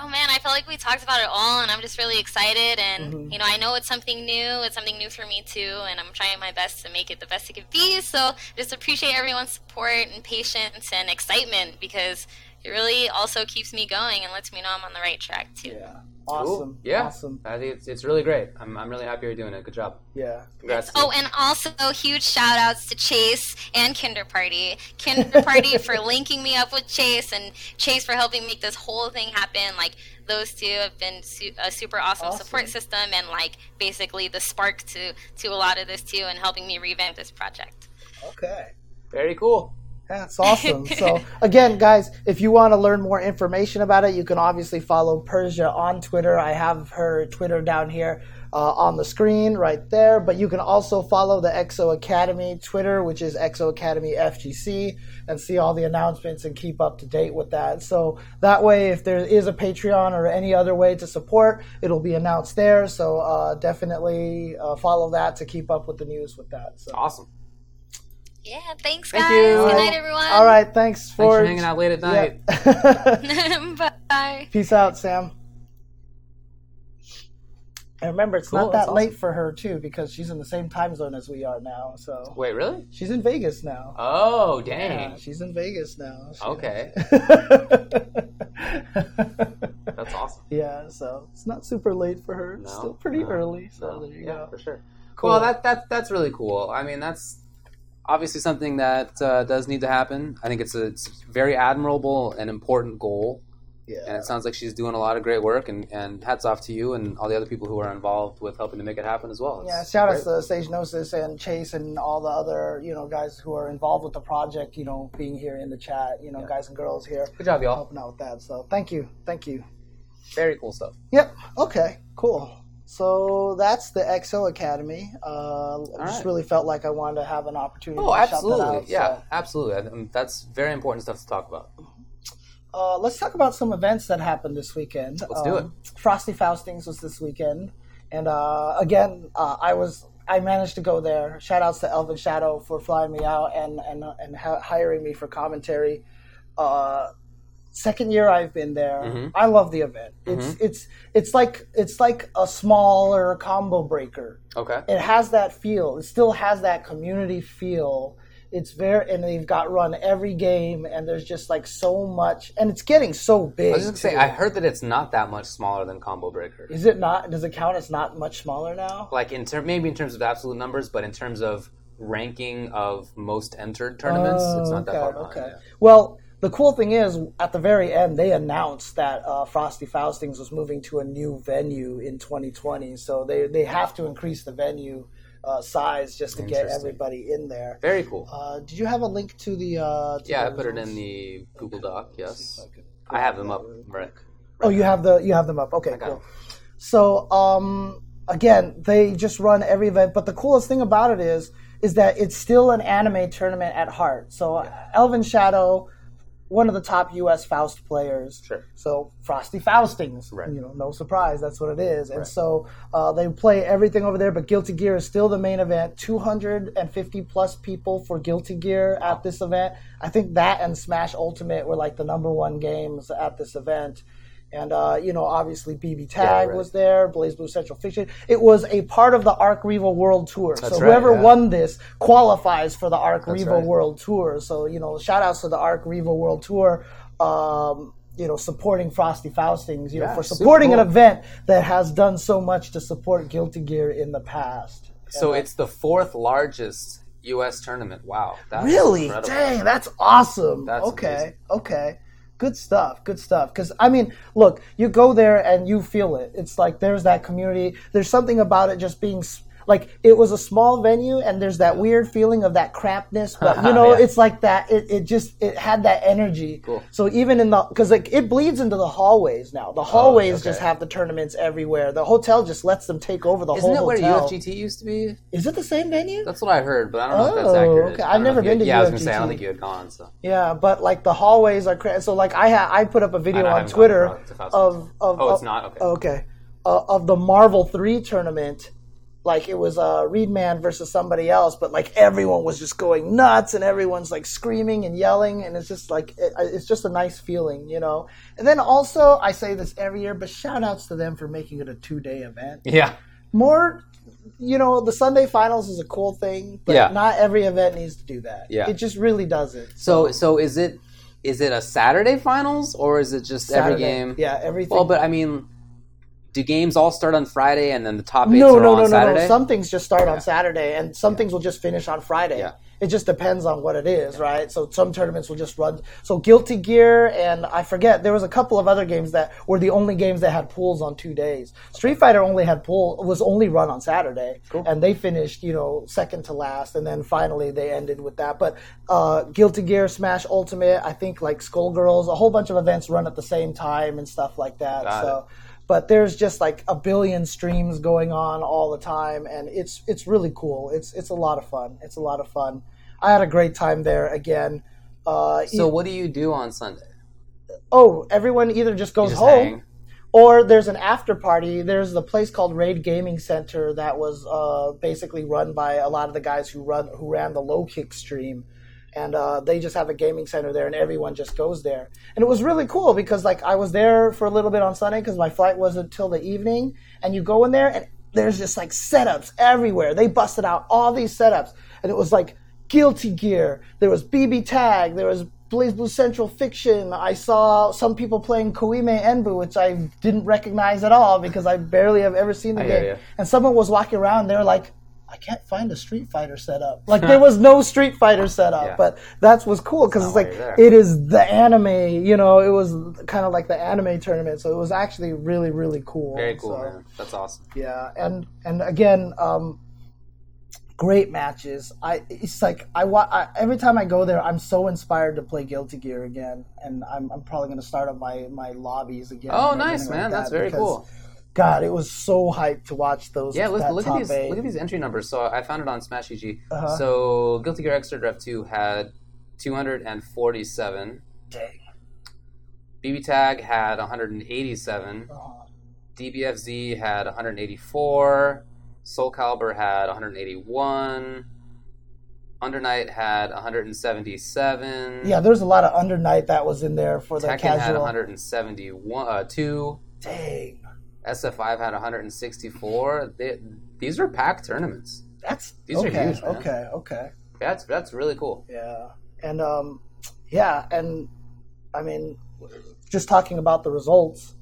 oh man, I feel like we talked about it all, and I'm just really excited. And Mhm. you know, I know it's something new. It's something new for me too, and I'm trying my best to make it the best it could be. So just appreciate everyone's support and patience and excitement because it really also keeps me going and lets me know I'm on the right track too. Yeah. Cool. Awesome. Yeah. Awesome. I think it's, it's really great. I'm, I'm really happy you're doing it. Good job. Yeah. Congrats. Oh, and also huge shout outs to Chase and Kinder Party. Kinder Party *laughs* for linking me up with Chase and Chase for helping make this whole thing happen. Like, those two have been su- a super awesome, Awesome. support system and, like, basically the spark to, to a lot of this too and helping me revamp this project. Okay. Very cool. That's awesome. so *laughs* again, guys, if you want to learn more information about it, you can obviously follow Persia on Twitter. I have her Twitter down here uh, on the screen right there. But you can also follow the EXO Academy Twitter, which is EXO Academy FGC, and see all the announcements and keep up to date with that. So that way, if there is a Patreon or any other way to support, it'll be announced there. So uh, definitely uh, follow that to keep up with the news with that. So. Awesome. Yeah, thanks, Thank guys. you. Good night, everyone. All right, thanks Thanks for, for hanging out late at night. Yeah. *laughs* *laughs* Bye. Peace out, Sam. And remember, it's Cool, not that's that awesome. late for her too, because she's in the same time zone as we are now. So Wait, really? she's in Vegas now. Oh, Yeah, dang. she's in Vegas now. She- Okay. *laughs* That's awesome. yeah, so it's not super late for her. It's No, still pretty no, early. So no. there you yeah, go. for sure. Cool. Well, that that that's really cool. I mean, that's obviously something that uh, does need to happen. I think it's a it's very admirable and important goal, Yeah. and it sounds like she's doing a lot of great work. And, and hats off to you and all the other people who are involved with helping to make it happen as well. Yeah, shout great. to Sage Gnosis and Chase and all the other, you know, guys who are involved with the project, you know, being here in the chat, you know, guys and girls here Good job, y'all. helping out with that. So thank you. Thank you. Very cool stuff. Yep. Okay. Cool. So that's the EXO Academy. Uh, I just right. really felt like I wanted to have an opportunity. Oh, to shout that absolutely. out, yeah, so. absolutely. I think that's very important stuff to talk about. Uh, let's talk about some events that happened this weekend. Let's do it. Frosty Faustings was this weekend, and uh, again, uh, I was I managed to go there. Shout outs to Elvin Shadow for flying me out and and and ha- hiring me for commentary. Uh, second year I've been there. Mhm. I love the event. It's Mm-hmm. it's it's like it's like a smaller combo breaker. Okay. it has that feel. It still has that community feel. It's very, and they've got run every game, and there's just like so much, and it's getting so big. I was just gonna say. I heard that it's not that much smaller than Combo Breaker. Is it not? Does it count as not much smaller now? Like in ter- maybe in terms of absolute numbers, but in terms of ranking of most entered tournaments, it's not that Oh, far behind. okay. Well, the cool thing is, at the very end, they announced that uh, Frosty Faustings was moving to a new venue in 2020. So they they have to increase the venue uh, size just to get everybody in there. Very cool. Uh, did you have a link to the? Uh, to yeah, I the put it in the Google Doc. Yes, I I have them up. Right. Oh, you have the you have them up. Okay, got cool. them. So, um, again, they just run every event, but the coolest thing about it is is that it's still an anime tournament at heart. So, Elvin Shadow, one of the top U.S. Faust players. Sure. So Frosty Faustings, Right. you know, no surprise, that's what it is. And so uh, they play everything over there, but Guilty Gear is still the main event. 250 plus people for Guilty Gear at this event. I think that and Smash Ultimate were like the number one games at this event. And uh, you know, obviously BB Yeah, Tag right. was there, BlazBlue Central Fiction. It was a part of the Arc Revo World Tour. That's so right, whoever yeah. won this qualifies for the Arc That's Revo right. World Tour. So you know, shout outs to the Arc Revo World Tour. Um, you know, supporting Frosty Faustings, you know, for supporting an event that has done so much to support Guilty Gear in the past. So And, it's the fourth largest U.S. tournament. Wow, that's Really? incredible. Dang, that's awesome. That's okay, amazing. okay. Good stuff, good stuff. Because, I mean, look, you go there and you feel it. It's like there's that community. There's something about it just being. Like it was a small venue, and there's that weird feeling of that crampness, but you *laughs* know, Yeah. it's like that. It, it just it had that energy. Cool. So even in the because like it bleeds into the hallways now. The hallways Oh, okay. just have the tournaments everywhere. The hotel just lets them take over the Isn't whole it where hotel. UFGT used to be? Is it the same venue? That's what I heard, but I don't know if that's Oh, accurate. okay. I I've never been to Yeah, I was gonna say I don't think you had gone. So Yeah, but like the hallways are cra- so like I ha- I put up a video I know, I on Twitter of of Oh, it's not? Okay. okay uh, of the Marvel three tournament. Like it was uh, Reedman versus somebody else, but like everyone was just going nuts and everyone's like screaming and yelling, and it's just like it, it's just a nice feeling, you know. And then also I say this every year, but shout outs to them for making it a two day event. yeah, More, you know, the Sunday finals is a cool thing, but Yeah. not every event needs to do that. Yeah. it just really doesn't. So so is it is it a Saturday finals or is it just every game? Yeah, everything. Well, but I mean, do games all start on Friday and then the top eights no, are no, no, on no, Saturday? no. Some things just start Yeah. on Saturday, and some things will just finish on Friday. Yeah. It just depends on what it is, right? So some tournaments will just run. So Guilty Gear and I forget there was a couple of other games that were the only games that had pools on two days. Street Fighter only had pool was only run on Saturday, and they finished you know second to last, and then finally they ended with that. But uh, Guilty Gear, Smash Ultimate, I think like Skullgirls, a whole bunch of events run at the same time and stuff like that. Got so but there's just like a billion streams going on all the time and it's it's really cool. It's it's a lot of fun. It's a lot of fun. I had a great time there again. Uh, so e- what do you do on Sunday? oh everyone either just goes just home hang? or there's an after party. There's a place called raid gaming center that was uh, basically run by a lot of the guys who run who ran the low kick stream and uh, they just have a gaming center there and everyone just goes there. And it was really cool because like i was there for a little bit on sunday because my flight wasn't till the evening. And you go in there and there's just like setups everywhere. They busted out all these setups. And it was like guilty gear. There was bb tag. There was BlazBlue Central Fiction. I saw some people playing Koihime Enbu, which I didn't recognize at all because I barely have ever seen the I game. And someone was walking around, they were like, I can't find a Street Fighter setup. *laughs* Like there was no Street Fighter setup, Yeah. but that's what's cool because it's like why you're there. it is the anime. You know, it was kind of like the anime tournament, so it was actually really really cool. Very cool, So, man. That's awesome. Yeah, and and again, um, great matches. I it's like I, wa- I every time I go there, I'm so inspired to play Guilty Gear again, and I'm, I'm probably going to start up my my lobbies again. Oh, nice, man. like That's very cool. God, it was so hyped to watch those. Yeah, look, look at these eight. look at these entry numbers. So I found it on smash.gg. Uh-huh. So Guilty Gear Extra Drive 2 had 247. Dang. BB Tag had 187. Uh-huh. DBFZ had 184. Soul Calibur had 181. Under Night had 177. Yeah, there's a lot of Under Night that was in there for the Tekken had 171. Uh, two. Dang, SF5 had 164. They, these are packed tournaments. that's These are huge, man. Okay, okay. That's that's really cool. Yeah, and um, yeah, and I mean, just talking about the results.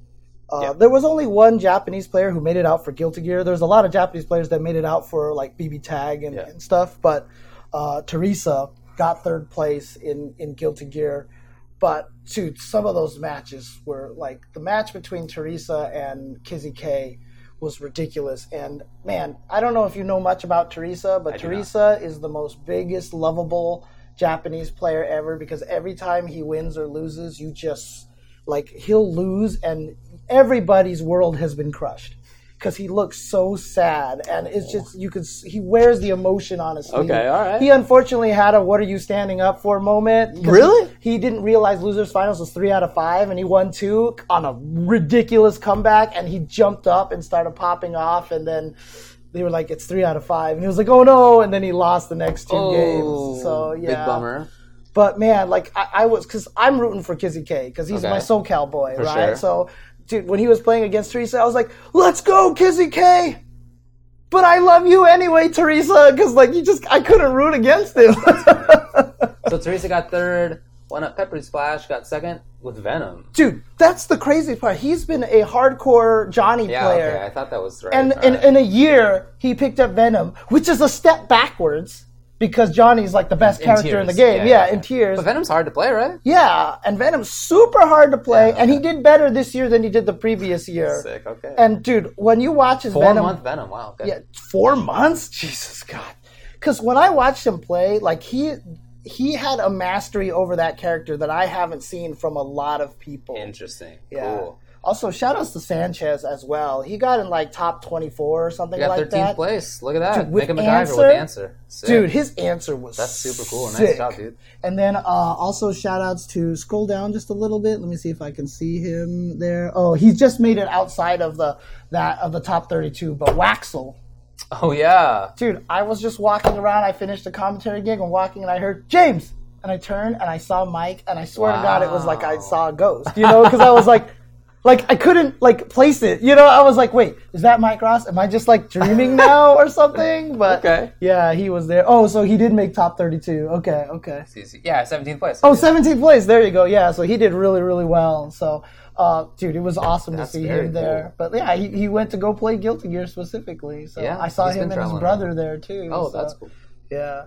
Uh, Yeah. There was only one Japanese player who made it out for Guilty Gear. There's a lot of Japanese players that made it out for like BB Tag and, Yeah. and stuff, but uh, Teresa got third place in in Guilty Gear. But dude, some of those matches were like the match between Teresa and Kizzy K was ridiculous. And man, I don't know if you know much about Teresa, but I. Teresa is the most biggest, lovable Japanese player ever because every time he wins or loses, you just like he'll lose and everybody's world has been crushed because he looks so sad and it's just you could—he wears the emotion on his sleeve. Okay, all right. He unfortunately had a "What are you standing up for?" moment. Really? He, he didn't realize losers finals was three out of five, and he won two on a ridiculous comeback. And he jumped up and started popping off, and then they were like, "It's three out of five. and he was like, "Oh no!" And then he lost the next two Oh, games. So yeah, big bummer. but man, like I, I was, because I'm rooting for Kizzy K, because he's Okay. my SoCal boy, For right? sure. So dude, when he was playing against Teresa, I was like, "Let's go, Kizzy K." But I love you anyway, Teresa, because like you just I couldn't root against him. *laughs* *laughs* So Teresa got third, won up Peppery Splash, got second with Venom. dude, that's the crazy part. He's been a hardcore Johnny Yeah, player. okay, I thought that was right. and in, right. in a year he picked up Venom, which is a step backwards because Johnny's like the best In character in the game. Yeah, in tears. But Venom's hard to play, right? yeah, and Venom's super hard to play, Yeah, and he did better this year than he did the previous *laughs* year. Sick. Okay. And dude, when you watch his Four Venom, month Venom. Wow. Okay. yeah, four months, Jesus God. Because when I watched him play, like he he had a mastery over that character that I haven't seen from a lot of people. Interesting. Yeah. Cool. Also, shout outs to Sanchez as well. He got in like top 24 or something like 13th that. place. Look at that. Dude, with a MacGyver answer- with answer. Sick. Dude, his answer was That's super cool. Nice sick. job, dude. And then uh, also shout outs to scroll down just a little bit. Let me see if I can see him there. Oh, he's just made it outside of the that of the top 32, but Waxel. Oh yeah. Dude, I was just walking around. I finished the commentary gig and walking, and I heard James, and I turned and I saw Mike, and I swear to God, it was like I saw a ghost. You *laughs* know, because I was like, like I couldn't like place it. You know, I was like, wait, is that Mike Ross? Am I just like dreaming *laughs* now or something? But Okay. yeah, he was there. Oh, so he did make top thirty-two. Okay, okay. Yeah, 17th place. Oh, 17th place. There you go. Yeah, so he did really, really well. So, uh, dude, it was awesome That's to see him there. But yeah, he, he went to go play Guilty Gear specifically. So Yeah, I saw him and his brother there too. Oh, so, that's cool. Yeah.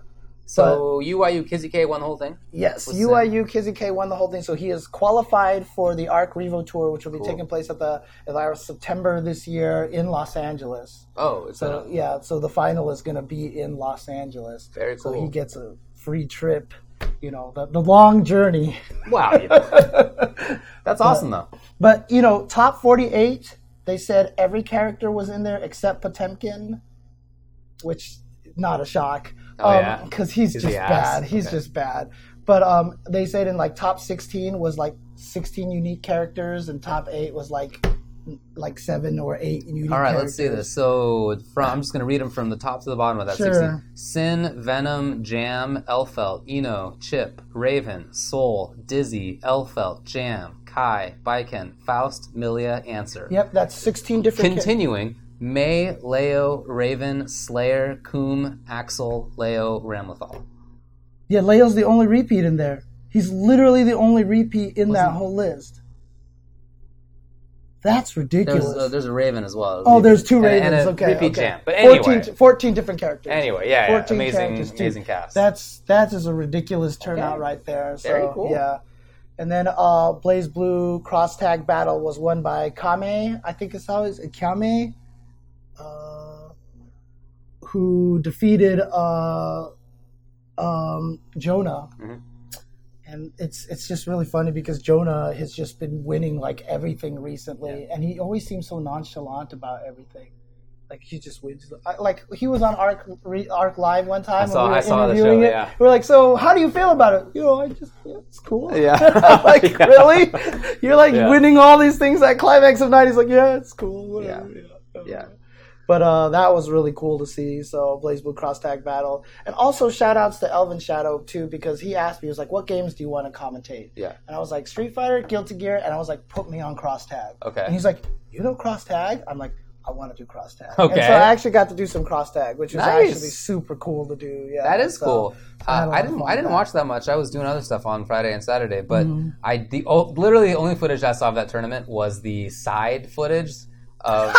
So UIU Kizzy K won the whole thing. Yes, What's UIU Kizzy K won the whole thing, so he is qualified for the Arc Revo Tour, which will be Cool. taking place at the at September this year in Los Angeles. Oh, So a, yeah, so the final is going to be in Los Angeles. Very cool. So he gets a free trip. You know, the, the long journey. wow. yeah. *laughs* That's awesome though. But you know, top forty-eight. They said every character was in there except Potemkin, which not a shock. Oh, yeah? because he's Is just he ass? bad. He's Okay. just bad. But um, they said in like top sixteen was like sixteen unique characters, and top eight was like like seven or eight unique. All right, let's see this. So, from, I'm just going to read them from the top to the bottom of that. Sure. 16. Sin, Venom, Jam, Elphelt, I-No, Chipp, Raven, Sol, Dizzy, Elphelt, Jam, Ky, Baiken, Faust, Millia, Answer. Yep, that's sixteen different. ca- Continuing, May, Leo, Raven, Slayer, Kum, Axl, Leo, Ramlethal. yeah, Leo's the only repeat in there. He's literally the only repeat in that whole list. That's There's ridiculous. uh, there's a Raven as well. Oh, there's two And- Ravens. and a okay, repeat okay. Jam. But anyway, 14, 14 different characters. anyway, yeah, yeah. 14 amazing, characters, amazing cast. That's that is a ridiculous turnout Okay. right there. So, Very cool. Yeah. And then uh, BlazBlue cross tag battle was won by Kame. I think it's how it's Kame, who defeated uh, um, Jonah. Mhm. And it's it's just really funny because Jonah has just been winning like everything recently, and he always seems so nonchalant about everything. Like he just wins. Like he was on Arc Arc Live one time. I saw- we were I saw the show, it. yeah. We're like, so how do you feel about it? You know, I just yeah, it's cool. Yeah. *laughs* *laughs* like Yeah. really, you're like Yeah. winning all these things at climax of night. He's like, yeah, it's cool. Whatever. Yeah. Yeah. But uh, that was really cool to see. So BlazBlue cross tag battle, and also shout outs to Elvin Shadow too because he asked me, he was like, "What games do you want to commentate?" Yeah. And I was like, "Street Fighter, Guilty Gear," and I was like, "Put me on cross tag." Okay. And he's like, "You know cross tag?" I'm like, "I want to do cross tag." And Okay. so I actually got to do some cross tag, which is Nice. actually super cool to do. Yeah. That is So, cool. I Uh, I didn't. I didn't that. watch that much. I was doing other stuff on Friday and Saturday, but Mm-hmm. I the oh, literally the only footage I saw of that tournament was the side footage of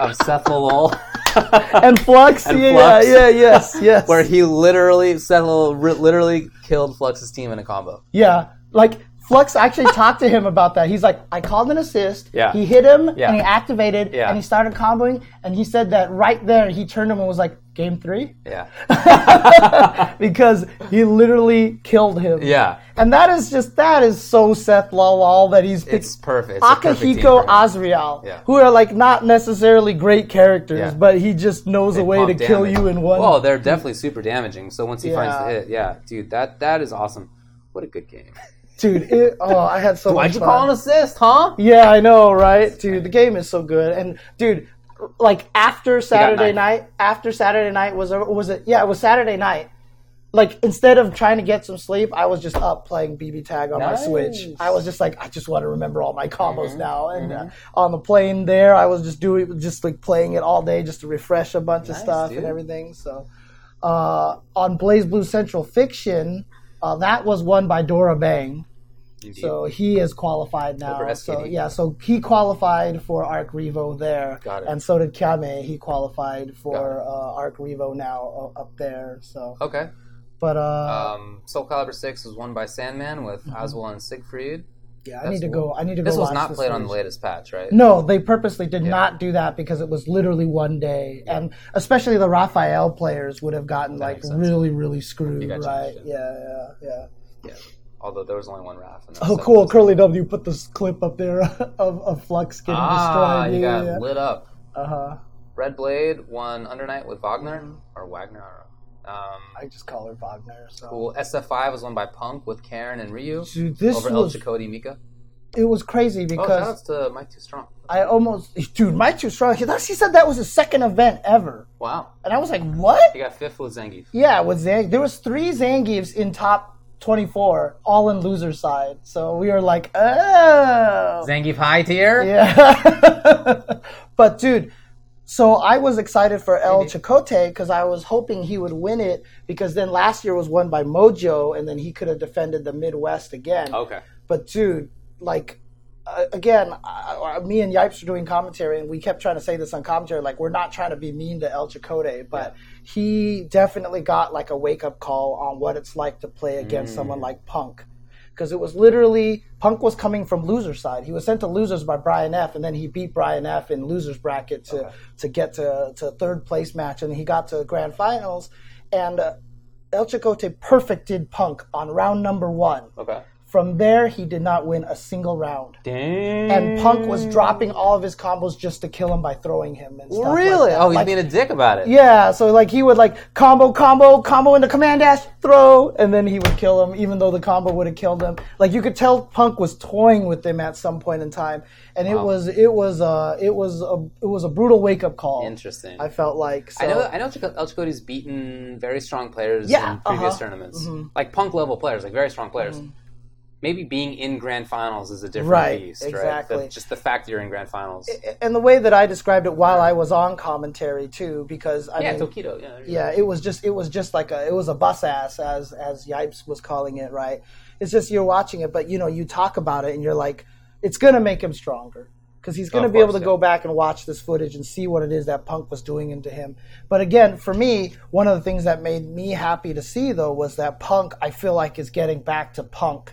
of Seth Lowell, *laughs* And Flux, And yeah, Flux. yeah, yes, *laughs* yes. where he literally Seth Lowell literally killed Flux's team in a combo. Yeah, like Flux actually *laughs* talked to him about that. He's like, I called an assist. Yeah. He hit him Yeah. and he activated Yeah. and he started comboing and he said that right there he turned him and was like, game three? Yeah, *laughs* because he literally killed him. yeah. And that is just that is so Seth Lalal that he's It's perfect. It's a perfect team Akihiko for him. Azrael, Yeah. who are like not necessarily great characters, Yeah. but he just knows a way to Pump kill you in one. Well, they're *laughs* definitely super damaging. So once he finds the hit, yeah, dude, that that is awesome. What a good game. Dude, it, oh, I had so *laughs* Why'd much you fun. call an assist, huh? Yeah, I know, right? Dude, the game is so good. And dude, like after Saturday night, after Saturday night was was it? Yeah, it was Saturday night. like instead of trying to get some sleep, I was just up playing BB Tag on my Switch. I was just like, I just want to remember all my combos Mhm, now. And uh, on the plane there, I was just doing, just like playing it all day, just to refresh a bunch of stuff dude. and everything. So, uh, on BlazBlue Central Fiction, uh, that was won by Dora Bang. Indeed. So he is qualified now. So yeah, so he qualified for Arc Revo there, Got it. and so did Kame. He qualified for uh, Arc Revo now uh, up there. So, okay. but uh, Um, Soul Calibur Six was won by Sandman with Azwel and Siegfried. yeah, I need to cool. go. I need to go. This was not this played on the latest patch, right? No, they purposely did Yeah. not do that because it was literally one day, and especially the Raphael players would have gotten That like really, really screwed, right? Yeah, yeah, yeah. Yeah. Although there was only one Raph. and Oh, cool! Curly W put this clip up there *laughs* of, of Flux getting Ah, destroyed. you yeah, got yeah. lit up. Uh huh. Red Blade won Under Night with Wagner or Wagner. I. Um, I just call her Wagner. So. cool. SF5 was won by Punk with Karin and Ryu Dude, this over El was Chakotay Mika. it was crazy Oh, because shout outs to Mike Too Strong. I almost dude, Mike Too Strong. He, he said that was his second event ever, Wow. and I was like, what? He got fifth with Zangief. Yeah, with Zang, there was three Zangiefs in top twenty four, all in loser side. So we were like, oh, Zangief high tier? yeah. *laughs* but dude, so I was excited for El Chicote because I was hoping he would win it because then last year was won by Mojo, and then he could have defended the Midwest again. Okay. But dude, like uh, again, me and Yipes were doing commentary, and we kept trying to say this on commentary, like we're not trying to be mean to El Chicote, but he definitely got like a wake up call on what it's like to play against someone like Punk. Because it was literally Punk was coming from loser side. He was sent to losers by Brian F, and then he beat Brian F in losers bracket to to get to to third place match, and he got to grand finals, and. Uh, El Chicote perfected Punk on round number one. Okay. From there, he did not win a single round. Dang. And Punk was dropping all of his combos just to kill him by throwing him and stuff. like Really? that. oh, he's Like, being a dick about it. yeah, so like he would like combo, combo, combo into command dash, throw, and then he would kill him, even though the combo would have killed him. Like you could tell Punk was toying with him at some point in time, and it was it was uh it was a it was a brutal wake up call. Interesting. I felt like so, I know. I know. El Chicote's beaten very strong players Yeah, in previous uh-huh. tournaments, Mhm. like punk level players, like very strong players. Maybe being in grand finals is a different Right, beast, right? exactly. The- just the fact that you're in grand finals. and the way that I described it while I was on commentary too, because I yeah, mean, Tokido. Yeah. there you go. yeah, it was just it was just like a it was a bus ass as as Yipes was calling it, right? It's just you're watching it, but you know you talk about it and you're like, it's gonna make him stronger because he's oh, gonna Of be able to yeah. go back and watch this footage and see what it is that Punk was doing into him. But again, for me, one of the things that made me happy to see though was that Punk I feel like is getting back to Punk.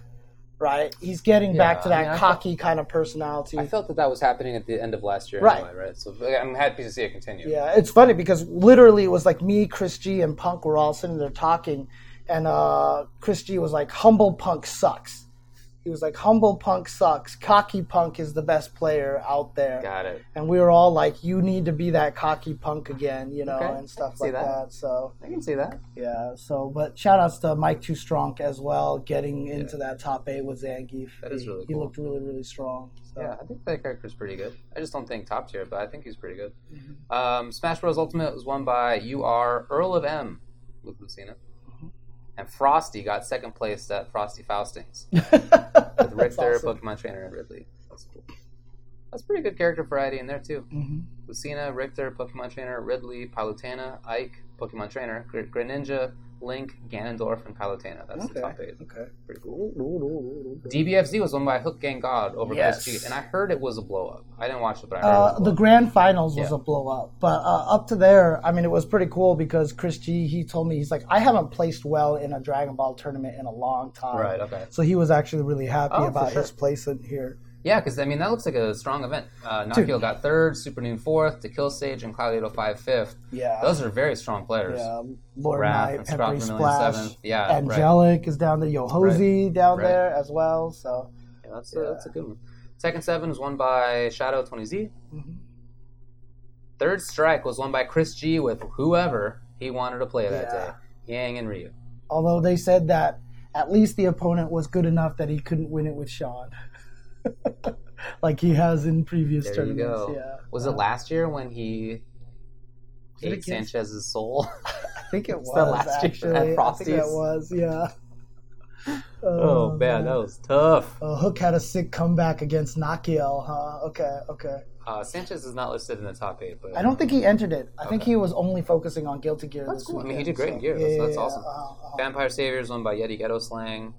Right, he's getting back Yeah, to I that mean, I cocky kind of personality. I felt that that was happening at the end of last year, Right. anyway, right? So I'm happy to see it continue. Yeah, it's funny because literally it was like me, Chris G, and Punk were all sitting there talking, and uh, Chris G was like, "Humble Punk sucks." He was like, "Humble Punk sucks. Cocky Punk is the best player out there." Got it. And we were all like, "You need to be that cocky Punk again," you know, Okay, and stuff like that. that. So I can see that. yeah, so but shout outs to Mike Too Strong as well, getting into that top eight with Zangief. That is He- really He cool. looked really, really strong. So. Yeah, I think that character's pretty good. I just don't think top tier, but I think he's pretty good. Mm-hmm. Um, Smash Bros. Ultimate was won by UR Earl of M with Lucina. Mm-hmm. And Frosty got second place at Frosty Faustings *laughs* with Richter, awesome. Pokemon Trainer, and Ridley. That's cool. That's pretty good character variety in there, too. Mhm. Lucina, Richter, Pokemon Trainer, Ridley, Palutena, Ike, Pokemon Trainer, Gr- Greninja, Link, Ganondorf, and Palutena. That's the top eight. Okay. Pretty cool. DBFZ was won by Hook Gang God over Yes. Chris G, and I heard it was a blow up. I didn't watch it, but I heard it Uh, was a the grand finals was Yeah. a blow up, but uh, up to there, I mean, it was pretty cool because Chris G he told me he's like, I haven't placed well in a Dragon Ball tournament in a long time. Right, okay. So he was actually really happy Oh, about sure. his placement here. Yeah, because I mean that looks like a strong event. Uh, Nakio got third, Super Noon fourth, To Kill Sage and Cloudito five fifth. Yeah. Those are very strong players. yeah, Lord Raph Knight, and Peppery Splash, seventh. Yeah, right. Angelic is down there, Yohozi down Right. there as well. So Yeah, that's, A, that's a good one. Tekken seven was won by Shadow 20Z. Mhm. Third strike was won by Chris G with whoever he wanted to play that Yeah. day, Yang and Ryu. although they said that at least the opponent was good enough that he couldn't win it with Sean. *laughs* *laughs* like he has in previous There tournaments. Yeah. Was it Uh, last year when he ate against- Sanchez's soul? *laughs* I think it *laughs* was the last year actually. at I think Frosty's. it was, yeah. Oh man, that was tough. Uh, Hook had a sick comeback against Nakiel, huh? Okay, okay. Uh, Sanchez is not listed in the top eight, but I don't think he entered it. I think he was only focusing on Guilty Gear. That's this cool. I mean, he did great so- in Gear. Yeah, That's- that's yeah, awesome. uh-huh, uh-huh. Vampire Saviors won by Yeti Ghetto Slang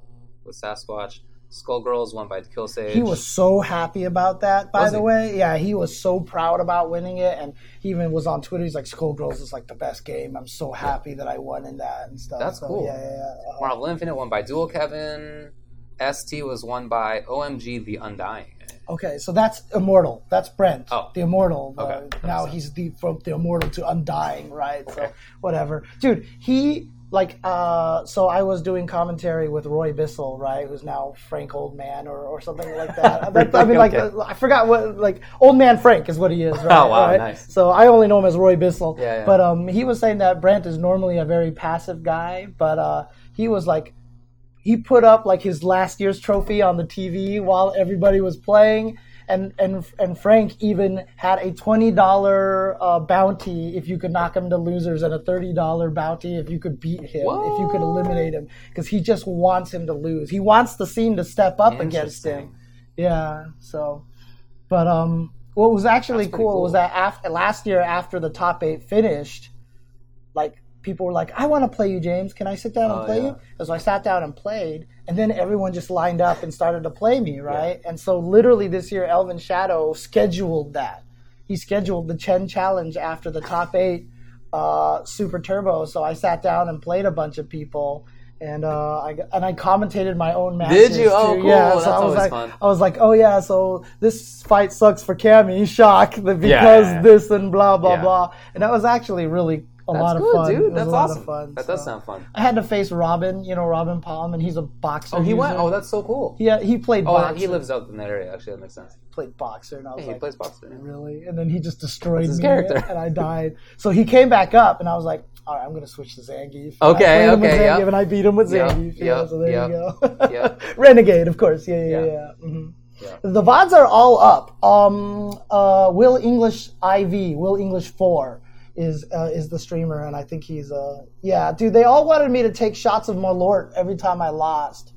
with Sasquatch. Skullgirls won by the Kill Sage. He was so happy about that, by Was the he? way. Yeah, he was so proud about winning it, and he even was on Twitter. He's like, "Skullgirls is like the best game. I'm so happy that I won in that and stuff." That's So, cool. Yeah, yeah, yeah. Uh-huh. Marvel Infinite won by Dual Kevin. ST was won by OMG The Undying. Okay, so that's Immortal. That's Brent, Oh. the Immortal. Okay, Uh, now he's the from the Immortal to Undying, right? So whatever, dude. He like uh, so I was doing commentary with Roy Bissell, right? Who's now Frank Oldman or, or something like that. *laughs* That- I mean, like Okay. uh, I forgot what like Old Man Frank is what he is, *laughs* right? Oh, wow, Right? nice. So I only know him as Roy Bissell. Yeah, yeah. But um, he was saying that Brent is normally a very passive guy, but uh, he was like he put up like his last year's trophy on the TV while everybody was playing. And, and and Frank even had a twenty dollar uh, bounty if you could knock him to losers, and a thirty dollar bounty if you could beat him, if you could eliminate him, because he just wants him to lose. He wants the scene to step up against him. Yeah. So, but um, what was actually cool, cool. was that after last year, after the top eight finished, like people were like, "I want to play you, James. Can I sit down and Oh, play yeah. you?" And so I sat down and played, and then everyone just lined up and started to play me, right? And so literally this year, Elvin Shadow scheduled that. He scheduled the Chen Challenge after the top *laughs* eight uh, Super Turbo. So I sat down and played a bunch of people. And uh, I and I commentated my own matches. Did you? Oh, cool. Yeah, so That's I was like, fun. I was like, oh yeah, so this fight sucks for Cammy, shock, because yeah. this and blah blah Yeah. blah. And that was actually really a That's lot of good, fun. Dude. That's a lot awesome. of fun. that so. does sound fun. I had to face Robin, you know Robin Palm, and he's a boxer. Oh, he He's went. Oh, that's so cool. yeah, he played Oh, boxer. he lives out in that area. Actually, that makes sense. played boxer, and I was Yeah, he like, plays boxer. yeah. really? And then he just destroyed That's his me, character. and I died. So he came back up, and I was like, all right, I'm going to switch to Zangief. And Okay, I with okay, Zangief, yep. and I beat him with Yep, Zangief. yeah, yep, so there yep, you go. yep. *laughs* Renegade, of course. Yeah, yeah, Yeah. yeah. hmm Yeah. The VODs are all up. Um, uh, Will English IV, Will English 4 is uh, is the streamer, and I think he's uh yeah, dude. They all wanted me to take shots of Malort every time I lost,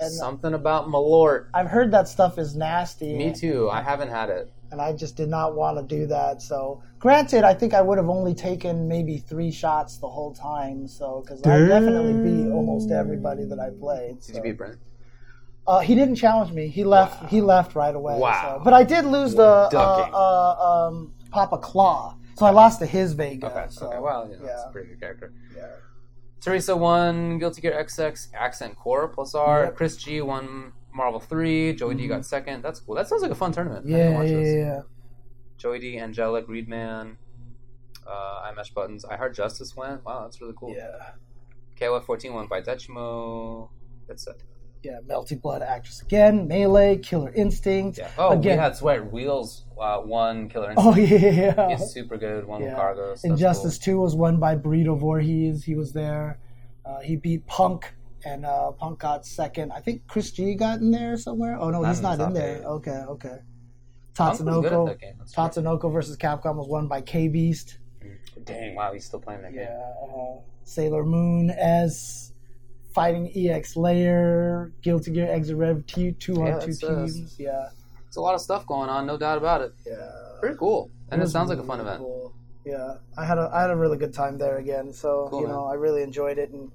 and Something about Malort. I've heard that stuff is nasty. Me too. I haven't had it. and I just did not want to do that. So, granted, I think I would have only taken maybe three shots the whole time. So, because I definitely beat almost everybody that I played. Did you beat Brent? Uh, he didn't challenge me. He left. He left right away. Wow. So. But I did lose the uh, uh, um, Papa Claw. So I lost to his Vega. Okay. so, okay. Well, you know, that's yeah. a pretty good character. Yeah. Teresa won Guilty Gear XX Accent Core plus R. Yep. Chris G won Marvel 3. Joey D got second. That's cool. That sounds like a fun tournament. Mm-hmm. Yeah, yeah, this. yeah. Joey D, Angelic, Reedman, uh, iMesh Buttons. I Heart Justice went. Wow, that's really cool. Yeah. KOF 14 won by Dechimo. That's it. Yeah, Melty Blood actress again. Melee, Killer Instinct. Yeah. Oh, again. we had Sweat Wheels uh, one Killer Oh yeah. He's super good. One Yeah. Cargos. Injustice 2 was won by Burrito Voorhees. He was there. Uh, he beat Punk, and uh, Punk got second. I think Chris G got in there somewhere. Oh, no, Not he's in the not in there. eight. Okay, okay. Punk was good Tatsunoko. that game. That's right. Tatsunoko versus Capcom was won by K Beast. Dang, wow, he's still playing that game. Yeah. Uh, Sailor Moon as fighting EX Layer, Guilty Gear Xrd Rev T two on two teams. Yeah. It's a lot of stuff going on, no doubt about it. Yeah. Pretty cool. And it, was sounds like a fun event. cool. Yeah, I had a I had a really good time there again. So Cool, you man. know, I really enjoyed it, and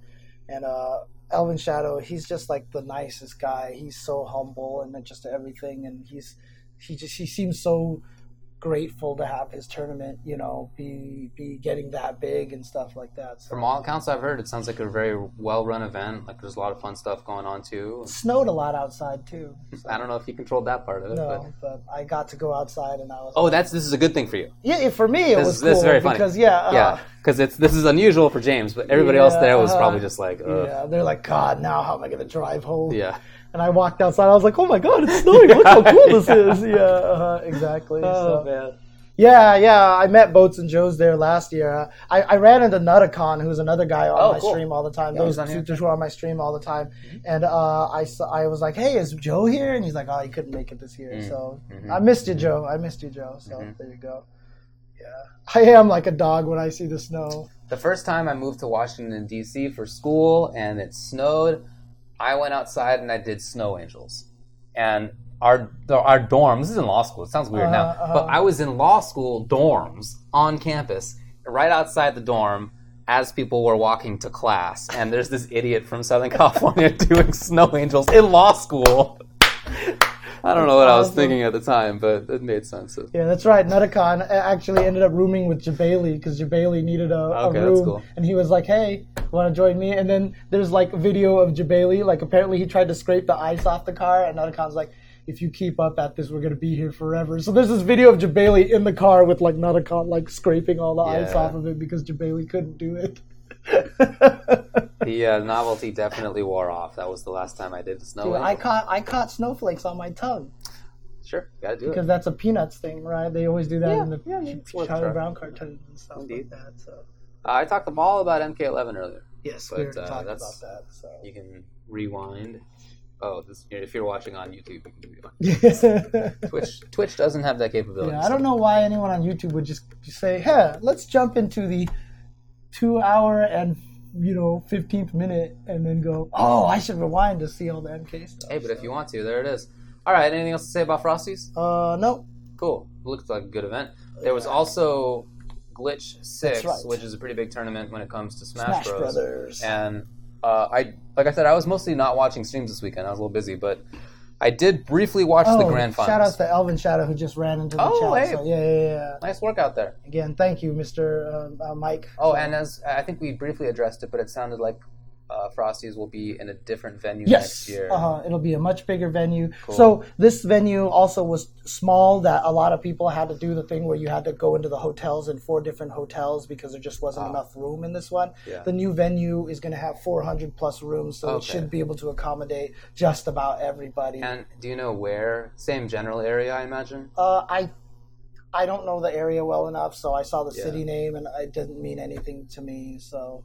and uh, Elvin Shadow, he's just like the nicest guy. He's so humble and just everything, and he's he just he seems so grateful to have his tournament, you know, be be getting that big and stuff like that. So From all accounts I've heard, it sounds like a very well run event. Like there's a lot of fun stuff going on too. it snowed a lot outside too. I don't know if you controlled that part of it. But... No, but I got to go outside, and I was Oh, that's this is a good thing for you. yeah. For me, it This- was this is very funny. because yeah, uh, yeah, because it's this is unusual for James, but everybody else there was uh-huh. probably just like, Ugh. Yeah, they're like, God, now how am I going to drive home? yeah. And I walked outside. I was like, Oh my God, it's snowing! Look how cool this *laughs* is. Yeah, uh, exactly. Oh so. man. Yeah, yeah. I met Boats and Joe's there last year. I, I ran into Nutacon, who's another guy on Oh, my cool. stream all the time. Yeah, Those two, two are on my stream all the time. And uh, I saw, I was like, Hey, is Joe here? And he's like, Oh, he couldn't make it this year. Mm. So Mhm. I missed you, Joe. I missed you, Joe. So Mhm. there you go. Yeah, *laughs* I am like a dog when I see the snow. the first time I moved to Washington D.C. for school and it snowed, I went outside and I did snow angels, and our our dorm. This is in law school. It sounds weird now, Uh-huh, uh-huh. but I was in law school dorms on campus, right outside the dorm. As people were walking to class, and there's this idiot from Southern *laughs* California doing snow angels in law school. I don't know what I was thinking at the time, but it made sense. Yeah, that's right. Nutacon actually ended up rooming with Jabali because Jabali needed a, a Okay, room, cool. and he was like, "Hey, want to join me?" And then there's like a video of Jabali. Like apparently he tried to scrape the ice off the car, and Nutacon's like, "If you keep up at this, we're gonna be here forever." So there's this video of Jabali in the car with like Nutacon like scraping all the ice off of it because Jabali couldn't do it. The uh, novelty definitely wore off. That was the last time I did the snow. Dude. I caught I caught snowflakes on my tongue Sure, gotta do because it. that's a peanuts thing, right? They always do that Yeah, in the yeah, Charlie. Brown cartoons and stuff Indeed. like that. So Uh, I talked them all about MK11 earlier. yes, But, we already uh, talked about that. So. You can rewind. Oh, this, if you're watching on YouTube, you can rewind. *laughs* Twitch Twitch doesn't have that capability. I don't know why anyone on YouTube would just say, "Hey, let's jump into the two hour and you know fifteenth minute," and then go, "Oh, I should rewind to see all the MK stuff." Hey, but if you want to, there it is. All right. Anything else to say about Frosties? uh, no, Cool. Looks like a good event. There was also Glitch Six, right. which is a pretty big tournament when it comes to Smash, Smash Bros. Brothers. And uh, I, like I said, I was mostly not watching streams this weekend. I was a little busy, but I did briefly watch the grand finals. Oh, Shout out to Elvin Shadow who just ran into the Oh, chat. hey. So yeah, yeah, yeah. Nice work out there. Again, thank you, Mister uh, uh, Mike. Oh, and as I think we briefly addressed it, but it sounded like uh, Frosties will be in a different venue Yes, next year. uh-huh. it'll be a much bigger venue. Cool. So this venue also was small. That a lot of people had to do the thing where you had to go into the hotels in four different hotels because there just wasn't Ah. enough room in this one. Yeah. The new venue is going to have 400 plus rooms, so it should be able to accommodate just about everybody. And do you know where? Same general area, I imagine. uh, I. I don't know the area well enough, so I saw the Yeah. city name and it didn't mean anything to me. So,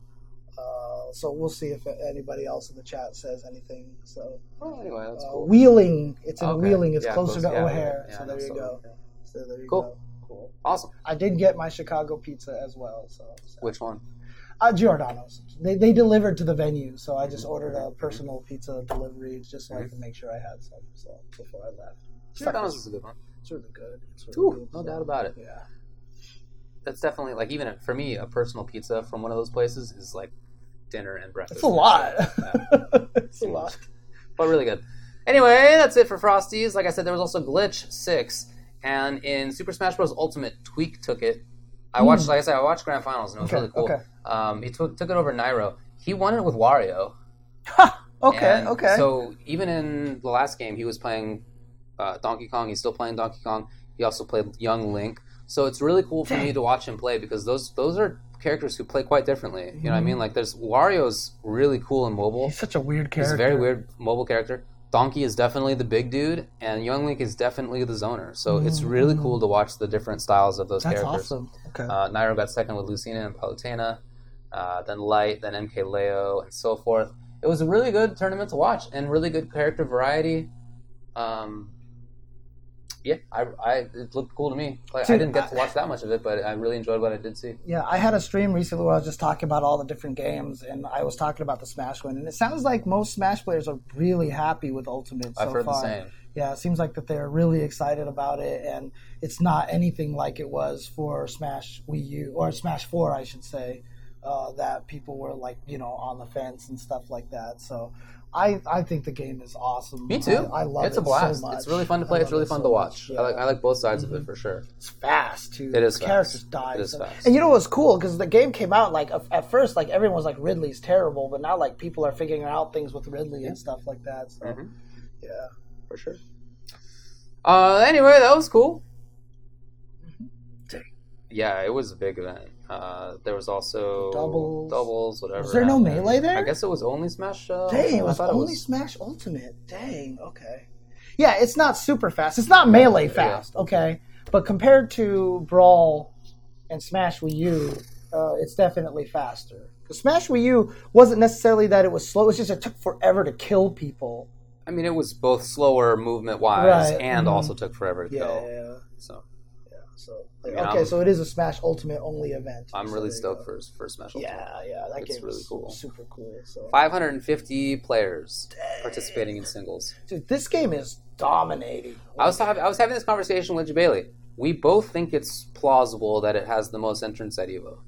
uh, so we'll see if anybody else in the chat says anything. So, Oh, anyway, that's uh, cool. Wheeling. It's in Okay. Wheeling. It's Yeah, closer close- to yeah, O'Hare. yeah, so there you go. So there you Cool. go. Cool. Awesome. I did get my Chicago pizza as well. So, so. Which one? Uh, Giordano's. They, they delivered to the venue, so I just ordered a personal pizza delivery just so I Mm-hmm. can make sure I had some. So before I left, Giordano's is a good one. it's really good. It's really Ooh, good. no doubt about it. Yeah. That's definitely like even for me, a personal pizza from one of those places is like dinner and breakfast. It's a lot. It's *laughs* a lot. but really good. Anyway, that's it for Frosties. Like I said, there was also Glitch Six, and in Super Smash Bros. Ultimate, Tweek took it. I watched, like I said, I watched Grand Finals, and it was. Okay, really cool. okay. Um, he took took it over Nairo. He won it with Wario. Okay, And okay. So even in the last game, he was playing uh, Donkey Kong. He's still playing Donkey Kong. He also played Young Link. So it's really cool for me to watch him play because those those are characters who play quite differently. You know what I mean? Like there's Wario's really cool and mobile. He's such a weird character. He's a very weird mobile character. Donkey is definitely the big dude, and Young Link is definitely the zoner. So it's really cool to watch the different styles of those Mm-hmm. That's characters. awesome. Okay. Uh, Nairo got second with Lucina and Palutena, uh, then Light, then MK Leo, and so forth. It was a really good tournament to watch and really good character variety. Um, yeah, I, I it looked cool to me. Like, I Dude, didn't get to watch that much of it, but I really enjoyed what I did see. Yeah, I had a stream recently where I was just talking about all the different games, and I was talking about the Smash one, and it sounds like most Smash players are really happy with Ultimate so I've heard far. the same. Yeah, it seems like that they're really excited about it, and it's not anything like it was for Smash Wii U or Smash Four, I should say. Uh, that people were like, you know, on the fence and stuff like that. So, I I think the game is awesome. Me too. I, I love it's it a blast. so much. it's really fun to play. It's really it fun so to watch. Yeah. Mm-hmm. I like I like both sides of it for sure. It's fast too. It is The characters fast. die. It is so- fast. And you know what's cool? Because the game came out like at- first, like everyone was like Ridley's terrible, but now like people are figuring out things with Ridley and stuff like that. So Mhm. yeah, For sure. Uh, anyway, that was cool. Yeah, it was a big event. Uh, there was also Doubles. doubles, whatever. Was there no melee there? I guess it was only Smash. Uh, dang, it was only Smash Ultimate. Dang, okay. Yeah, it's not super fast. It's not melee fast, okay. But compared to Brawl and Smash Wii U, uh, it's definitely faster. 'Cause Smash Wii U wasn't necessarily that it was slow. It's just it took forever to kill people. I mean, it was both slower movement wise Right, and mhm. also took forever to Yeah, kill. yeah. So So like, Yeah, okay, I'm- so it is a Smash Ultimate only event. I'm So really stoked for for Smash Ultimate. Yeah, yeah, that It's game really cool. super cool. So 550 players participating in singles. Dude, this game is dominating. I was talking, I was having this conversation with Jabali. We both think it's plausible that it has the most entrants at Evo.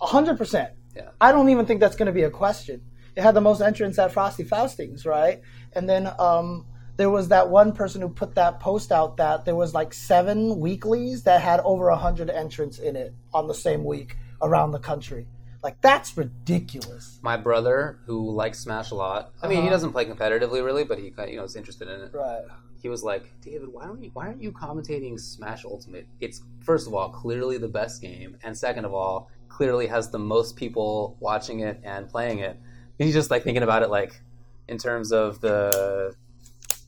hundred percent. Yeah. I don't even think that's going to be a question. It had the most entrants at Frosty Faustings, right? And then um, there was that one person who put that post out that there was like seven weeklies that had over a hundred entrants in it on the same week around the country. Like that's ridiculous, My brother, who likes Smash a lot, I mean, he Uh-huh. doesn't play competitively really, but he kind of, you know is interested in it. right? He was like, David, why don't you, why aren't you commentating Smash Ultimate? It's first of all clearly the best game, and second of all, clearly has the most people watching it and playing it. And he's just like thinking about it like in terms of the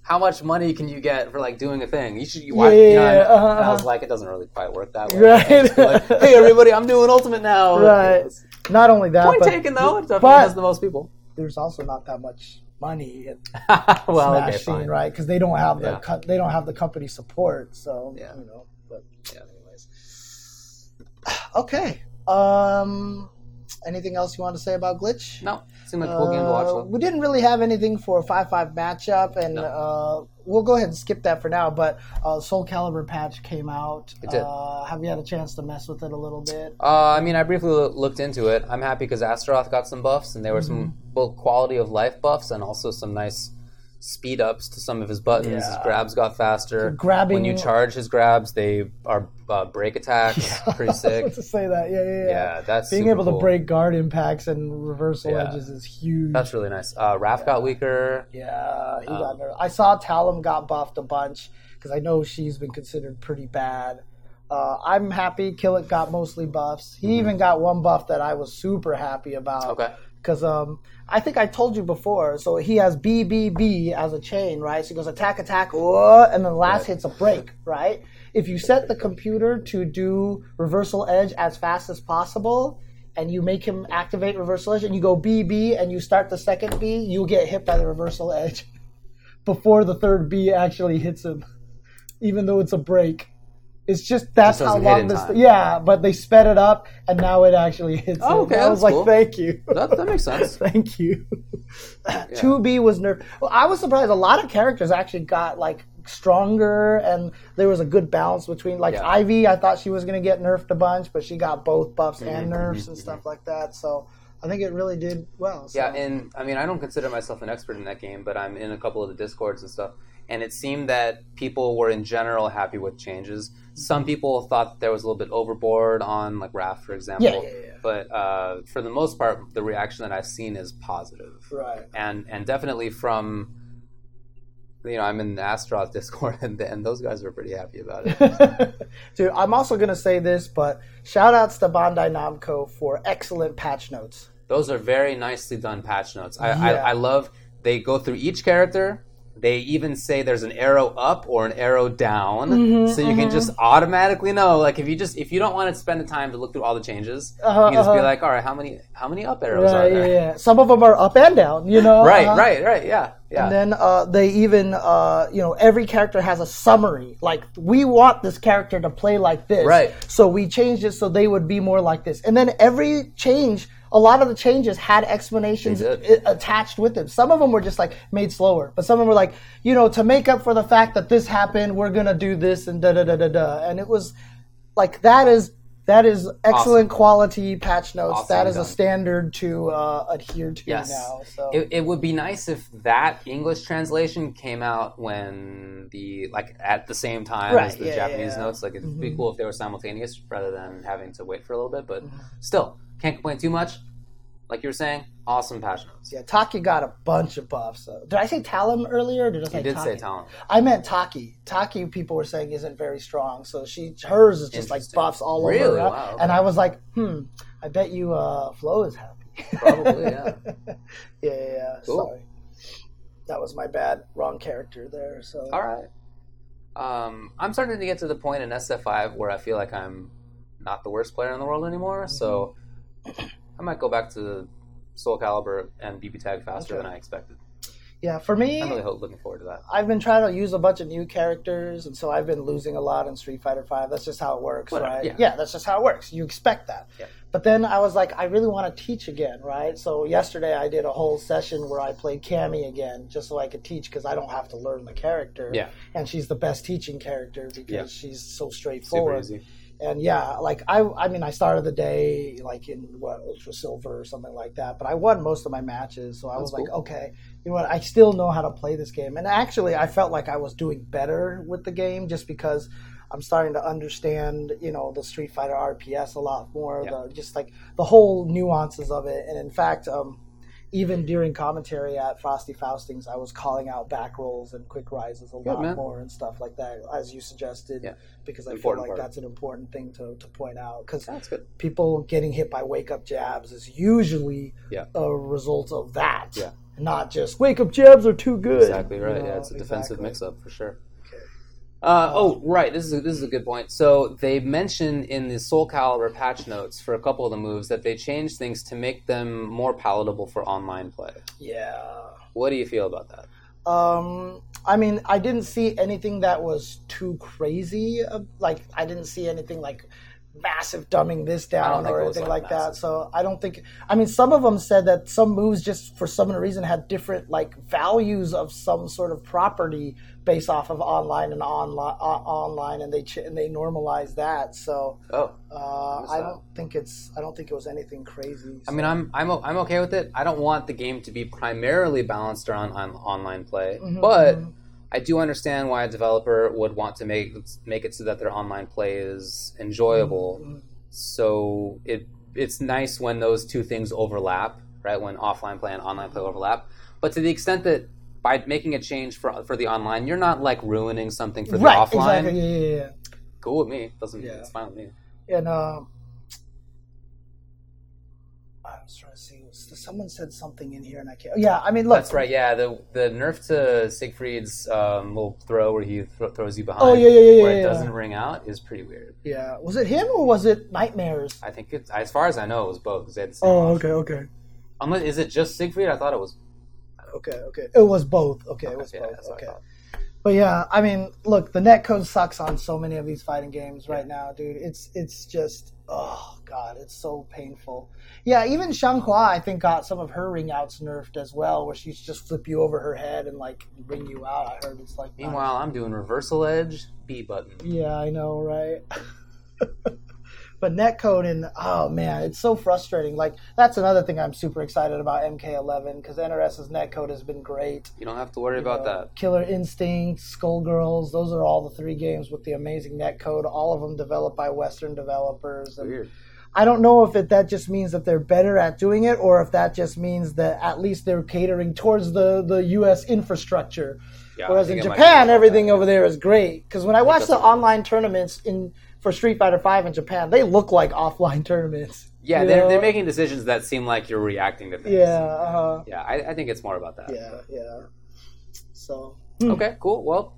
how much money can you get for like doing a thing? You should you, why, Yeah, you know, yeah, uh-huh, and I was uh-huh. like, it doesn't really quite work that way. Right. You can't just be like, *laughs* hey everybody, I'm doing Ultimate now. Right. Not only that, Point but taken though. It definitely has the most people. there's also not that much money in *laughs* well, Smash okay, right? Because they don't have the Yeah. co- they don't have the company support. So Yeah. you know, but Yeah. anyways, *sighs* okay. Um, anything else you want to say about glitch? No, seemed like a cool game to watch. Uh, Though. we didn't really have anything for a five-five matchup, and No. uh, we'll go ahead and skip that for now. But uh, Soul Calibur patch came out. It did. Uh, have you had a chance to mess with it a little bit? Uh, I mean, I briefly looked into it. I'm happy because Astaroth got some buffs, and there were some Mm-hmm. both quality of life buffs and also some nice speed ups to some of his buttons. His grabs got faster. Grabbing- when you charge his grabs, they are uh, break attacks. *laughs* Pretty sick. *laughs* to say that. Yeah, yeah, yeah. Yeah, that's Being able to break guard impacts and reversal Yeah. edges is huge. That's really nice. Uh, Raph got weaker. Yeah, he Um, got nerfed. I saw Talim got buffed a bunch because I know she's been considered pretty bad. Uh, I'm happy Kilik got mostly buffs. He even got one buff that I was super happy about. Mm-hmm. Okay. Because um, I think I told you before. So he has BBB as a chain, right? So he goes attack, attack, and then the last Right. hit's a break, right? If you set the computer to do reversal edge as fast as possible, and you make him activate reversal edge, and you go BB, and you start the second B, you'll get hit by the reversal edge *laughs* before the third B actually hits him, even though it's a break. It's just that's just how long this. Yeah, but they sped it up, and now it actually hits. Oh, okay, I was like, cool. thank you. That, that makes sense. *laughs* Thank you. *laughs* Two B was nerfed. Well, I was surprised. A lot of characters actually got like stronger, and there was a good balance between like Yeah. Ivy. I thought she was going to get nerfed a bunch, but she got both buffs Mm-hmm, and nerfs and stuff like that. So I think it really did well. So. Yeah, and I mean, I don't consider myself an expert in that game, but I'm in a couple of the discords and stuff, and it seemed that people were in general happy with changes. Some people thought that there was a little bit overboard on like Raph, for example. Yeah, yeah, yeah. But uh, for the most part, the reaction that I've seen is positive, right. and and definitely from. You know, I'm in the Astaroth *laughs* Discord, and, and those guys were pretty happy about it. *laughs* Dude, I'm also going to say this, but shout outs to Bandai Namco for excellent patch notes. Those are very nicely done patch notes. I, Yeah. I, I love they go through each character. They even say there's an arrow up or an arrow down, Mm-hmm, so you can just automatically know. Like if you just if you don't want to spend the time to look through all the changes, Uh-huh, you can just be uh-huh. like, all right, how many how many up arrows are Right, yeah, there? yeah. Some of them are up and down, you know? *laughs* Right, uh-huh. right, right. Yeah, yeah. And then uh, they even, uh, you know, every character has a summary. Like, we want this character to play like this. Right. So we changed it so they would be more like this. And then every change, a lot of the changes had explanations They did. i- attached with them. Some of them were just like made slower, but some of them were like, you know, to make up for the fact that this happened, we're gonna do this and da da da da da. And it was like that is that is excellent quality patch notes. Awesome that is a standard to uh, adhere to Yes. now. So It, it would be nice if that English translation came out when the like at the same time Right, as the yeah, Japanese yeah. Mm-hmm. notes. Like it'd be cool if they were simultaneous rather than having to wait for a little bit. But Mm-hmm. still, can't complain too much. Like you were saying, awesome patch. Yeah, Taki got a bunch of buffs. So. Did I say Talon earlier? Did I say You did Taki? say talent. I meant Taki. Taki, people were saying isn't very strong, so she hers is just like buffs all over. Really? Wow, okay. And I was like, hmm, I bet you uh, Flo is happy. Probably, yeah. *laughs* yeah, yeah, yeah. Cool. Sorry, that was my bad. Wrong character there. So All right. Um, I'm starting to get to the point in SF5 where I feel like I'm not the worst player in the world anymore. So I might go back to Soul Calibur and BB Tag faster Okay. than I expected. Yeah, for me, I'm really looking forward to that. I've been trying to use a bunch of new characters, and so I've been losing a lot in Street Fighter Five. That's just how it works, Whatever, right? yeah. that's just how it works. You expect that. Yeah. But then I was like, I really want to teach again, right? So yesterday I did a whole session where I played Cammy again, just so I could teach because I don't have to learn the character. Yeah. And she's the best teaching character because Yeah. she's so straightforward. Super easy. And yeah, like I, I mean, I started the day like in what Ultra Silver or something like that, but I won most of my matches, so I was That's like, okay, you know what? I still know how to play this game, and actually, I felt like I was doing better with the game just because I'm starting to understand, you know, the Street Fighter RPS a lot more, Yeah. the just like the whole nuances of it, and in fact, um, even mm-hmm. during commentary at Frosty Faustings, I was calling out back rolls and quick rises a lot man. more and stuff like that, as you suggested, Yeah. because I Important feel like part. that's an important thing to, to point out. Because people getting hit by wake up jabs is usually Yeah. a result of that, Yeah. not just wake up jabs are too good. Exactly right. you yeah, it's a defensive Exactly. mix-up for sure. Uh, oh, right. This is a, this is a good point. So they mentioned in the Soul Calibur patch notes for a couple of the moves that they changed things to make them more palatable for online play. Yeah. What do you feel about that? Um, I mean, I didn't see anything that was too crazy. uh, Like, I didn't see anything like massive dumbing this down or anything like, like that. So I don't think. I mean, some of them said that some moves just for some reason had different like values of some sort of property based off of online and online online, and they ch- and they normalized that. So Oh, uh, I don't think it's. I don't think it was anything crazy. I mean, I'm I'm I'm okay with it. I don't want the game to be primarily balanced around on online play, Mhm, but mhm. I do understand why a developer would want to make make it so that their online play is enjoyable. Mhm. So it it's nice when those two things overlap, right? When offline play and online play overlap. But to the extent that by making a change for for the online, you're not like ruining something for the right, offline. exactly. Yeah, yeah, yeah. Cool with me. Doesn't Yeah. it's fine with me. And uh, I was trying to see. Someone said something in here, and I can't. Yeah, I mean, look. That's right. Yeah, the the nerf to Siegfried's um, little throw where he thro- throws you behind, Oh, yeah, yeah, yeah, where yeah, it yeah. doesn't ring out, is pretty weird. Yeah, was it him or was it Nightmares? I think it's as far as I know, it was both. 'cause they had the same Oh, option. okay, okay, Unless is it just Siegfried? I thought it was. Okay, okay. It was both. Okay, it was yeah, both. that's what I Okay. But yeah, I mean, look, the net code sucks on so many of these fighting games right now, dude. It's it's just oh god, it's so painful. Yeah, even Xianghua I think got some of her ring outs nerfed as well, where she's just flip you over her head and like ring you out. I heard it's like Meanwhile, I'm doing reversal edge B button. Yeah, I know, right? *laughs* but netcode and oh man, it's so frustrating. Like that's another thing I'm super excited about MK11 because NRS's netcode has been great. You don't have to worry about Uh, that. Killer Instinct, Skullgirls, those are all the three games with the amazing netcode. All of them developed by Western developers. And Weird. I don't know if it, that just means that they're better at doing it, or if that just means that at least they're catering towards the the U.S. infrastructure. Yeah, Whereas in Japan, everything that, over there is great. Because when I watch the what it is. online tournaments in for Street Fighter Five in Japan, they look like offline tournaments. Yeah, they're, know? they're making decisions that seem like you're reacting to things. Yeah, uh, Yeah, I, I think it's more about that. yeah, yeah. So, Okay, cool. Well,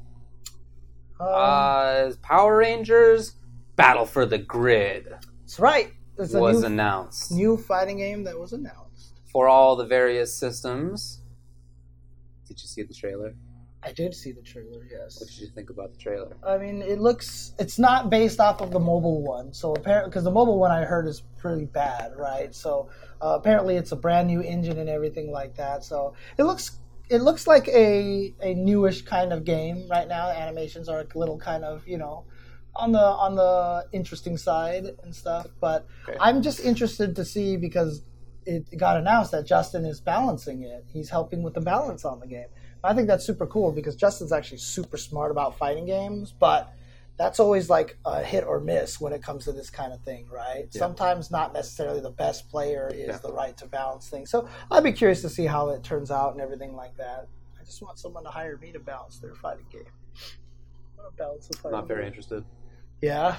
um, uh, Power Rangers Battle for the Grid that's right. There's was new, announced new fighting game that was announced. for all the various systems. Did you see the trailer? I did see the trailer. Yes. What did you think about the trailer? I mean, it looks. It's not based off of the mobile one, so apparently, because the mobile one I heard is pretty bad, right? So uh, apparently, it's a brand new engine and everything like that. So it looks. It looks like a a newish kind of game right now. The animations are a little kind of you know on the on the interesting side and stuff. But Okay. I'm just interested to see because it got announced that Justin is balancing it. He's helping with the balance on the game. I think that's super cool because Justin's actually super smart about fighting games, but that's always like a hit or miss when it comes to this kind of thing, right? Yeah. Sometimes not necessarily the best player is Yeah. the right to balance things. So I'd be curious to see how it turns out and everything like that. I just want someone to hire me to balance their fighting game. I want to balance the fighting not very game. interested. Yeah.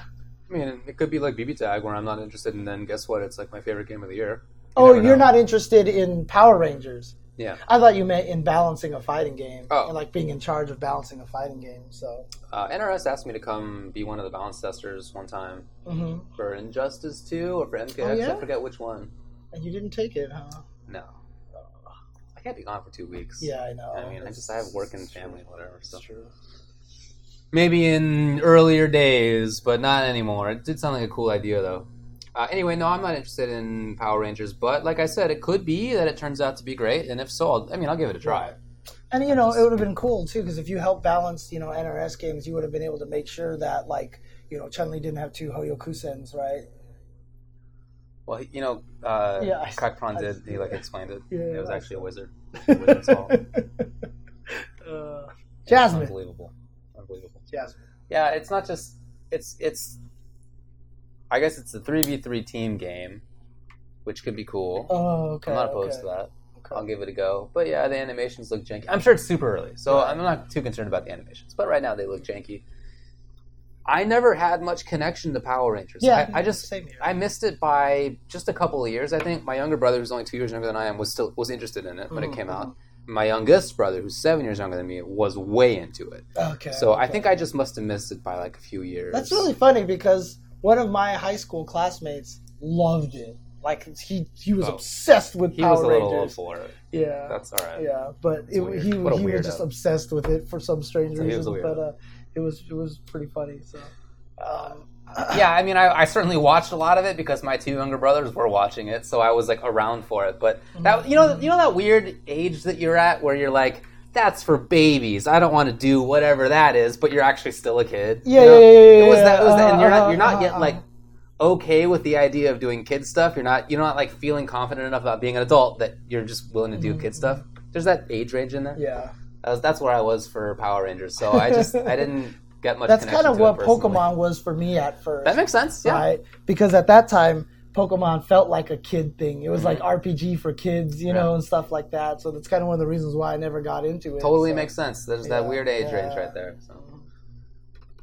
I mean, it could be like BB Tag, where I'm not interested, and then guess what? It's like my favorite game of the year. You Oh, you're know. not interested in Power Rangers. Yeah. I thought you meant in balancing a fighting game Oh. and like being in charge of balancing a fighting game. So, Uh, NRS asked me to come be one of the balance testers one time hmm for Injustice 2 or for MKX. Oh, yeah? I forget which one. and you didn't take it, huh? No. I can't be gone for two weeks. Yeah, I know. I mean, I just I have work and it's family and whatever. It's So true. maybe in earlier days, but not anymore. It did sound like a cool idea though. Uh, anyway, no, I'm not interested in Power Rangers, but like I said, it could be that it turns out to be great, and if so, I'll, I mean, I'll give it a try. And you know, just- it would have been cool too because if you helped balance, you know, NRS games, you would have been able to make sure that like, you know, Chun Li didn't have two Hoyokusens, right? Well, you know, uh, Yeah, I- Crackpron I- did. He like explained it. Yeah, it was I actually a wizard. *laughs* Wizard's fault. uh, Jasmine. Unbelievable. Unbelievable. Jasmine. Yeah, it's not just it's it's. I guess it's a three v three team game, which could be cool. Oh, okay. I'm not opposed okay. to that. Okay. I'll give it a go. But yeah, the animations look janky. I'm sure it's super early, so Right. I'm not too concerned about the animations. But right now they look janky. I never had much connection to Power Rangers. Yeah, I, I just. I missed it by just a couple of years. I think my younger brother, who's only two years younger than I am, was still was interested in it when Mhm, it came out. My youngest brother, who's seven years younger than me, was way into it. Okay. So I think I just must have missed it by like a few years. That's really funny because one of my high school classmates loved it. Like he he was Oh. obsessed with he Power was a little Rangers. for it. Yeah. That's all right. Yeah, but it, weird. he What he was just obsessed with it for some strange So reason. But uh, it was it was pretty funny. So, um, *clears throat* yeah, I mean, I, I certainly watched a lot of it because my two younger brothers were watching it, so I was like around for it. But that you know, you know that weird age that you're at where you're like, that's for babies. I don't want to do whatever that is, but you're actually still a kid. Yeah, you know? yeah, yeah, yeah, It was that. It was that, and you're not Uh-huh, you're not yet like uh-huh. okay with the idea of doing kid stuff. You're not you're not like feeling confident enough about being an adult that you're just willing to do kid stuff. There's that age range in there. Mm-hmm. yeah, That was, that's where I was for Power Rangers. So I just I didn't *laughs* get much. that's kind of what. Pokemon was for me at first. That makes sense. Yeah. right? Because at that time, Pokemon felt like a kid thing. It was like RPG for kids, you know, Mm-hmm. Yeah. and stuff like that. So that's kind of one of the reasons why I never got into it. Totally so. makes sense. There's that weird age yeah. range right there. So.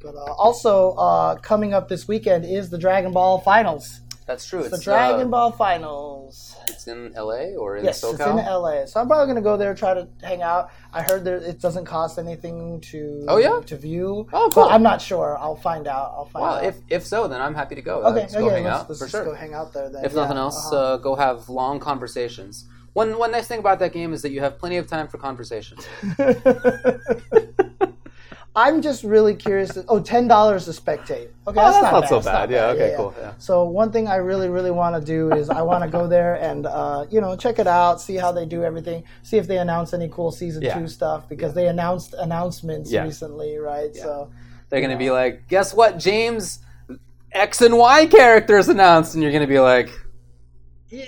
But uh, also uh, coming up this weekend is the Dragon Ball Finals. That's true. It's It's, the Dragon uh, Ball Finals. it's in LA or in Yes, SoCal. it's in LA. So I'm probably gonna go there try to hang out. I heard that it doesn't cost anything to Oh, yeah? to view. Oh, cool. But I'm not sure. I'll find out. I'll find out. Well, out. if if so, then I'm happy to go. okay, Let's okay, go hang let's, out let's for just sure. go hang out there then. if Yeah, nothing else, uh-huh. uh, go have long conversations. One one nice thing about that game is that you have plenty of time for conversations. *laughs* I'm just really curious. To, oh, ten dollars to spectate. Okay, Oh, that's, that's not so It's bad. Yeah, okay, cool, yeah. So one thing I really, really want to do is I want to go there and uh, you know check it out, see how they do everything, see if they announce any cool season Yeah. two stuff because they announced announcements Yeah. recently, right? So They're gonna be like, guess what, James? X and Y characters announced, and you're gonna be like, yeah,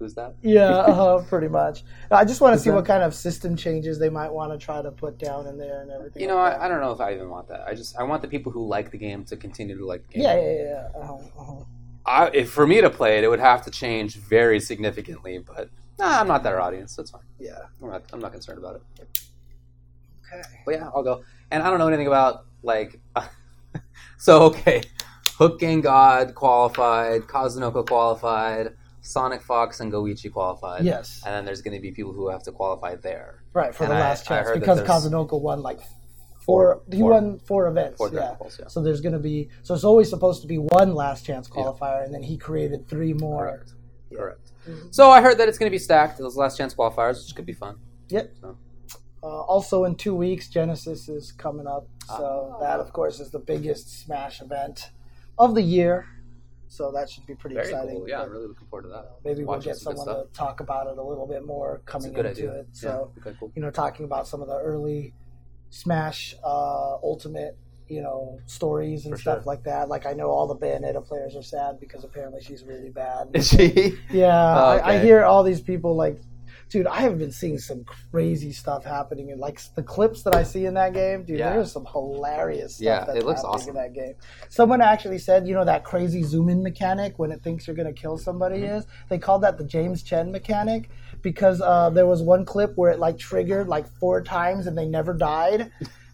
who's that? yeah, *laughs* uh, pretty much. I just want to see that- what kind of system changes they might want to try to put down in there and everything. You know, like I. I don't know if I even want that. I just I want the people who like the game to continue to like the game. yeah, yeah, yeah. Uh-huh, uh-huh. I, if for me to play it, it would have to change very significantly. But nah, I'm not that audience. That's fine. Yeah. I'm not, I'm not concerned about it. Okay. But yeah, I'll go. And I don't know anything about like. *laughs* so okay, Hook Gang God qualified, Kazunoko qualified, Sonic Fox and Goichi qualified. Yes. And then there's going to be people who have to qualify there. Right for And the I- last chance because Kazunoko won like Four- four. he four- won four events. Four yeah. Yeah. So there's going to be so it's always supposed to be one last chance qualifier, and then he created three more. Correct. Correct. So I heard that it's going to be stacked. Those last chance qualifiers, which could be fun. Yep. So. Uh, also in two weeks, Genesis is coming up, so Ah. that of course is the biggest Smash event of the year. So that should be pretty Very exciting. cool. Yeah, I'm really looking forward to that. Maybe we'll get someone to talk about it a little bit more coming into idea. it. So yeah. Okay, cool. you know, talking about some of the early Smash uh, Ultimate, you know, stories and For stuff sure. like that. Like I know all the Bayonetta players are sad because apparently she's really bad. *laughs* Is she? Yeah, Oh, I, I hear all these people like, dude, I have been seeing some crazy stuff happening, and like the clips that I see in that game, dude, Yeah. there's some hilarious stuff. Yeah, that's it looks happening awesome. in that game. Someone actually said, you know, that crazy zoom in mechanic when it thinks you're gonna kill somebody Mm-hmm. is. They called that the James Chen mechanic because uh, there was one clip where it like triggered like four times and they never died.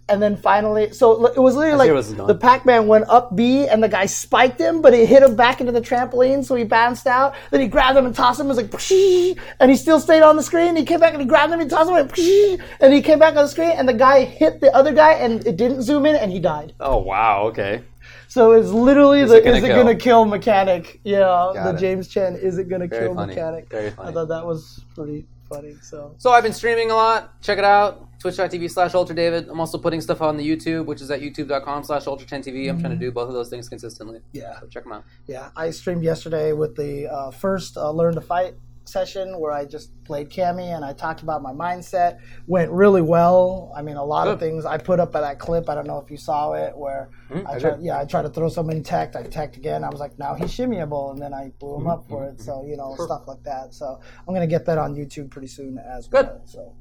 And then finally, so it was literally like where this is going. the Pac-Man went up B and the guy spiked him, but he hit him back into the trampoline, so he bounced out. Then he grabbed him and tossed him. It was like, *laughs* and he still stayed on the screen. He came back and he grabbed him and tossed him, *laughs* and, he came back on the screen. And the guy hit the other guy, and it didn't zoom in, and he died. Oh wow. Okay. So it's literally Is the it gonna is it kill? gonna kill mechanic? Yeah, Got the it. James Chen is it gonna Very kill funny. mechanic? Very funny. I thought that was pretty funny. So So I've been streaming a lot. Check it out. Twitch.tv slash Ultra David. I'm also putting stuff on the YouTube, which is at youtube.com slash Ultra 10 TV. I'm trying to do both of those things consistently. yeah, So check them out. yeah. I streamed yesterday with the uh, first uh, Learn to Fight session where I just played Cammy and I talked about my mindset. Went really well. I mean, a lot of things I put up at that clip. I don't know if you saw it where Mm, I I tried. Yeah, I tried to throw in tech. I teched again. I was like, now he's shimmyable, and then I blew him Mm-hmm. up for it. So you know, stuff like that. So I'm gonna get that on YouTube pretty soon as Good. well. So,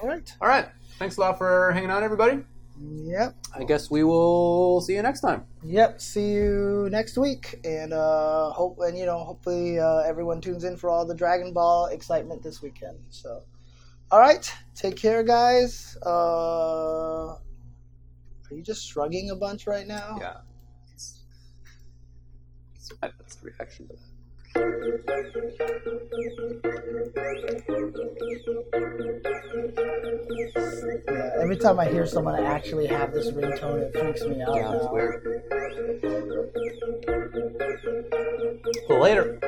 all right. All right. Thanks a lot for hanging out, everybody. Yep. I guess we will see you next time. Yep. See you next week, and uh, hope and you know, hopefully uh, everyone tunes in for all the Dragon Ball excitement this weekend. So, all right, take care, guys. Uh, are you just shrugging a bunch right now? Yeah. It's, it's, that's the reaction to that. Yeah. Every time I hear someone actually have this ringtone, it freaks me out. Yeah, it's weird. Well, later.